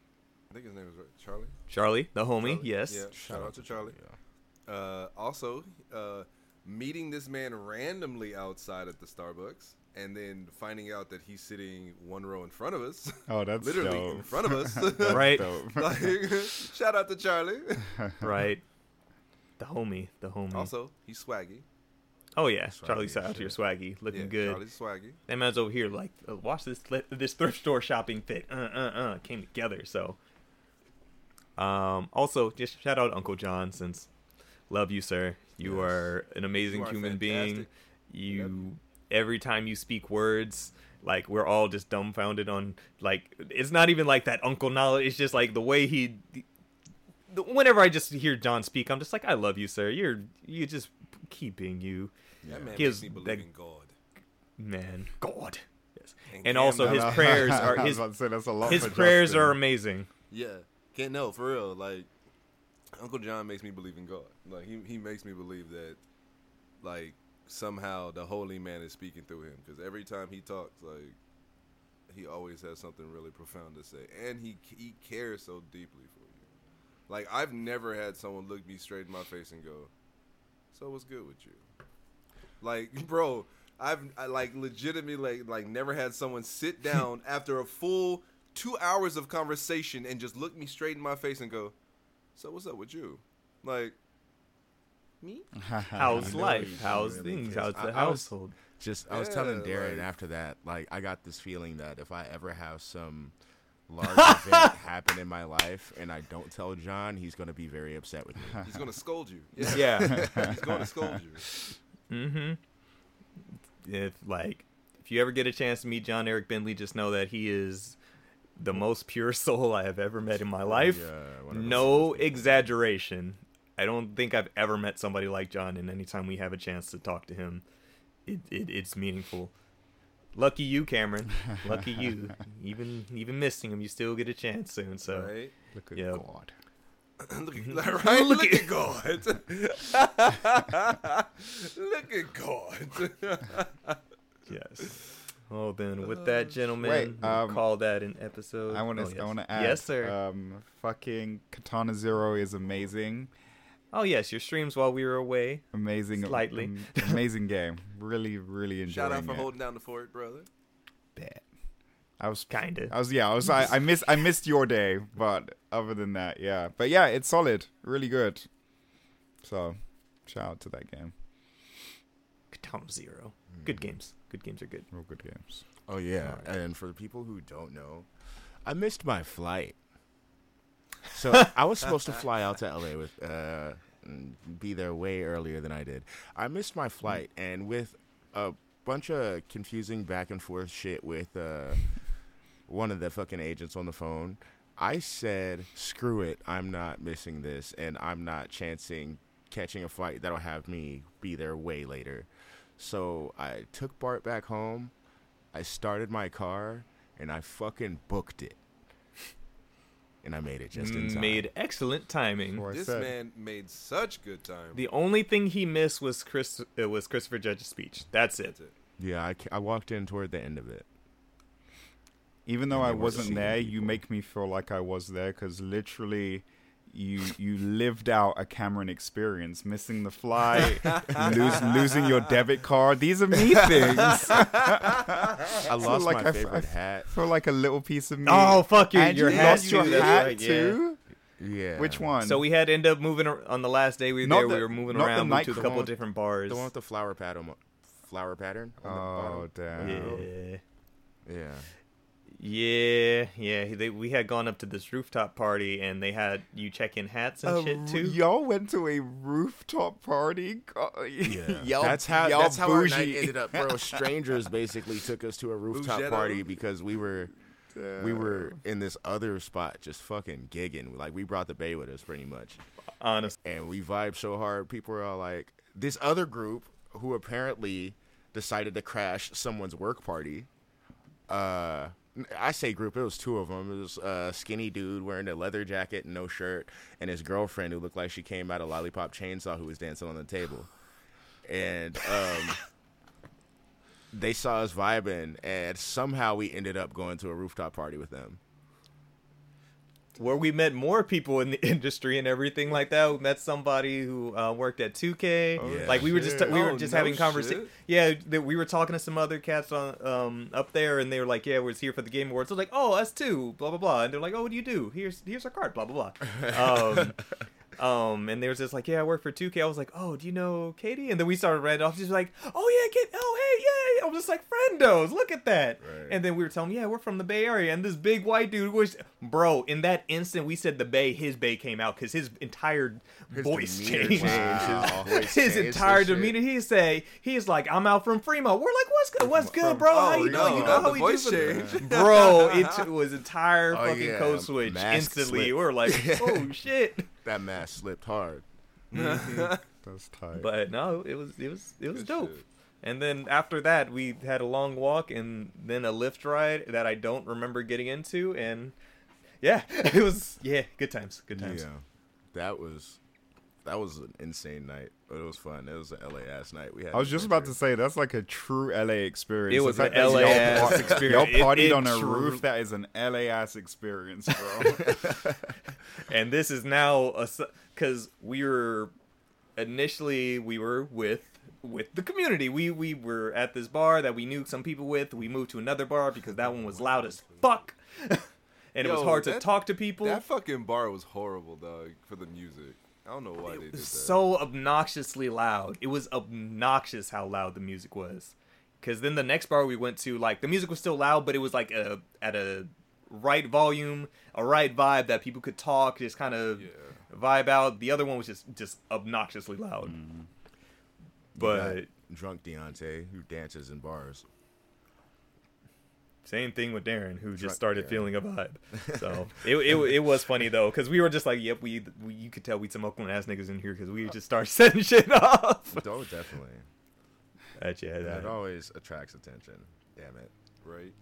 I think his name is. Charlie. charlie the homie Charlie? yes Yeah. Shout, out to Charlie. Uh, also, uh, meeting this man randomly outside at the Starbucks, and then finding out that he's sitting one row in front of us, Oh, that's [laughs] literally dope. in front of us. [laughs] Right. [laughs] like, shout out to Charlie. right the homie the homie also, he's swaggy. oh yeah Swaggy charlie shout out to your swaggy looking Yeah, good Charlie's swaggy. That man's over here like, uh, watch this this thrift store shopping fit. Uh, uh, uh, came together. So, um, also just shout out Uncle John since love you, sir. You Yes. are an amazing are human being. fantastic. You every time you speak words, like we're all just dumbfounded on like it's not even like that uncle knowledge. It's just like the way he. Whenever I just hear John speak, I'm just like, I love you, sir. You're you just keeping being you, That man Gives makes me believe that- in God. man. God. Yes. And And also his prayers [laughs] are his say that's a lot his prayers Justin. are amazing. Yeah, can't know for real. Like Uncle John makes me believe in God. Like he he makes me believe that like somehow the holy man is speaking through him because every time he talks, like he always has something really profound to say, and he he cares so deeply for you. Like I've never had someone look me straight in my face and go, "So what's good with you?" Like, [laughs] bro, I've I, like legitimately like like never had someone sit [laughs] down after a full two hours of conversation and just look me straight in my face and go, "So what's up with you?" Like, me? [laughs] How's life? How's really things? care. How's I- the I was- household? Just I was telling Darren like- after that, like I got this feeling that if I ever have some large [laughs] event happen in my life and I don't tell John, he's gonna be very upset with me. [laughs] He's gonna scold you. Yeah, Yeah. he's gonna scold you. mm-hmm. If like if you ever get a chance to meet John Eric Bentley, just know that he is the most pure [laughs] soul I have ever met in my life. Yeah, one of the no exaggeration. I don't think I've ever met somebody like John, and anytime we have a chance to talk to him, it, it it's meaningful. Lucky you, Cameron. Lucky you. [laughs] even even missing him, you still get a chance soon. So Right? Look at Yeah. God. [clears throat] look at [laughs] right. Look, at God. look at God. yes. Oh, then with that, gentlemen, Wait, we'll um, call that an episode. I want to. Oh, yes. I want to add. Yes, sir. Um, fucking Katana Zero is amazing. oh, yes. Your streams while we were away. Amazing. Slightly. am- amazing game. Really, really enjoying Shout out for it. holding down the fort, brother. Bad. I was Kinda. I was yeah. I was. I, I missed. I missed your day, but other than that, yeah. But yeah, it's solid. Really good. So, shout out to that game. Katana Zero. Good games. Good games are good. Real good games. Oh yeah, and for the people who don't know, I missed my flight. So [laughs] I was supposed to fly out to LA with uh and be there way earlier than I did. I missed my flight and with a bunch of confusing back and forth shit with uh one of the fucking agents on the phone, I said, "Screw it. I'm not missing this and I'm not chancing catching a flight that'll have me be there way later." So I took Bart back home. I started my car and I fucking booked it. And I made it just in time. Made excellent timing. Before This said- man made such good time. The only thing he missed was Chris uh, was Christopher Judge's speech. That's it. That's it. Yeah, I, ca- I walked in toward the end of it. even though I they were wasn't seeing there, you people. make me feel like I was there because literally, you you lived out a Cameron experience, missing the flight, [laughs] lose, losing your debit card. These are me things. I lost like my I f- favorite I f- hat. for like a little piece of me. Oh fuck your and your you hat lost your hat right, too. Yeah. Which one? So we had to end up moving ar- on the last day we were Not there. the- we were moving not the around night to a couple one- different bars. the one with the flower pattern. Flower pattern. on Oh bottom? damn! yeah, Yeah. Yeah, yeah. They, we had gone up to this rooftop party and they had you check in hats and A shit too. Y'all went to a rooftop party. Yeah. [laughs] y'all, that's how y'all that's how our night ended up, bro. [laughs] Strangers basically took us to a rooftop Bougetto? party because we were we were in this other spot just fucking gigging. Like we brought the bay with us pretty much. Honest. and we vibed so hard. People were all like, this other group who apparently decided to crash someone's work party. Uh, I say group, it was two of them. It was a skinny dude wearing a leather jacket and no shirt, and his girlfriend who looked like she came out of Lollipop Chainsaw who was dancing on the table. And um, they saw us vibing, and somehow we ended up going to a rooftop party with them. Where we met more people in the [laughs] industry and everything like that. We met somebody who uh, worked at 2K. yeah. like we were just we were Oh, just no having conversation. Yeah, th- we were talking to some other cats on um up there, and they were like, "Yeah, we're here for the Game Awards." I was like, "Oh, us too." Blah blah blah. And they're like, "Oh, what do you do? Here's here's our card." Blah blah blah. [laughs] Um. Um, and they was just like, yeah, I work for 2K. I was like, oh, do you know Katie? And then we started right off. She's like, oh yeah, Kate. Oh hey, yeah. I was just like, friendos, look at that. Right. And then we were telling yeah, we're from the Bay Area. And this big white dude was, bro, in that instant we said the Bay, his Bay came out because his entire His voice demeanor changed. Wow. His, [laughs] Voice his changed entire and shit. demeanor. He say, he's like, I'm out from Fremont. We're like, what's good? What's good, bro? oh, how you no, doing? You know how we voice do? [laughs] Bro, it [laughs] was entire Oh, fucking yeah. code switch Mask instantly. slip. We were like, oh shit. That mask slipped hard. [laughs] Mm-hmm. That's tight. But no, it was it was it was Good dope. shit. And then after that, we had a long walk and then a Lyft ride that I don't remember getting into. And yeah, [laughs] it was yeah, good times, good times. Yeah, that was that was an insane night, but it was fun. It was an LA ass night. We had. I was just about to say that's like a true LA experience. It was fact an LA ass experience. Y'all partied It- it on a true- roof. That is an LA ass experience, bro. [laughs] And this is now a because we were initially we were with with the community. We we were at this bar that we knew some people with. We moved to another bar because that one was loud as fuck. [laughs] And it was Yo, hard to talk to people. That fucking bar was horrible, dog, for the music. I don't know why they it did was that. so obnoxiously loud. It was obnoxious how loud the music was. Cause then the next bar we went to, like the music was still loud, but it was like a at a right volume, a right vibe that people could talk, just kind of Yeah. vibe out. The other one was just just obnoxiously loud. Mm-hmm. But drunk Deontay who dances in bars. Same thing with Darren, who just started Darren. feeling a vibe. [laughs] So it, it it was funny though, because we were just like, yep, we, we you could tell we some Oakland ass niggas in here because we just started [laughs] setting shit off. Oh, definitely. But yeah, that, That always attracts attention. Damn it. right?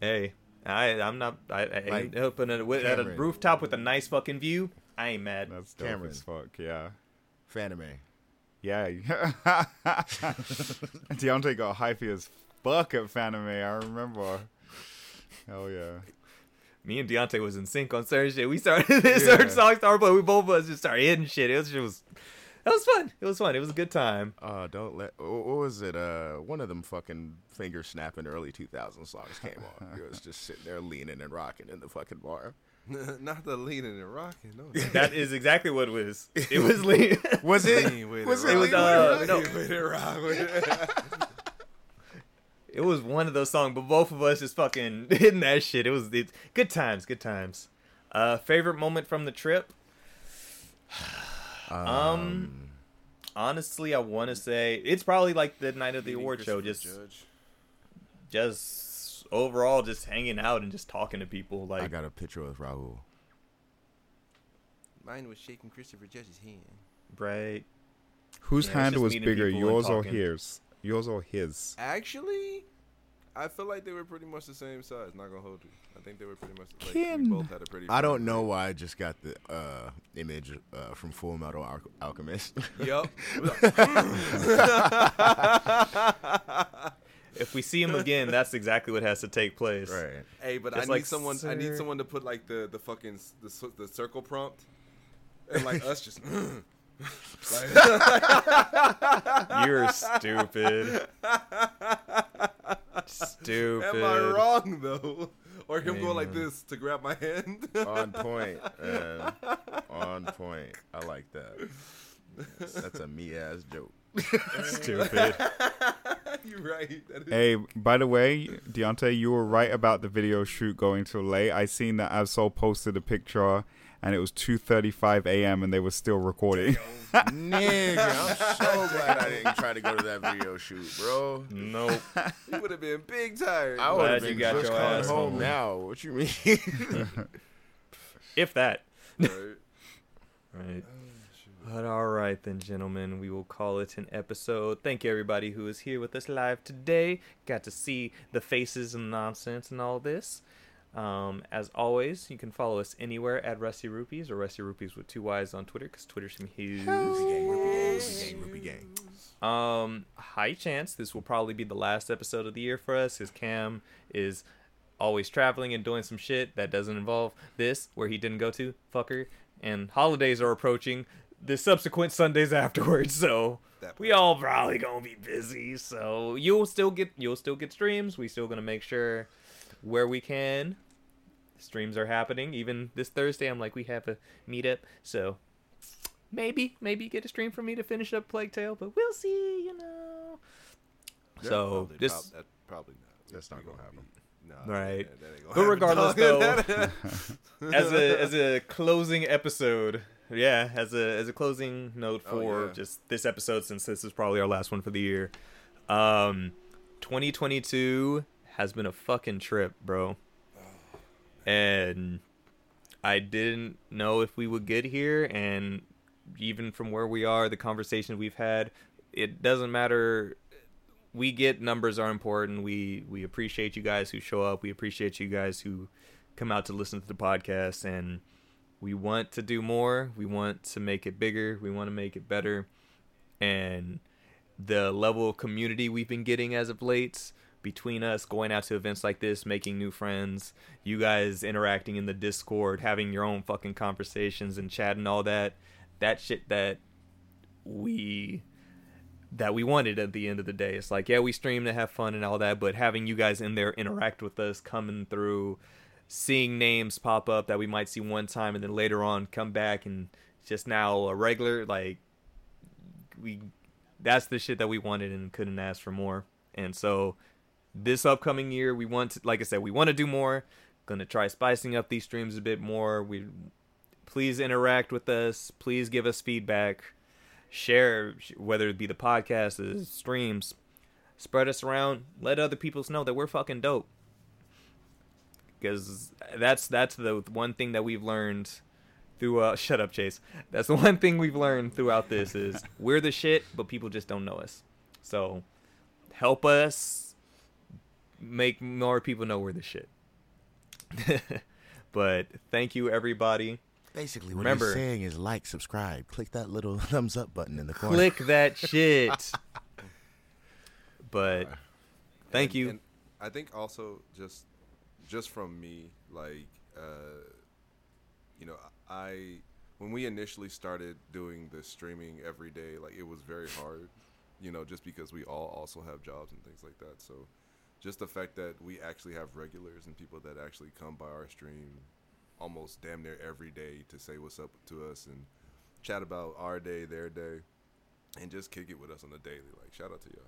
Hey, I I'm not I, I Like, open at a, at a rooftop with a nice fucking view. I ain't mad. That's dope Cameron. as fuck. Yeah. Fanime. Yeah. [laughs] Deontay got hypey as fuck at Fanime. I remember. Hell yeah. Me and Deontay was in sync on certain shit. We started [laughs] this certain Yeah. song started, but we both of us just started hitting shit. It was it was that was fun. It was fun. It was a good time. Uh, don't let. What what was it? Uh, one of them fucking finger snapping early 2000 songs came on. It was just sitting there leaning and rocking in the fucking bar. [laughs] Not the leaning and rocking. No, [laughs] That is exactly what it was. It was Lee. Was Lean with Was it, it- rock was, uh, with no. It, with it, rock with it. it was one of those songs, but both of us just fucking [laughs] hitting that shit. It was it's good times. Good times. Uh, favorite moment from the trip. [sighs] Um, honestly, I want to say it's probably like the night of the award show. Just, Judge. just overall, just hanging out and just talking to people. Like I got a picture with Rahul. Mine was shaking Christopher Judge's hand. right? Whose Yeah, hand just was bigger, yours or his? Yours or his? Actually, I feel like they were pretty much the same size. Not gonna hold you. I think they were pretty much like Kin. we both had a pretty. I don't know why I just got the uh, image uh, from Full Metal Al- Alchemist. Yep. [laughs] If we see him again, that's exactly what has to take place. right. hey, but Just I need like, someone. I need someone to put like the the fucking the the circle prompt, and like us just. [clears throat] [laughs] You're stupid. stupid. am I wrong though? Or him going like this to grab my hand? On [laughs] point. man. On point. I like that. That's a me ass joke. Stupid. [laughs] You're right. Hey, by the way, Deontay, you were right about the video shoot going too late. I seen that Absol posted a picture, and it was 2:35 a.m. and they were still recording. Nigga, I'm [laughs] so glad I didn't try to go to that video shoot, bro. Nope. You would have been big tired. I Glad would have you been got just your coming ass home home. now. What you mean? [laughs] If that. Right. Right. But all right then, gentlemen, we will call it an episode. Thank you everybody who is here with us live today. Got to see the faces and nonsense and all this. Um, as always, you can follow us anywhere at Rusty Rupees or Rusty Rupees with two Y's on Twitter because Twitter's some huge. gang, rupee gang, rupee gang. Um, high chance this will probably be the last episode of the year for us. His Cam is always traveling and doing some shit that doesn't involve this, where he didn't go to, fucker. And holidays are approaching the subsequent Sundays afterwards, so we all probably gonna be busy. So you'll still get you'll still get streams. We still gonna make sure where we can. Streams are happening. Even this Thursday, I'm like, we have a meetup, so maybe, maybe get a stream for me to finish up Plague Tale, but we'll see, you know. So Probably- this prob- that- probably not. That's not gonna happen. Nah, Right. that- that ain't gonna But regardless, [laughs] happen, as a as a closing episode, yeah, as a as a closing note Oh, for yeah. just this episode, since this is probably our last one for the year. Um, 2022 has been a fucking trip, bro, and I didn't know if we would get here, and even from where we are, the conversation we've had, it doesn't matter we get numbers are important. We we appreciate you guys who show up. We appreciate you guys who come out to listen to the podcast and we want to do more. We want to make it bigger. We want to make it better. And the level of community we've been getting as of late between us going out to events like this, making new friends, you guys interacting in the Discord, having your own fucking conversations and chat and all that, that shit that we that we wanted at the end of the day. It's like, yeah, we stream to have fun and all that, but having you guys in there interact with us, coming through, seeing names pop up that we might see one time and then later on come back and just now a regular like we that's the shit that we wanted and couldn't ask for more. And so this upcoming year we want to, like I said, we want to do more. Gonna try spicing up these streams a bit more. We please interact with us. Please give us feedback share whether it be the podcast the streams spread us around let other people know that we're fucking dope because that's that's the one thing that we've learned through uh [laughs] shut up chase that's the one thing we've learned throughout this is we're the shit but people just don't know us so help us make more people know we're the shit [laughs] but thank you everybody Basically, what Remember- you're saying is like, subscribe, click that little [laughs] thumbs up button in the corner. click that [laughs] shit but thank And- you and I think also just just from me, like uh, you know, I when we initially started doing the streaming every day, like it was very hard, you know, just because we all also have jobs and things like that. So just the fact that we actually have regulars and people that actually come by our stream almost damn near every day to say what's up to us and chat about our day, their day, and just kick it with us on the daily. Like shout out to y'all.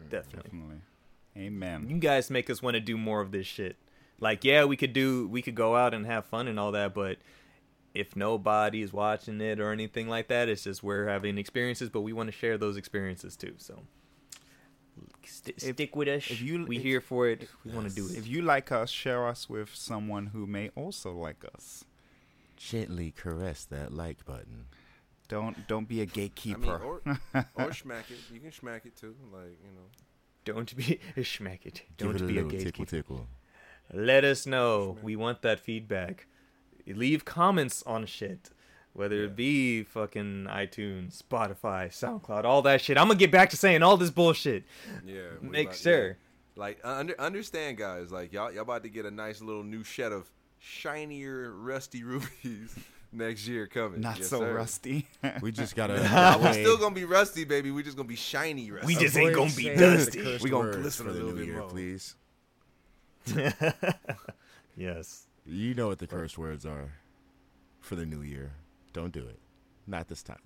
Mm, definitely Definitely. Amen. you guys make us want to do more of this shit. Like, yeah, we could do, we could go out and have fun and all that, but if nobody's watching it or anything like that, it's just we're having experiences, but we want to share those experiences too. So, st- If- stick with us. if you- we if- here for it. We want to do it. If you like us, share us with someone who may also like us. Gently caress that like button. Don't don't be a I mean, gatekeeper. or [laughs] or schmack it. You can smack it too. Like you know. Don't be [laughs] schmack it. Don't it a be a gatekeeper. tickle tickle. Let us know. We want that feedback. Leave comments on shit. Whether Yeah. it be fucking iTunes, Spotify, SoundCloud, all that shit. I'm gonna get back to saying all this bullshit. Yeah. Make about- sure. yeah. Like uh, under, understand, guys. Like y'all, y'all about to get a nice little new shed of shinier, rusty [laughs] rubies next year coming. Not Yes, so sir. rusty. We just [laughs] gotta. Nah, we're still gonna be rusty, baby. We just gonna be shiny rusty. We just ain't gonna be dusty. We gonna words glisten a the little new bit year, more. please. [laughs] yes. You know what the cursed words are for the new year. Don't do it. Not this time.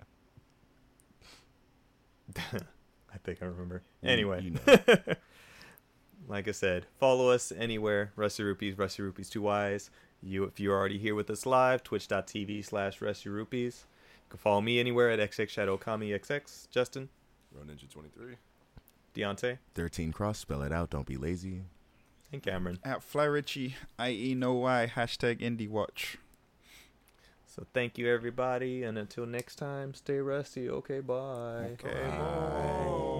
[laughs] I think I remember. You- Anyway, you know. [laughs] like I said, follow us anywhere. Rusty Rupees, Rusty Rupees, two Y's. You, if you're already here with us live, twitch.tv slash Rusty Rupees. You can follow me anywhere at XX Shadow Kami XX. Justin, Run Ninja twenty three. Deontay, 13 cross, spell it out. Don't be lazy. and Cameron. At Fly Richie, I.E. no Y, hashtag Indie Watch. So thank you everybody, and until next time, stay rusty. Okay, bye. Okay, bye.